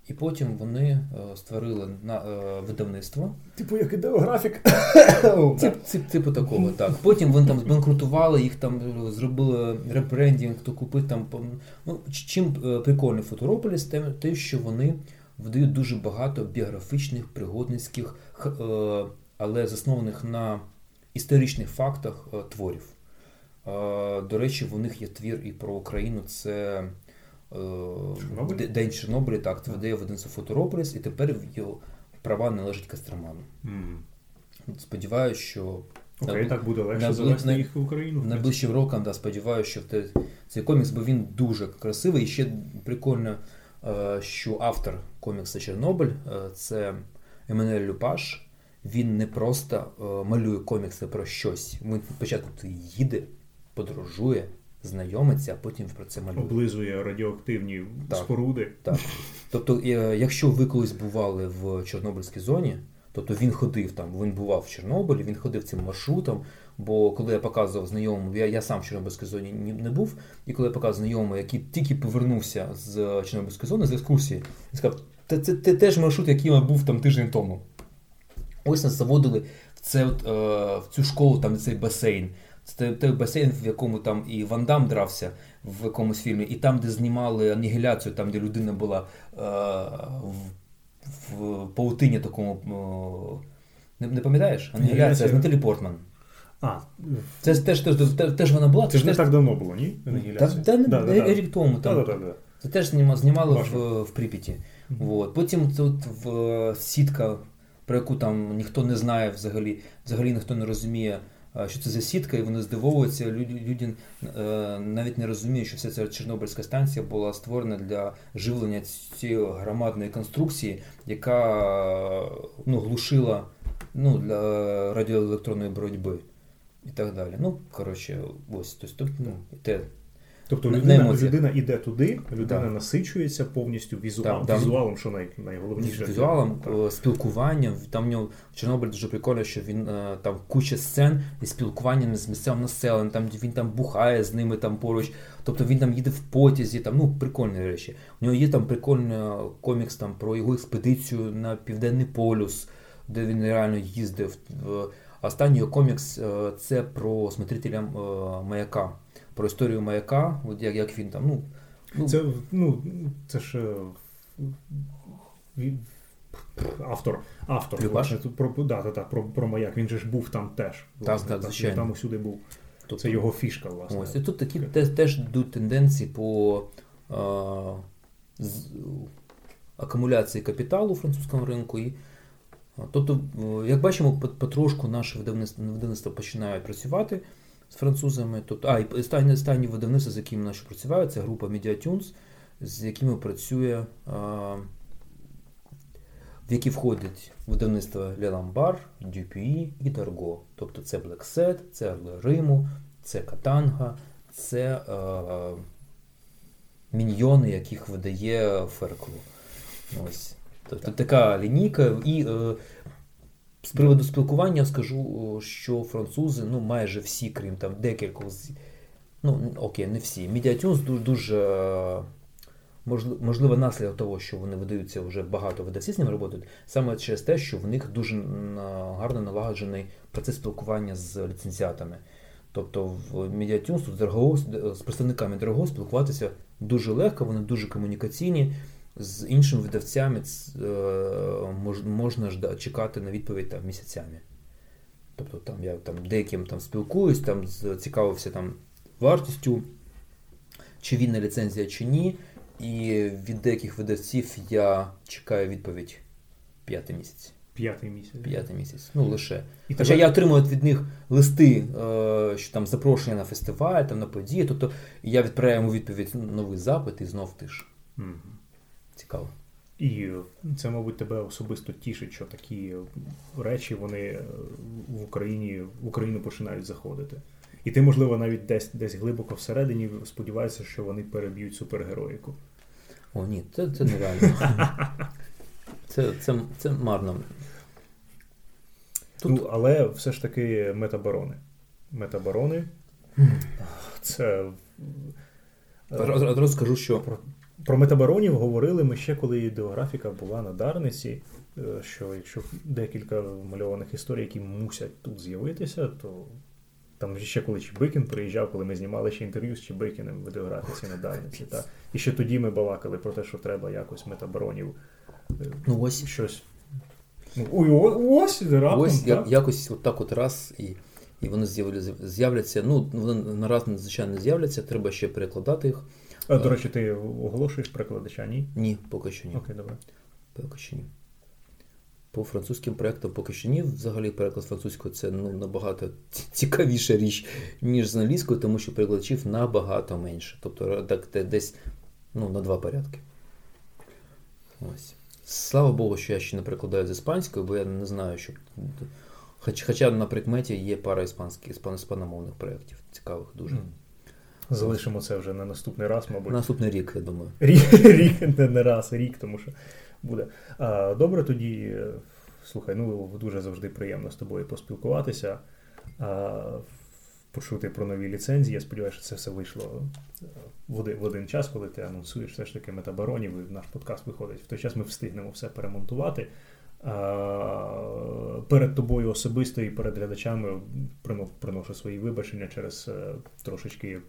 І потім вони е, створили на е, видавництво. Типу як ідеографік. *coughs* Тип, тип, типу такого, так. Потім вони там збанкрутували, їх там зробили ребрендінг, хто купив там. Ну, Чим е, прикольний Фоторополіс, те, що вони видають дуже багато біографічних пригодницьких е, але заснованих на історичних фактах е, творів. Е, до речі, в них є твір і про Україну. Це е, Чорнобиль? День Чорнобиля, так, це видає видавництво Фоторополіс, і тепер його права належать Кастерману. Mm. Сподіваюся, що. Окей, okay, так буде легше завести їх в Україну. Найближчим роком, да, сподіваюся, що те, цей комікс, бо він дуже красивий. І ще прикольно, що автор комікса Чорнобиль це Еммануель Люпаш він не просто е, малює комікси про щось. Він спочатку їде, подорожує, знайомиться, а потім про це малює. Облизує радіоактивні так, споруди. Так. Тобто, е, якщо ви колись бували в Чорнобильській зоні, тобто він ходив там, він бував в Чорнобилі, він ходив цим маршрутом. Бо коли я показував знайомому, я я сам в Чорнобильській зоні не був, і коли я показував знайомому, який тільки повернувся з Чорнобильської зони з екскурсії, він сказав, це, це, це теж маршрут, який я був там тиждень тому. Ось нас заводили в це, от, е, в цю школу, там цей басейн. Це той басейн, в якому там і Ван Дам дрався в якомусь фільмі, і там, де знімали анігіляцію, там, де людина була е, в, в паутині такому. Е, не, не пам'ятаєш? Анігіляція з Наталі Портман. А, Це теж теж, теж вона була. Це ж не так давно було, ні? Та, та, да, да, рік тому. Там. Да, да, да. Це теж знімали в, в Прип'яті. Вот. Потім тут в сітка про яку там ніхто не знає взагалі, взагалі ніхто не розуміє. Що це за сітка, і вони здивовуються. Люди, люди навіть не розуміють, що вся ця Чорнобильська станція була створена для живлення цієї громадної конструкції, яка ну, глушила ну, для радіоелектронної боротьби і так далі. Ну, коротше, ось тобто, ну, те. Тобто людина людина йде туди, людина да. насичується повністю візуал, да, візуалом, що най, найголовніше. Візуалом, так. спілкуванням. Там в нього в Чорнобиль дуже прикольно, що він е, там куча сцен і спілкуванням з місцевим населенням, там він там бухає з ними там поруч. Тобто він там їде в потязі, там ну прикольні речі. У нього є там прикольний е, комікс там про його експедицію на Південний полюс, де він реально їздив. Останній комікс е, це про смотрителя маяка про історію маяка, от як як він там. ну... ну Це ну, це ж е, автор. автор про, да, да, да, про, про маяк. Він же ж був там теж. Так, так, звичайно. Там усюди був. Тобто, це його фішка, власне. Ось, І тут такі теж, теж йдуть тенденції по а, з, акумуляції капіталу у французькому ринку. І, Тобто, як бачимо, потрошку наше видавництво, видавництво починають працювати з французами. Тобто, а, і останні, останні видавництва, з якими наші працюють, це група MediaTunes, з якими працює, а, в які входять видавництва Леламбар, Dupuy і Dargo. Тобто це Black Set, це Орли Риму, це Катанга, це а, міньйони, яких видає Феркло. Ось. Тобто така лінійка. І е, з приводу спілкування скажу, що французи, ну майже всі, крім там декількох ну окей, не всі. Медіатюнс дуже дуже можливо наслідок того, що вони видаються вже багато видавців з ними працюють, саме через те, що в них дуже гарно налагоджений процес спілкування з ліцензіатами. Тобто в Медіатюнс тут з представниками дорогого спілкуватися дуже легко, вони дуже комунікаційні з іншими видавцями е, можна чекати на відповідь там, місяцями. Тобто там я там деяким там спілкуюсь, там цікавився там вартістю, чи вільна ліцензія, чи ні. І від деяких видавців я чекаю відповідь п'ятий місяць. П'ятий місяць. П'ятий місяць. Ну лише. І Хоча тебе... я отримую від них листи, е, що там запрошення на фестиваль, там на події. Тобто я відправляю йому відповідь новий запит і знов тиш. Угу цікаво. І це, мабуть, тебе особисто тішить, що такі речі вони е, в Україні в Україну починають заходити. І ти, можливо, навіть десь десь глибоко всередині сподіваєшся, що вони переб'ють супергероїку. О, ні, це це нереально. *laughs* Це це, це марно. Тут... Ну, але все ж таки метабарони. Метабарони. Це. Одразу скажу, що про метабаронів говорили ми ще, коли ідеографіка була на Дарниці. Е, що якщо декілька мальованих історій, які мусять тут з'явитися, то там ще коли Чебикін приїжджав, коли ми знімали ще інтерв'ю з Чебикіним в ідеографіці на Дарниці. Та. І ще тоді ми балакали про те, що треба якось метабаронів е, ну, ось. щось. Ну, ось раптом, Ось так? якось отак от раз і і вони з'являться. Ну, вони нараз надзвичайно не з'являться, треба ще перекладати їх. А, До речі, ти оголошуєш перекладача, ні? Ні, поки що ні. Окей, добре. Поки що ні. По французьким проєктам поки що ні. Взагалі переклад французькою це ну, набагато цікавіша річ, ніж з англійською, тому що перекладачів набагато менше. Тобто так, десь ну, на два порядки. Ось. Слава Богу, що я ще не перекладаю з іспанською, бо я не знаю, що. Хоч, Хоча на прикметі є пара іспанських іспаномовних проєктів. Цікавих дуже. Залишимо це вже на наступний раз, мабуть. Наступний рік, я думаю. *laughs* Рік, рік не, не раз, рік, тому що буде. А, Добре, тоді, слухай, ну дуже завжди приємно з тобою поспілкуватися, а, почути про нові ліцензії. Я сподіваюся, що це все вийшло е, в один, в один час, коли ти анонсуєш все ж таки метабаронів, і наш подкаст виходить. В той час ми встигнемо все перемонтувати перед тобою особисто і перед глядачами приношу свої вибачення через е, трошечки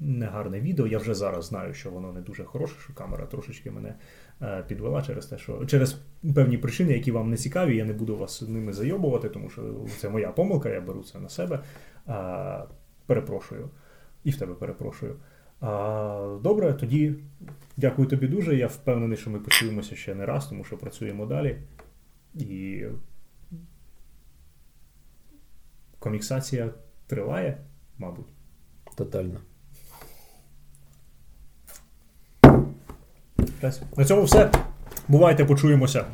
негарне відео. Я вже зараз знаю, що воно не дуже хороше, що камера трошечки мене е, підвела через те, що через певні причини, які вам не цікаві, я не буду вас ними зайобувати, тому що це моя помилка, я беру це на себе. Перепрошую. І в тебе перепрошую. Добре, тоді дякую тобі дуже. Я впевнений, що ми почуємося ще не раз, тому що працюємо далі. І коміксація триває, мабуть. Тотально. На цьому все. Бувайте, почуємося.